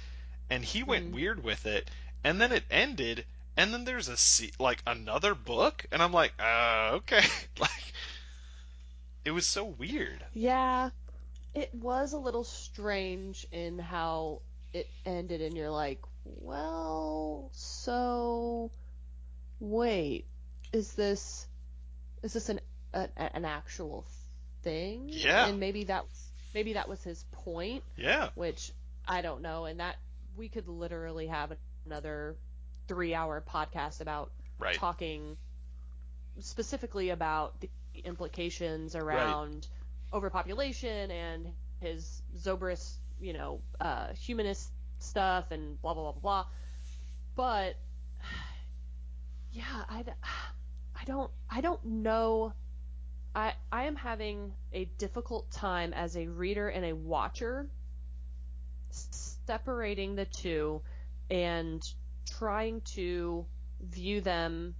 [SPEAKER 1] And he went
[SPEAKER 2] Mhm.
[SPEAKER 1] weird with it and then it ended and then there's a like another book and I'm like, uh, okay. like it was so weird.
[SPEAKER 2] Yeah, it was a little strange in how it ended, and you're like, well, so wait, is this is this an a, an actual thing?
[SPEAKER 1] Yeah.
[SPEAKER 2] and maybe that maybe that was his point,
[SPEAKER 1] Yeah.
[SPEAKER 2] which I don't know, and that we could literally have another three-hour podcast about
[SPEAKER 1] Right.
[SPEAKER 2] talking specifically about the implications around overpopulation and his Zobrist, you know, uh, humanist stuff and blah blah blah blah blah. But yeah, I, I don't I don't know. I I am having a difficult time as a reader and a watcher separating the two and trying to view them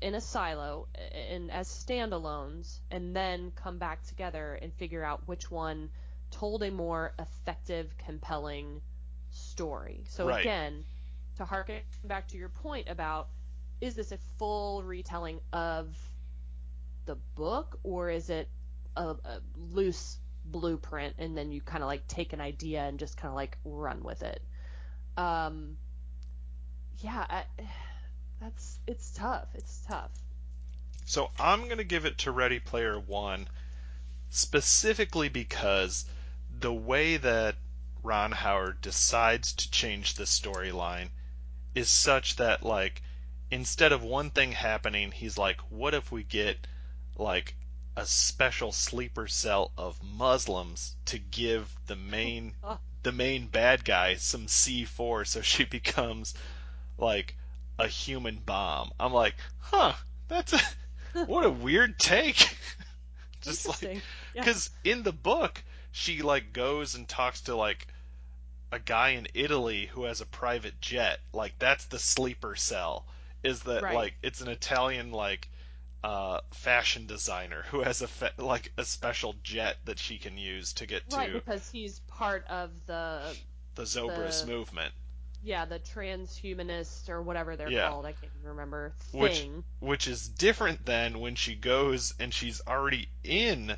[SPEAKER 2] in a silo and as standalones and then come back together and figure out which one told a more effective compelling story so
[SPEAKER 1] Right.
[SPEAKER 2] again to harken back to your point about is this a full retelling of the book or is it a, a loose blueprint and then you kind of like take an idea and just kind of like run with it? Um yeah I, that's it's tough it's tough.
[SPEAKER 1] So I'm going to give it to Ready Player One specifically because the way that Ron Howard decides to change the storyline is such that, like, instead of one thing happening, he's like, what if we get, like, a special sleeper cell of Muslims to give the main
[SPEAKER 2] Oh.
[SPEAKER 1] the main bad guy some C4 so she becomes like a human bomb. I'm like, huh, that's a what a weird take. Just like
[SPEAKER 2] yeah.
[SPEAKER 1] because in the book she like goes and talks to like a guy in Italy who has a private jet. Like that's the sleeper cell. Is that
[SPEAKER 2] Right.
[SPEAKER 1] like it's an Italian like uh, fashion designer who has a fe- like a special jet that she can use to get
[SPEAKER 2] Right,
[SPEAKER 1] to
[SPEAKER 2] because he's part of the
[SPEAKER 1] the Zobrist
[SPEAKER 2] the
[SPEAKER 1] movement.
[SPEAKER 2] yeah, the transhumanist or whatever they're
[SPEAKER 1] Yeah.
[SPEAKER 2] called, I can't even remember,
[SPEAKER 1] Which
[SPEAKER 2] thing.
[SPEAKER 1] which is different than when she goes and she's already in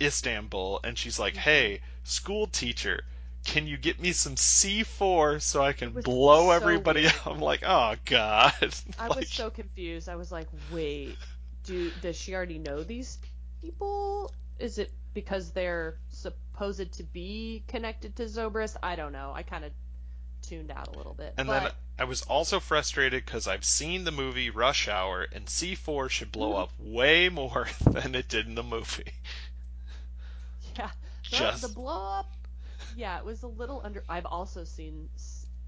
[SPEAKER 1] Istanbul and she's like,
[SPEAKER 2] Mhm.
[SPEAKER 1] "Hey, school teacher, can you get me some C4 so I can blow
[SPEAKER 2] so
[SPEAKER 1] everybody
[SPEAKER 2] weird.
[SPEAKER 1] out?" I'm like, "Oh god."
[SPEAKER 2] I
[SPEAKER 1] Like,
[SPEAKER 2] was so confused. I was like, wait, do does she already know these people? Is it because they're supposed to be connected to Zobrist? I don't know. I kind of tuned out a little bit.
[SPEAKER 1] And
[SPEAKER 2] but
[SPEAKER 1] then I was also frustrated because I've seen the movie Rush Hour, and C4 should blow mm-hmm. up way more than it did in the movie.
[SPEAKER 2] yeah, the,
[SPEAKER 1] Just
[SPEAKER 2] the blow up. Yeah, it was a little under. I've also seen.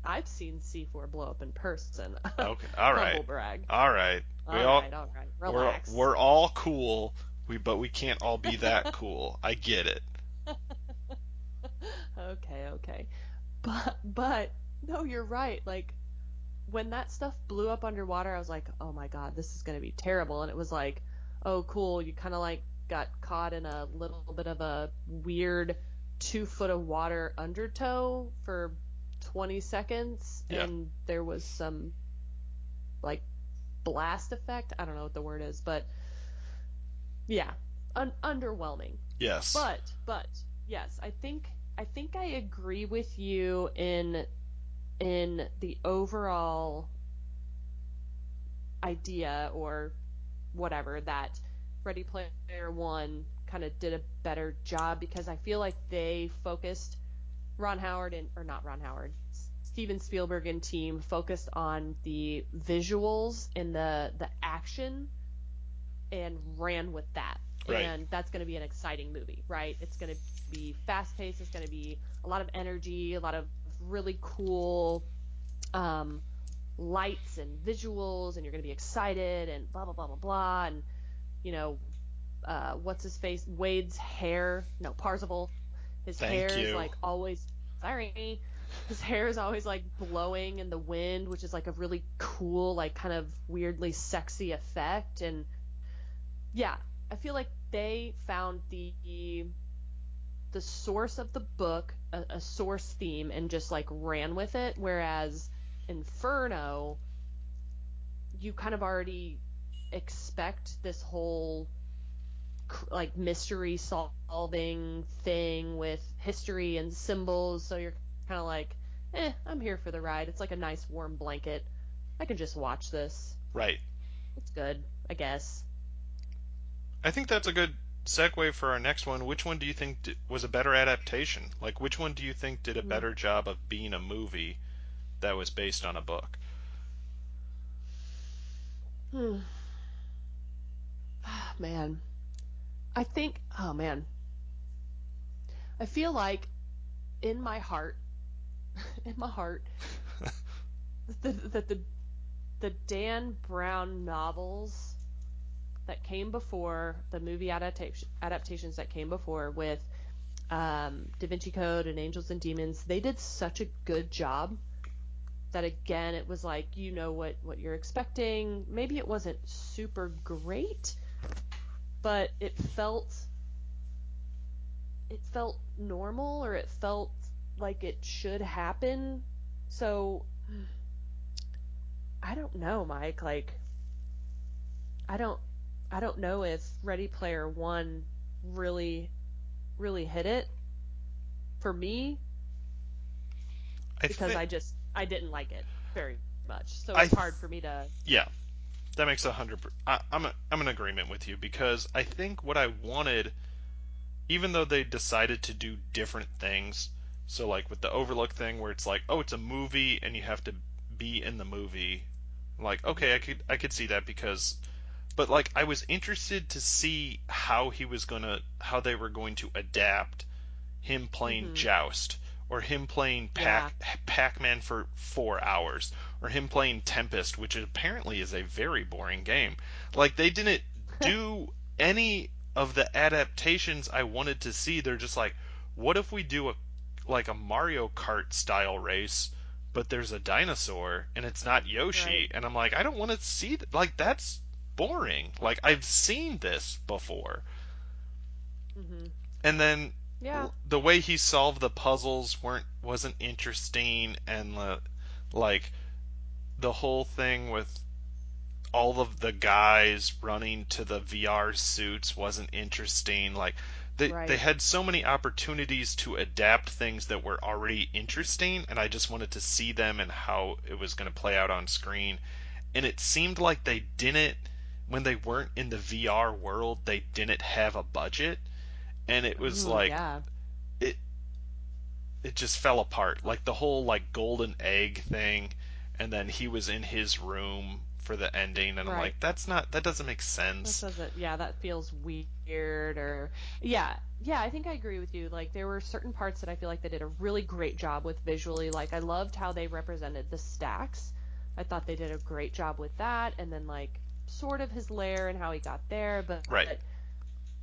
[SPEAKER 2] I've seen C4 blow up in person.
[SPEAKER 1] okay, all right,
[SPEAKER 2] Humble brag.
[SPEAKER 1] all right. We
[SPEAKER 2] All
[SPEAKER 1] all
[SPEAKER 2] right, all right.
[SPEAKER 1] we're we're all cool. We but we can't all be that cool. I get it.
[SPEAKER 2] okay, okay. But but no, you're right. Like when that stuff blew up underwater, I was like, "Oh my god, this is going to be terrible." And it was like, "Oh, cool. You kind of like got caught in a little bit of a weird 2 foot of water undertow for 20 seconds
[SPEAKER 1] Yeah.
[SPEAKER 2] and there was some like blast effect. I don't know what the word is, but yeah, un- underwhelming.
[SPEAKER 1] Yes.
[SPEAKER 2] But but yes, I think I think I agree with you in in the overall idea or whatever that Ready Player One kind of did a better job because I feel like they focused Ron Howard and or not Ron Howard Steven Spielberg and team focused on the visuals and the the action and ran with that
[SPEAKER 1] Right.
[SPEAKER 2] and that's going to be an exciting movie, right? It's going to be fast paced. It's going to be a lot of energy, a lot of really cool um, lights and visuals, and you're going to be excited and blah blah blah blah blah. And you know, uh, what's his face? Wade's hair, no Parzival. His
[SPEAKER 1] Thank
[SPEAKER 2] hair is like always. Sorry. His hair is always like blowing in the wind, which is like a really cool, like kind of weirdly sexy effect. And yeah, I feel like they found the the source of the book, a, a source theme, and just like ran with it. Whereas Inferno, you kind of already expect this whole like mystery solving thing with history and symbols, so you're kind of like, eh, I'm here for the ride. It's like a nice warm blanket. I can just watch this.
[SPEAKER 1] Right.
[SPEAKER 2] It's good, I guess.
[SPEAKER 1] I think that's a good segue for our next one. Which one do you think d- was a better adaptation? Like, which one do you think did a
[SPEAKER 2] Hmm.
[SPEAKER 1] better job of being a movie that was based on a book?
[SPEAKER 2] Hmm. Ah, man. I think, oh man. I feel like in my heart, in my heart, that the, the, the Dan Brown novels that came before the movie adaptation, adaptations that came before with um, Da Vinci Code and Angels and Demons, they did such a good job that again it was like you know what what you're expecting. Maybe it wasn't super great, but it felt it felt normal or it felt like it should happen. So I don't know, Mike, like I don't I don't know if Ready Player 1 really really hit it for me
[SPEAKER 1] I
[SPEAKER 2] because I just I didn't like it very much. So it's hard for me to
[SPEAKER 1] yeah, that makes a hundred. I, I'm a, I'm in agreement with you because I think what I wanted, even though they decided to do different things, so like with the Overlook thing where it's like, oh, it's a movie and you have to be in the movie. Like, okay, I could I could see that because, but like I was interested to see how he was gonna how they were going to adapt him playing
[SPEAKER 2] Mhm.
[SPEAKER 1] Joust or him playing Pac Pac-Man for four hours or him playing Tempest, which apparently is a very boring game. Like they didn't do any of the adaptations I wanted to see. They're just like, what if we do a like a Mario Kart style race, but there's a dinosaur and it's not Yoshi,
[SPEAKER 2] Right.
[SPEAKER 1] and I'm like, I don't want to see th- like that's boring. Like I've seen this before.
[SPEAKER 2] Mhm.
[SPEAKER 1] And then
[SPEAKER 2] Yeah.
[SPEAKER 1] the way he solved the puzzles weren't wasn't interesting and the like the whole thing with all of the guys running to the VR suits wasn't interesting. Like they
[SPEAKER 2] Right.
[SPEAKER 1] they had so many opportunities to adapt things that were already interesting, and I just wanted to see them and how it was going to play out on screen. And it seemed like they didn't when they weren't in the VR world, they didn't have a budget, and it was
[SPEAKER 2] Ooh,
[SPEAKER 1] like
[SPEAKER 2] yeah.
[SPEAKER 1] it it just fell apart. Like the whole like golden egg thing, and then he was in his room for the ending, and I'm like, that's not that doesn't make
[SPEAKER 2] That
[SPEAKER 1] sense.
[SPEAKER 2] doesn't, yeah, that feels weird or, yeah, yeah, I think I agree with you. Like, there were certain parts that I feel like they did a really great job with visually. Like, I loved how they represented the stacks. I thought they did a great job with that. And then, like, sort of his lair and how he got there. But,
[SPEAKER 1] Right.
[SPEAKER 2] but,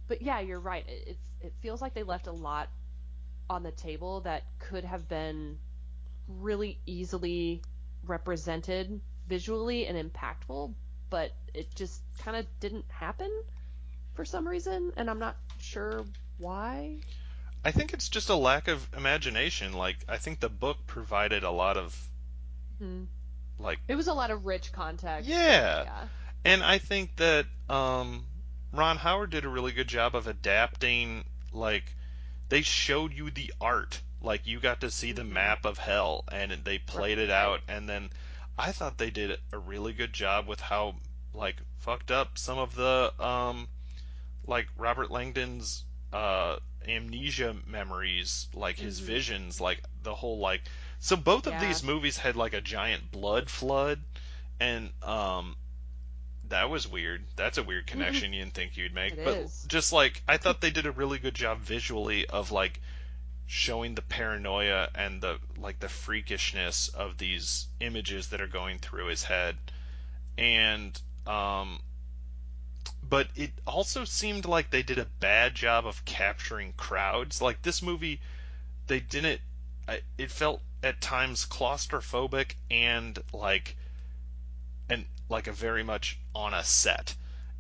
[SPEAKER 2] but yeah, you're right. It, it's, it feels like they left a lot on the table that could have been really easily represented visually and impactful, but it just kind of didn't happen for some reason, and I'm not sure why.
[SPEAKER 1] I think it's just a lack of imagination. Like I think the book provided a lot of
[SPEAKER 2] Hmm.
[SPEAKER 1] like
[SPEAKER 2] It was a lot of rich context.
[SPEAKER 1] Yeah.
[SPEAKER 2] Yeah.
[SPEAKER 1] And I think that um, Ron Howard did a really good job of adapting. Like they showed you the art, like you got to see the
[SPEAKER 2] Mhm.
[SPEAKER 1] map of hell, and they played it out. And then I thought they did a really good job with how like fucked up some of the um, like Robert Langdon's uh, amnesia memories, like his
[SPEAKER 2] Mhm.
[SPEAKER 1] visions, like the whole like. So both of
[SPEAKER 2] Yeah.
[SPEAKER 1] these movies had like a giant blood flood, and um, that was weird. That's a weird connection you didn't think you'd make.
[SPEAKER 2] It
[SPEAKER 1] but
[SPEAKER 2] is.
[SPEAKER 1] just like I thought they did a really good job visually of like showing the paranoia and the like the freakishness of these images that are going through his head. And um but it also seemed like they did a bad job of capturing crowds. Like this movie they didn't it felt at times claustrophobic and like and like a very much on a set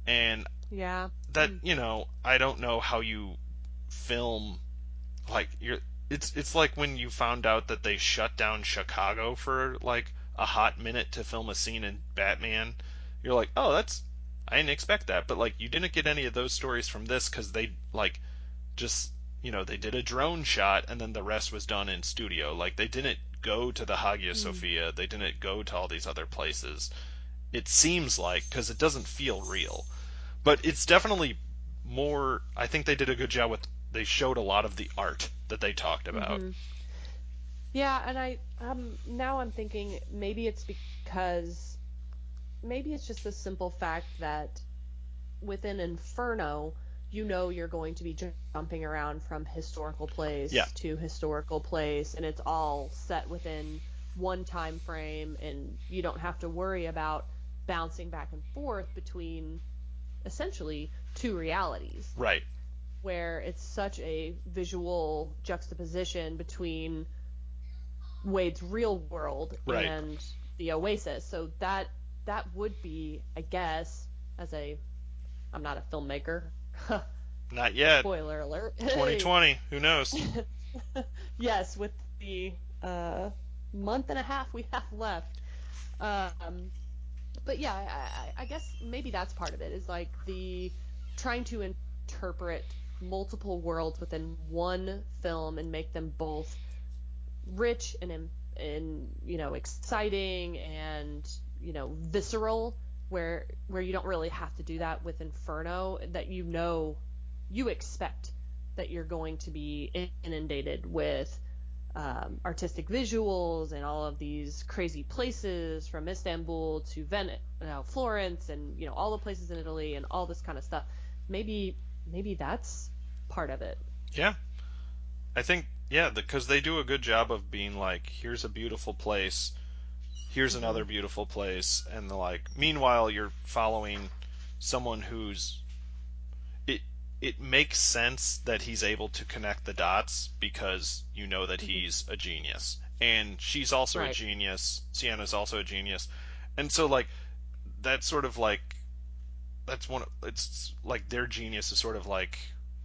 [SPEAKER 1] and
[SPEAKER 2] Yeah.
[SPEAKER 1] that
[SPEAKER 2] Mm.
[SPEAKER 1] you know i don't know how you film like you're it's it's like when you found out that they shut down chicago for like a hot minute to film a scene in batman you're like oh that's i didn't expect that. But like you didn't get any of those stories from this because they like just you know they did a drone shot and then the rest was done in studio. Like they didn't go to the hagia
[SPEAKER 2] Mm.
[SPEAKER 1] sophia. They didn't go to all these other places. It seems like because it doesn't feel real. But it's definitely more i think they did a good job with they showed a lot of the art that they talked about
[SPEAKER 2] Mhm. Yeah, and I um now I'm thinking maybe it's because maybe it's just the simple fact that within Inferno, you know you're going to be jumping around from historical place
[SPEAKER 1] Yeah.
[SPEAKER 2] to historical place and it's all set within one time frame and you don't have to worry about bouncing back and forth between essentially two realities
[SPEAKER 1] right
[SPEAKER 2] where it's such a visual juxtaposition between Wade's real world
[SPEAKER 1] Right.
[SPEAKER 2] and the Oasis. So that that would be, I guess, as a I'm not a filmmaker.
[SPEAKER 1] not yet
[SPEAKER 2] Spoiler alert.
[SPEAKER 1] 2020 who knows
[SPEAKER 2] yes, with the uh, month and a half we have left. Um, but yeah, I, I, I guess maybe that's part of it. Is like the trying to interpret multiple worlds within one film and make them both rich and and you know exciting and you know visceral. Where where you don't really have to do that with Inferno, that you know you expect that you're going to be inundated with um, artistic visuals and all of these crazy places from Istanbul to Venice, uh, Florence, and you know all the places in Italy and all this kind of stuff. Maybe maybe that's part of it.
[SPEAKER 1] yeah i think yeah because they do a good job of being like here's a beautiful place here's
[SPEAKER 2] Mhm.
[SPEAKER 1] another beautiful place and the like meanwhile you're following someone who's it it makes sense that he's able to connect the dots because you know that he's a genius. And she's also a
[SPEAKER 2] Right.
[SPEAKER 1] genius. Sienna's also a genius. And so like that's sort of like that's one Of, it's like their genius is sort of like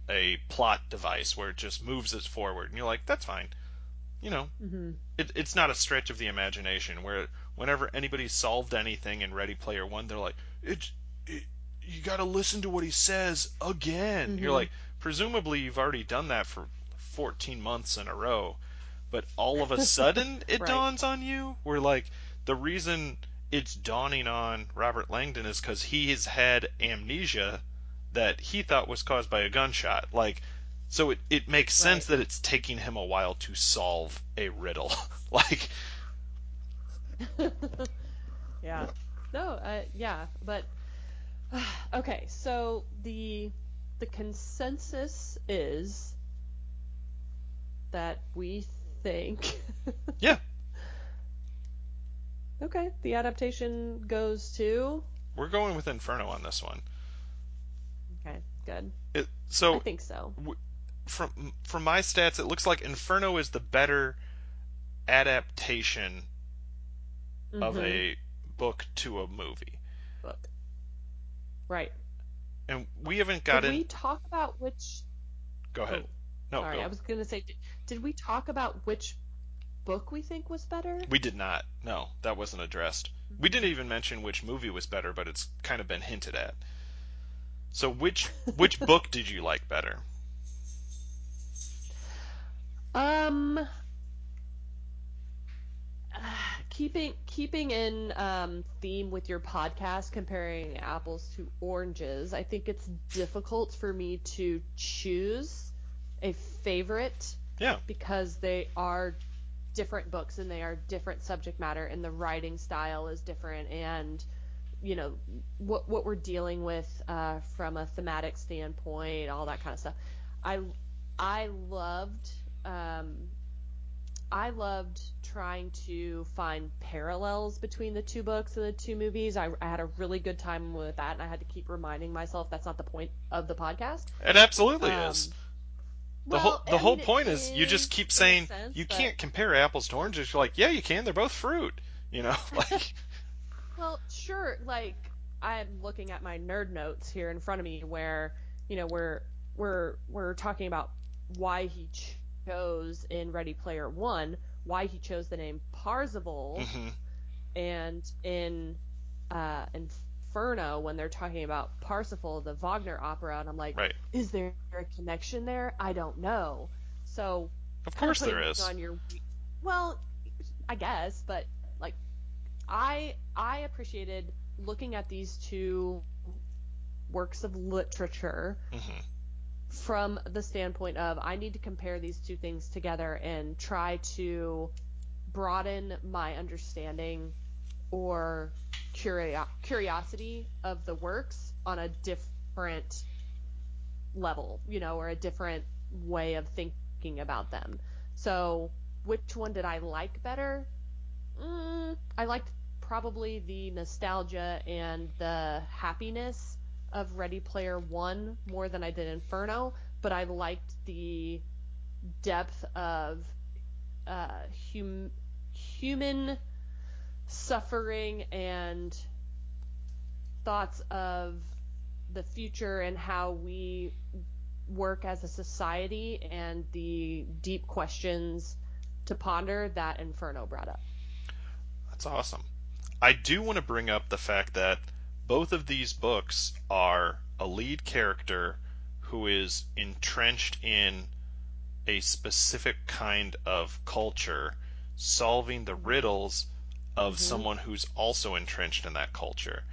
[SPEAKER 1] a plot device where it just moves us forward and you're like that's fine. You know,
[SPEAKER 2] hmm
[SPEAKER 1] it, it's not a stretch of the imagination where whenever anybody solved anything in Ready Player One, they're like, it's it, you got to listen to what he says again. You're
[SPEAKER 2] Mhm.
[SPEAKER 1] like, presumably you've already done that for 14 months in a row, but all of a sudden it
[SPEAKER 2] Right.
[SPEAKER 1] dawns on you. We're like the reason it's dawning on Robert Langdon is because he has had amnesia that he thought was caused by a gunshot. Like, so it, it makes sense
[SPEAKER 2] Right.
[SPEAKER 1] that it's taking him a while to solve a riddle. like,
[SPEAKER 2] yeah. No, uh, yeah, but okay, so the the consensus is that we think
[SPEAKER 1] yeah,
[SPEAKER 2] Okay, the adaptation goes to
[SPEAKER 1] we're going with Inferno on this one.
[SPEAKER 2] Good.
[SPEAKER 1] It,
[SPEAKER 2] I
[SPEAKER 1] so
[SPEAKER 2] think so.
[SPEAKER 1] from from my stats, it looks like Inferno is the better adaptation of
[SPEAKER 2] Mhm.
[SPEAKER 1] a book to a movie,
[SPEAKER 2] book. Right.
[SPEAKER 1] and we haven't got
[SPEAKER 2] Did
[SPEAKER 1] gotten.
[SPEAKER 2] we talk about which
[SPEAKER 1] Go ahead.
[SPEAKER 2] Oh,
[SPEAKER 1] no,
[SPEAKER 2] sorry. I was going to say did, did we talk about which book we think was better?
[SPEAKER 1] We did not. No, that wasn't addressed. We didn't even mention which movie was better, but it's kind of been hinted at. So which which book did you like better?
[SPEAKER 2] Um, keeping keeping in um, theme with your podcast, comparing apples to oranges, I think it's difficult for me to choose a favorite
[SPEAKER 1] Yeah.
[SPEAKER 2] because they are different books and they are different subject matter and the writing style is different and you know what what we're dealing with uh, from a thematic standpoint, all that kind of stuff. I I loved um, I loved trying to find parallels between the two books and the two movies. I, I had a really good time with that, and I had to keep reminding myself that's not the point of the podcast.
[SPEAKER 1] It absolutely
[SPEAKER 2] Um,
[SPEAKER 1] is. The
[SPEAKER 2] well,
[SPEAKER 1] whole the
[SPEAKER 2] I
[SPEAKER 1] whole
[SPEAKER 2] mean,
[SPEAKER 1] point is you just keep saying
[SPEAKER 2] sense,
[SPEAKER 1] you
[SPEAKER 2] but-
[SPEAKER 1] can't compare apples to oranges. You're like, yeah, you can. They're both fruit. You know, like
[SPEAKER 2] Well, sure. Like I'm looking at my nerd notes here in front of me, where you know we're we're we're talking about why he chose in Ready Player One, why he chose the name Parzival,
[SPEAKER 1] mhm.
[SPEAKER 2] and in uh, Inferno when they're talking about Parsifal, the Wagner opera, and I'm like,
[SPEAKER 1] right.
[SPEAKER 2] is there a connection there? I don't know. So
[SPEAKER 1] Of course there is.
[SPEAKER 2] On your, well, I guess, but I I appreciated looking at these two works of literature
[SPEAKER 1] Mhm.
[SPEAKER 2] from the standpoint of I need to compare these two things together and try to broaden my understanding or curio- curiosity of the works on a different level, you know, or a different way of thinking about them. So, which one did I like better? Mm, I liked probably the nostalgia and the happiness of Ready Player One more than I did Inferno, but I liked the depth of uh, hum- human suffering and thoughts of the future and how we work as a society and the deep questions to ponder that Inferno brought up.
[SPEAKER 1] That's awesome. I do want to bring up the fact that both of these books are a lead character who is entrenched in a specific kind of culture, solving the riddles of
[SPEAKER 2] Mhm.
[SPEAKER 1] someone who's also entrenched in that culture.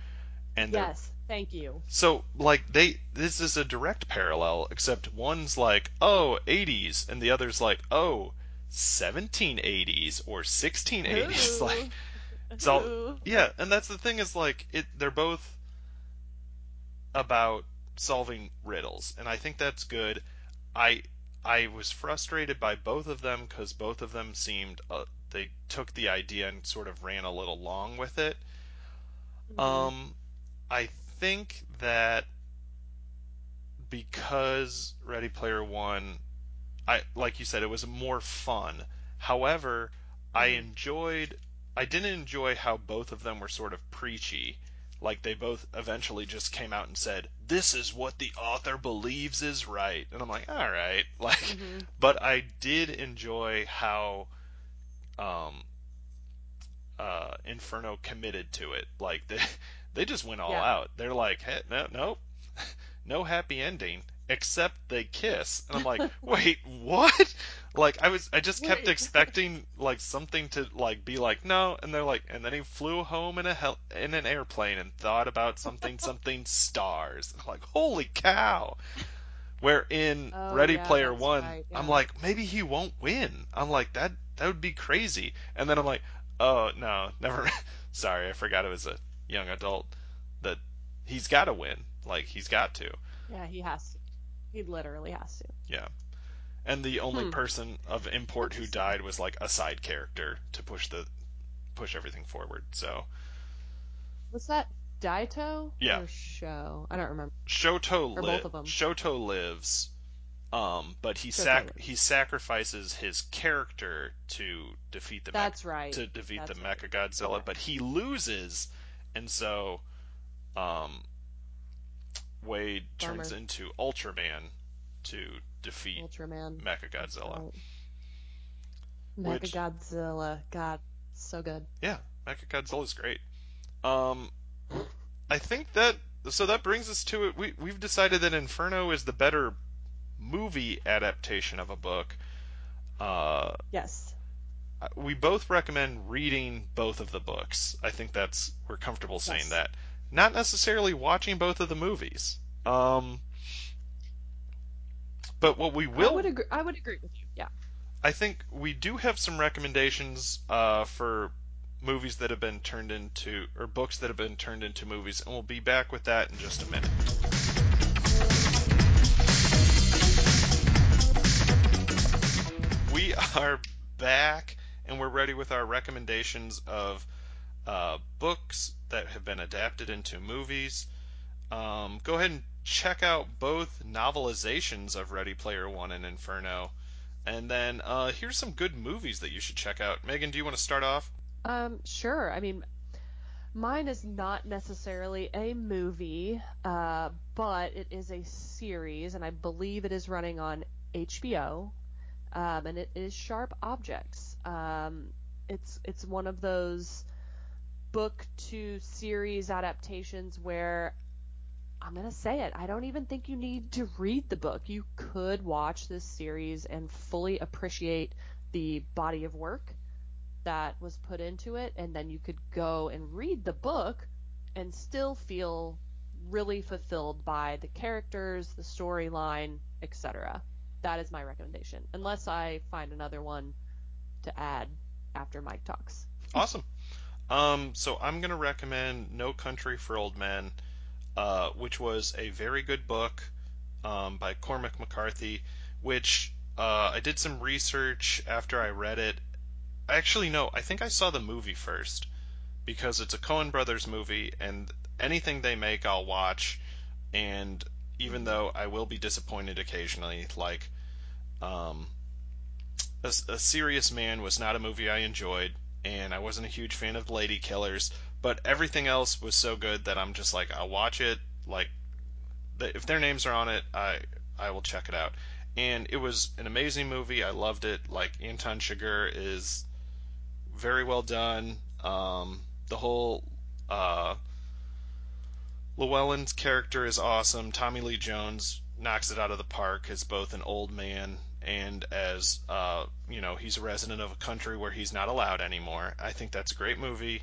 [SPEAKER 1] And
[SPEAKER 2] Yes, thank you.
[SPEAKER 1] So like they this is a direct parallel except one's like oh 80s and the other's like oh 1780s or 1680s
[SPEAKER 2] Ooh.
[SPEAKER 1] like so
[SPEAKER 2] Ooh.
[SPEAKER 1] yeah and that's the thing is like it they're both about solving riddles and I think that's good I I was frustrated by both of them cuz both of them seemed uh, they took the idea and sort of ran a little long with it
[SPEAKER 2] Mhm.
[SPEAKER 1] um, I think that because Ready Player One, I like you said, it was more fun. However, I
[SPEAKER 2] hmm
[SPEAKER 1] enjoyed. I didn't enjoy how both of them were sort of preachy. Like they both eventually just came out and said, "This is what the author believes is right," and I'm like, "All right." Like,
[SPEAKER 2] hmm
[SPEAKER 1] but I did enjoy how um, uh, Inferno committed to it. Like they they just went all
[SPEAKER 2] Yeah.
[SPEAKER 1] out. They're like, hey, no, no, no happy ending except they kiss, and I'm like, wait, what? Like I was, I just kept expecting like something to like be like no, and they're like, and then he flew home in a hel- in an airplane and thought about something something stars. And I'm like, holy cow! Where in
[SPEAKER 2] Oh
[SPEAKER 1] Ready
[SPEAKER 2] yeah,
[SPEAKER 1] Player One,
[SPEAKER 2] right.
[SPEAKER 1] I'm like, maybe he won't win. I'm like, that that would be crazy. And then I'm like, oh no, never. Sorry, I forgot it was a young adult. That he's got to win. Like he's got to.
[SPEAKER 2] Yeah, he has to. He literally has to.
[SPEAKER 1] Yeah. And the only
[SPEAKER 2] Hmm.
[SPEAKER 1] person of import who died was like a side character to push the push everything forward. So
[SPEAKER 2] Was that Daito
[SPEAKER 1] yeah,
[SPEAKER 2] or Sho? I don't remember.
[SPEAKER 1] Shoto
[SPEAKER 2] Or both of them.
[SPEAKER 1] Shoto lives Um, but he
[SPEAKER 2] Shoto
[SPEAKER 1] sac he sacrifices his character to defeat the
[SPEAKER 2] That's right.
[SPEAKER 1] to defeat the
[SPEAKER 2] That's right.
[SPEAKER 1] Mechagodzilla,
[SPEAKER 2] Okay.
[SPEAKER 1] but he loses, and so um, Wade turns into Ultraman to defeat
[SPEAKER 2] Ultraman.
[SPEAKER 1] Mechagodzilla.
[SPEAKER 2] right. Mechagodzilla. God, so good.
[SPEAKER 1] yeah, Mechagodzilla is great. Um, I think that so that brings us to it. We we've decided that Inferno is the better movie adaptation of a book. Uh,
[SPEAKER 2] Yes.
[SPEAKER 1] we both recommend reading both of the books. I think that's we're comfortable saying
[SPEAKER 2] Yes.
[SPEAKER 1] that. Not necessarily watching both of the movies. Um, but what we will, I
[SPEAKER 2] would agree. I would agree with you. Yeah.
[SPEAKER 1] I think we do have some recommendations uh, for movies that have been turned into or books that have been turned into movies, and we'll be back with that in just a minute. We are back, and we're ready with our recommendations of uh, books that have been adapted into movies. Um, go ahead and check out both novelizations of Ready Player One and Inferno. And then uh, here's some good movies that you should check out. Megan, do you want to start off?
[SPEAKER 2] Um. Sure. I mean, mine is not necessarily a movie, uh, but it is a series, and I believe it is running on HBO. Um, and it is Sharp Objects. Um, it's it's one of those book to series adaptations where I'm gonna say it. I don't even think you need to read the book. You could watch this series and fully appreciate the body of work that was put into it, and then you could go and read the book and still feel really fulfilled by the characters, the storyline, etc. That is my recommendation, unless I find another one to add after Mike talks.
[SPEAKER 1] Awesome. Um, so I'm going to recommend No Country for Old Men, uh, which was a very good book um, by Cormac McCarthy, which uh, I did some research after I read it. Actually, no, I think I saw the movie first because it's a Coen Brothers movie, and anything they make, I'll watch. And even
[SPEAKER 2] Mhm.
[SPEAKER 1] though I will be disappointed occasionally, like um, a, a Serious Man was not a movie I enjoyed, and I wasn't a huge fan of Lady Killers, but everything else was so good that I'm just like, I'll watch it. Like, if their names are on it, I I will check it out. And it was an amazing movie. I loved it. Like Anton Chigurh is very well done. Um, the whole uh, Llewellyn's character is awesome. Tommy Lee Jones knocks it out of the park as both an old man and as uh, you know he's a resident of a country where he's not allowed anymore. I think that's a great movie.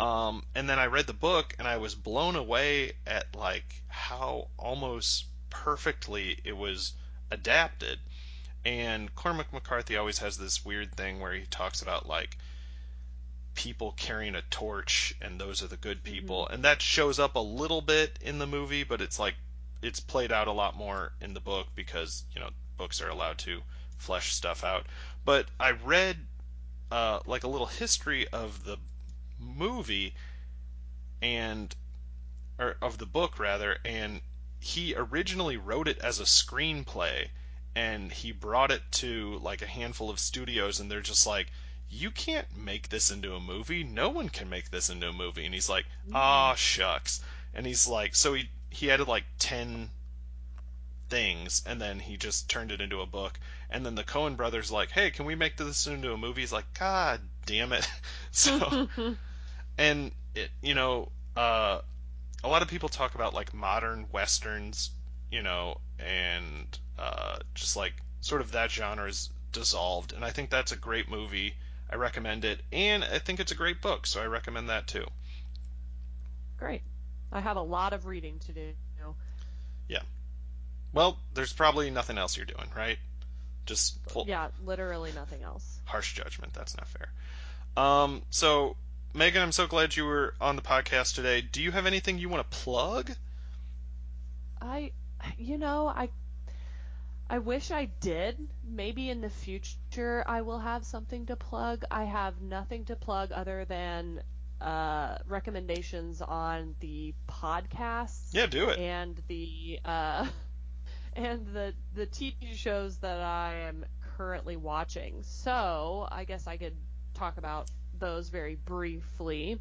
[SPEAKER 1] Um, and then I read the book and I was blown away at like how almost perfectly it was adapted. And Cormac McCarthy always has this weird thing where he talks about like people carrying a torch and those are the good people.
[SPEAKER 2] Mhm.
[SPEAKER 1] And that shows up a little bit in the movie, but it's like it's played out a lot more in the book because, you know, books are allowed to flesh stuff out. But I read uh, like a little history of the movie and or of the book rather and he originally wrote it as a screenplay and he brought it to like a handful of studios and they're just like you can't make this into a movie. No one can make this into a movie. And he's like ah shucks. And he's like so he he added like 10 things and then he just turned it into a book. And then the Coen brothers like hey can we make this into a movie? He's like god damn it. So and it you know uh a lot of people talk about like modern westerns, you know, and uh, just like sort of that genre is dissolved. And I think that's a great movie. I recommend it, and I think it's a great book, so I recommend that too.
[SPEAKER 2] Great. I have a lot of reading to do.
[SPEAKER 1] Yeah. Well, there's probably nothing else you're doing, right? Just
[SPEAKER 2] full... yeah, literally nothing else.
[SPEAKER 1] Harsh judgment. That's not fair. Um, so Megan, I'm so glad you were on the podcast today. Do you have anything you want to plug?
[SPEAKER 2] I, you know, I, I wish I did. Maybe in the future I will have something to plug. I have nothing to plug other than uh, recommendations on the podcasts.
[SPEAKER 1] Yeah, do it.
[SPEAKER 2] And the uh, and the the TV shows that I am currently watching. So I guess I could talk about those very briefly.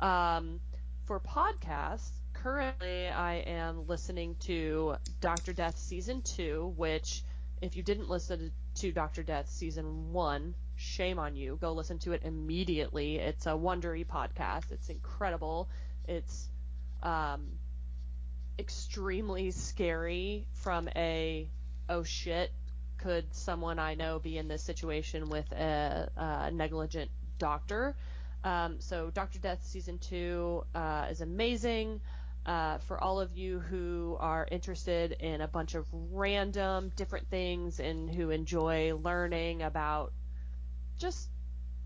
[SPEAKER 2] Um, for podcasts, currently I am listening to Doctor Death season two, which if you didn't listen to Doctor Death season one, shame on you. Go listen to it immediately. It's a Wondery podcast. It's incredible. It's um, extremely scary from a oh shit could someone I know be in this situation with a, a negligent Doctor. Um, so Doctor Death season two uh, is amazing. Uh, for all of you who are interested in a bunch of random different things and who enjoy learning about just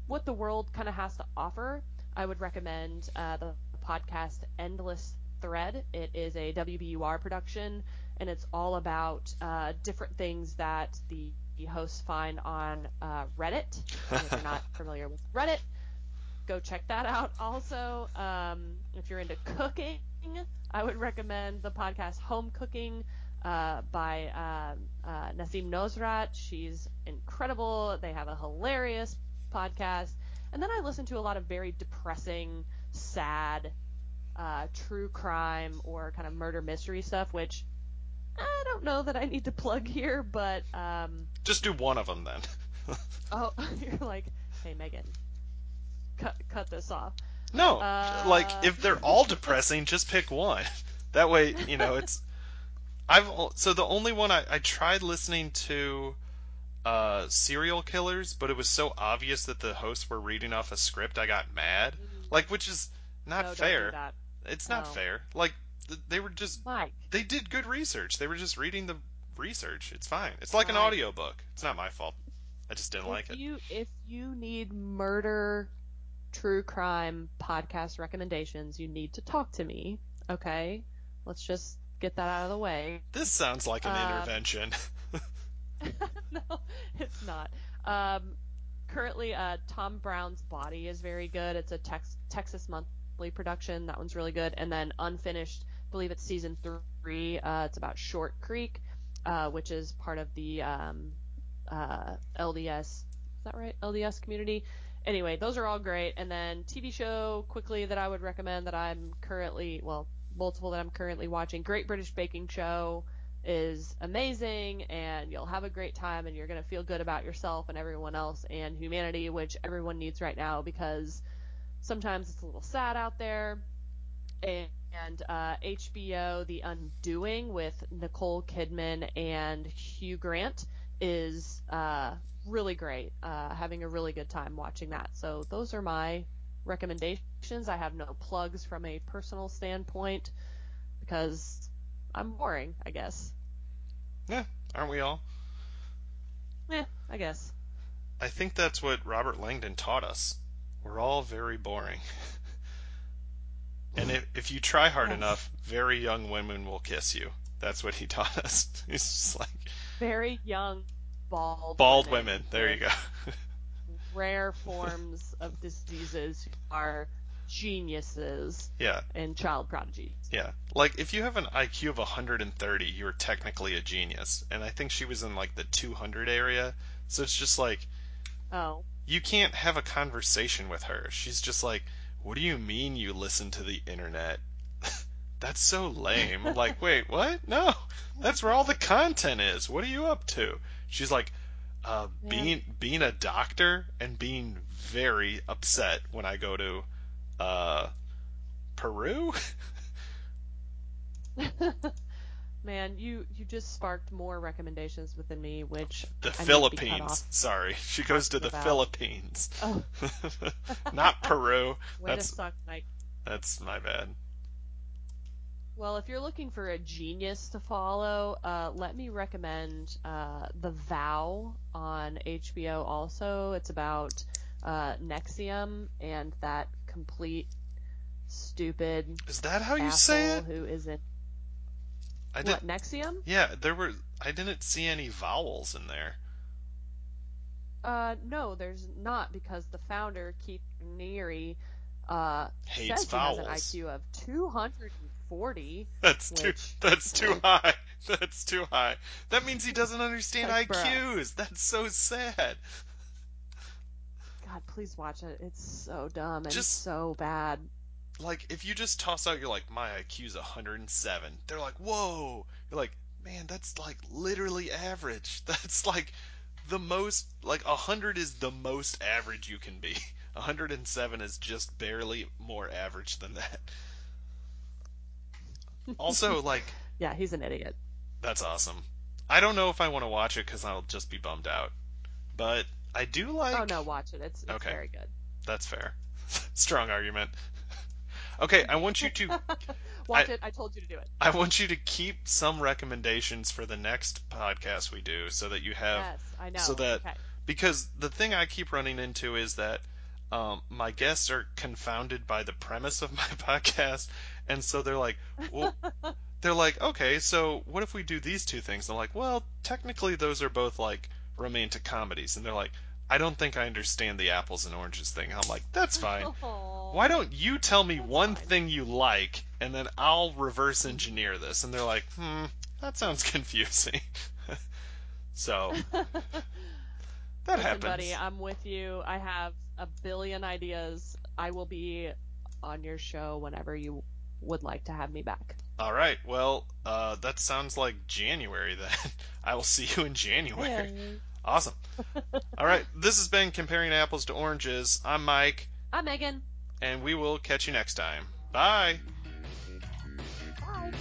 [SPEAKER 2] what the world kind of has to offer, I would recommend uh, the podcast Endless Thread. It is a WBUR production, and it's all about uh, different things that the hosts find on uh, Reddit. And if you're not familiar with Reddit, go check that out. Also, um, if you're into cooking, I would recommend the podcast Home Cooking uh, by um, uh, Nasim Nosrat. She's incredible. They have a hilarious podcast. And then I listen to a lot of very depressing, sad, uh, true crime or kind of murder mystery stuff, which I don't know that I need to plug here, but um,
[SPEAKER 1] just do one of them then.
[SPEAKER 2] oh, you're like, hey Megan, cut cut this off.
[SPEAKER 1] No, uh... like if they're all depressing, just pick one. That way, you know it's. I've so the only one I, I tried listening to uh, serial killers, but it was so obvious that the hosts were reading off a script, I got mad. Mm. Like, which is not
[SPEAKER 2] no,
[SPEAKER 1] fair.
[SPEAKER 2] Do
[SPEAKER 1] it's not no. fair. Like, they were just
[SPEAKER 2] Mike.
[SPEAKER 1] they did good research. They were just reading the research. It's fine. It's like an audio book. It's not my fault. I just didn't
[SPEAKER 2] if
[SPEAKER 1] like it.
[SPEAKER 2] You if you need murder true crime podcast recommendations, you need to talk to me. Okay? Let's just get that out of the way.
[SPEAKER 1] This sounds like an um, intervention.
[SPEAKER 2] no, it's not. Um, currently, uh, Tom Brown's Body is very good. It's a tex- Texas monthly production. That one's really good. And then Unfinished believe it's season three. Uh, it's about Short Creek, uh, which is part of the um, uh, LDS. Is that right? LDS community. Anyway, those are all great. And then TV show quickly that I would recommend that I'm currently, well, multiple that I'm currently watching. Great British Baking Show is amazing and you'll have a great time and you're going to feel good about yourself and everyone else and humanity, which everyone needs right now because sometimes it's a little sad out there. And and uh, HBO The Undoing with Nicole Kidman and Hugh Grant is uh, really great. Uh, having a really good time watching that. So those are my recommendations. I have no plugs from a personal standpoint because I'm boring, I guess.
[SPEAKER 1] Yeah, aren't we all?
[SPEAKER 2] Yeah, I guess.
[SPEAKER 1] I think that's what Robert Langdon taught us. We're all very boring. And if, if you try hard yes. enough, very young women will kiss you. That's what he taught us. He's just like
[SPEAKER 2] very young, bald
[SPEAKER 1] bald
[SPEAKER 2] women.
[SPEAKER 1] women. There you go.
[SPEAKER 2] rare forms of diseases are geniuses
[SPEAKER 1] Yeah,
[SPEAKER 2] and child prodigies.
[SPEAKER 1] yeah. Like if you have an IQ of 130, you're technically a genius. And I think she was in like the 200 area. So it's just like
[SPEAKER 2] Oh,
[SPEAKER 1] you can't have a conversation with her. She's just like, "What do you mean you listen to the internet?" That's so lame. I'm like, "Wait, what? No. That's where all the content is. What are you up to?" She's like, uh,
[SPEAKER 2] Man.
[SPEAKER 1] being being a doctor and being very upset when I go to uh, Peru.
[SPEAKER 2] man, you you just sparked more recommendations within me, which
[SPEAKER 1] the
[SPEAKER 2] I need be cut
[SPEAKER 1] Philippines. Sorry, she goes to the
[SPEAKER 2] about.
[SPEAKER 1] Philippines,
[SPEAKER 2] Oh,
[SPEAKER 1] not Peru.
[SPEAKER 2] way to
[SPEAKER 1] That's
[SPEAKER 2] suck, Mike.
[SPEAKER 1] that's my bad.
[SPEAKER 2] Well, if you're looking for a genius to follow, uh, let me recommend uh, The Vow on HBO. Also, it's about uh, NXIVM and that complete stupid
[SPEAKER 1] Is that how you say it?
[SPEAKER 2] who is in
[SPEAKER 1] I did.
[SPEAKER 2] what NXIVM?
[SPEAKER 1] Yeah, there were. I didn't see any vowels in there.
[SPEAKER 2] Uh, no, there's not because the founder Keith Raniere uh,
[SPEAKER 1] Hates
[SPEAKER 2] says he has an. IQ of 240.
[SPEAKER 1] That's too. That's too high. That's too high. That means he doesn't understand
[SPEAKER 2] Like.
[SPEAKER 1] IQs. That's so sad.
[SPEAKER 2] God, please watch it. It's so dumb and
[SPEAKER 1] Just-
[SPEAKER 2] so bad.
[SPEAKER 1] Like if you just toss out, you're like, my IQ's 107. They're like, whoa. You're like, man, that's like literally average. That's like the most. Like 100 is the most average you can be. 107 is just barely more average than that. Also, like
[SPEAKER 2] Yeah, he's an idiot.
[SPEAKER 1] That's awesome. I don't know if I want to watch it because I'll just be bummed out. But I do like.
[SPEAKER 2] oh no, watch it. It's, it's
[SPEAKER 1] Okay.
[SPEAKER 2] very good.
[SPEAKER 1] That's fair. Strong argument. Okay, I want you to.
[SPEAKER 2] Watch
[SPEAKER 1] I-
[SPEAKER 2] it. I told you to do it.
[SPEAKER 1] I want you to keep some recommendations for the next podcast we do, so that you have.
[SPEAKER 2] yes, I know.
[SPEAKER 1] so that-
[SPEAKER 2] okay.
[SPEAKER 1] Because the thing I keep running into is that um, my guests are confounded by the premise of my podcast, and so they're like, well, they're like, okay, so what if we do these two things? And I'm like, well, technically those are both like romantic comedies, and they're like, I don't think I understand the apples and oranges thing. I'm like, that's fine. Why don't you tell me one thing you like, and then I'll reverse engineer this? And they're like, hmm, that sounds confusing. so that
[SPEAKER 2] Listen,
[SPEAKER 1] happens.
[SPEAKER 2] buddy, I'm with you. I have a billion ideas. I will be on your show whenever you would like to have me back.
[SPEAKER 1] All right. Well, uh, that sounds like January then. I will see you in January. Awesome. All right. This has been Comparing Apples to Oranges. I'm Mike,
[SPEAKER 2] I'm Megan.
[SPEAKER 1] and we will catch you next time. Bye.
[SPEAKER 2] Bye.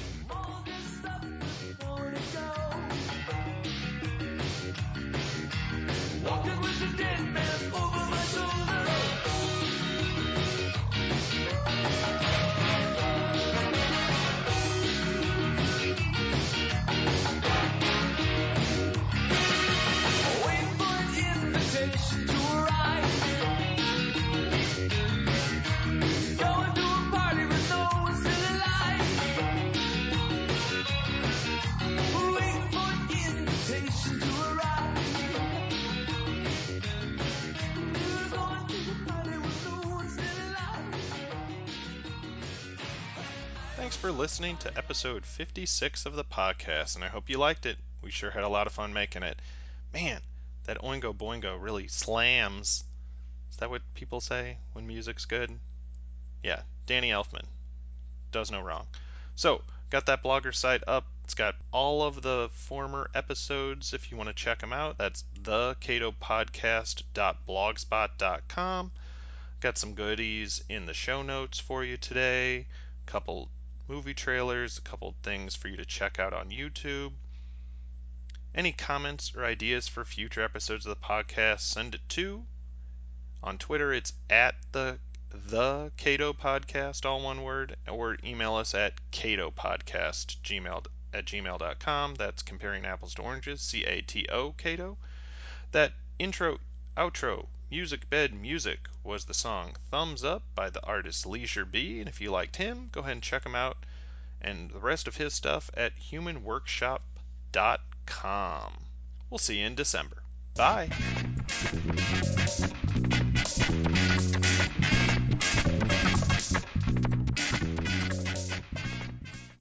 [SPEAKER 1] For listening to episode 56 of the podcast, and I hope you liked it. We sure had a lot of fun making it. Man, that Oingo Boingo really slams. Is that what people say when music's good? Yeah, Danny Elfman. Does no wrong. So, got that blogger site up. It's got all of the former episodes if you want to check them out. That's thecatopodcast.blogspot.com. Got some goodies in the show notes for you today. Couple movie trailers, a couple things for you to check out on YouTube. Any comments or ideas for future episodes of the podcast, send it to. On Twitter, it's at the the Cato Podcast, all one word, or email us at Cato Podcast gmail at gmail.com. That's comparing apples to oranges, C A T O Cato. That intro, outro, music bed music was the song Thumbs Up by the artist Leisure B. And if you liked him, go ahead and check him out and the rest of his stuff at humanworkshop.com. We'll see you in December. Bye.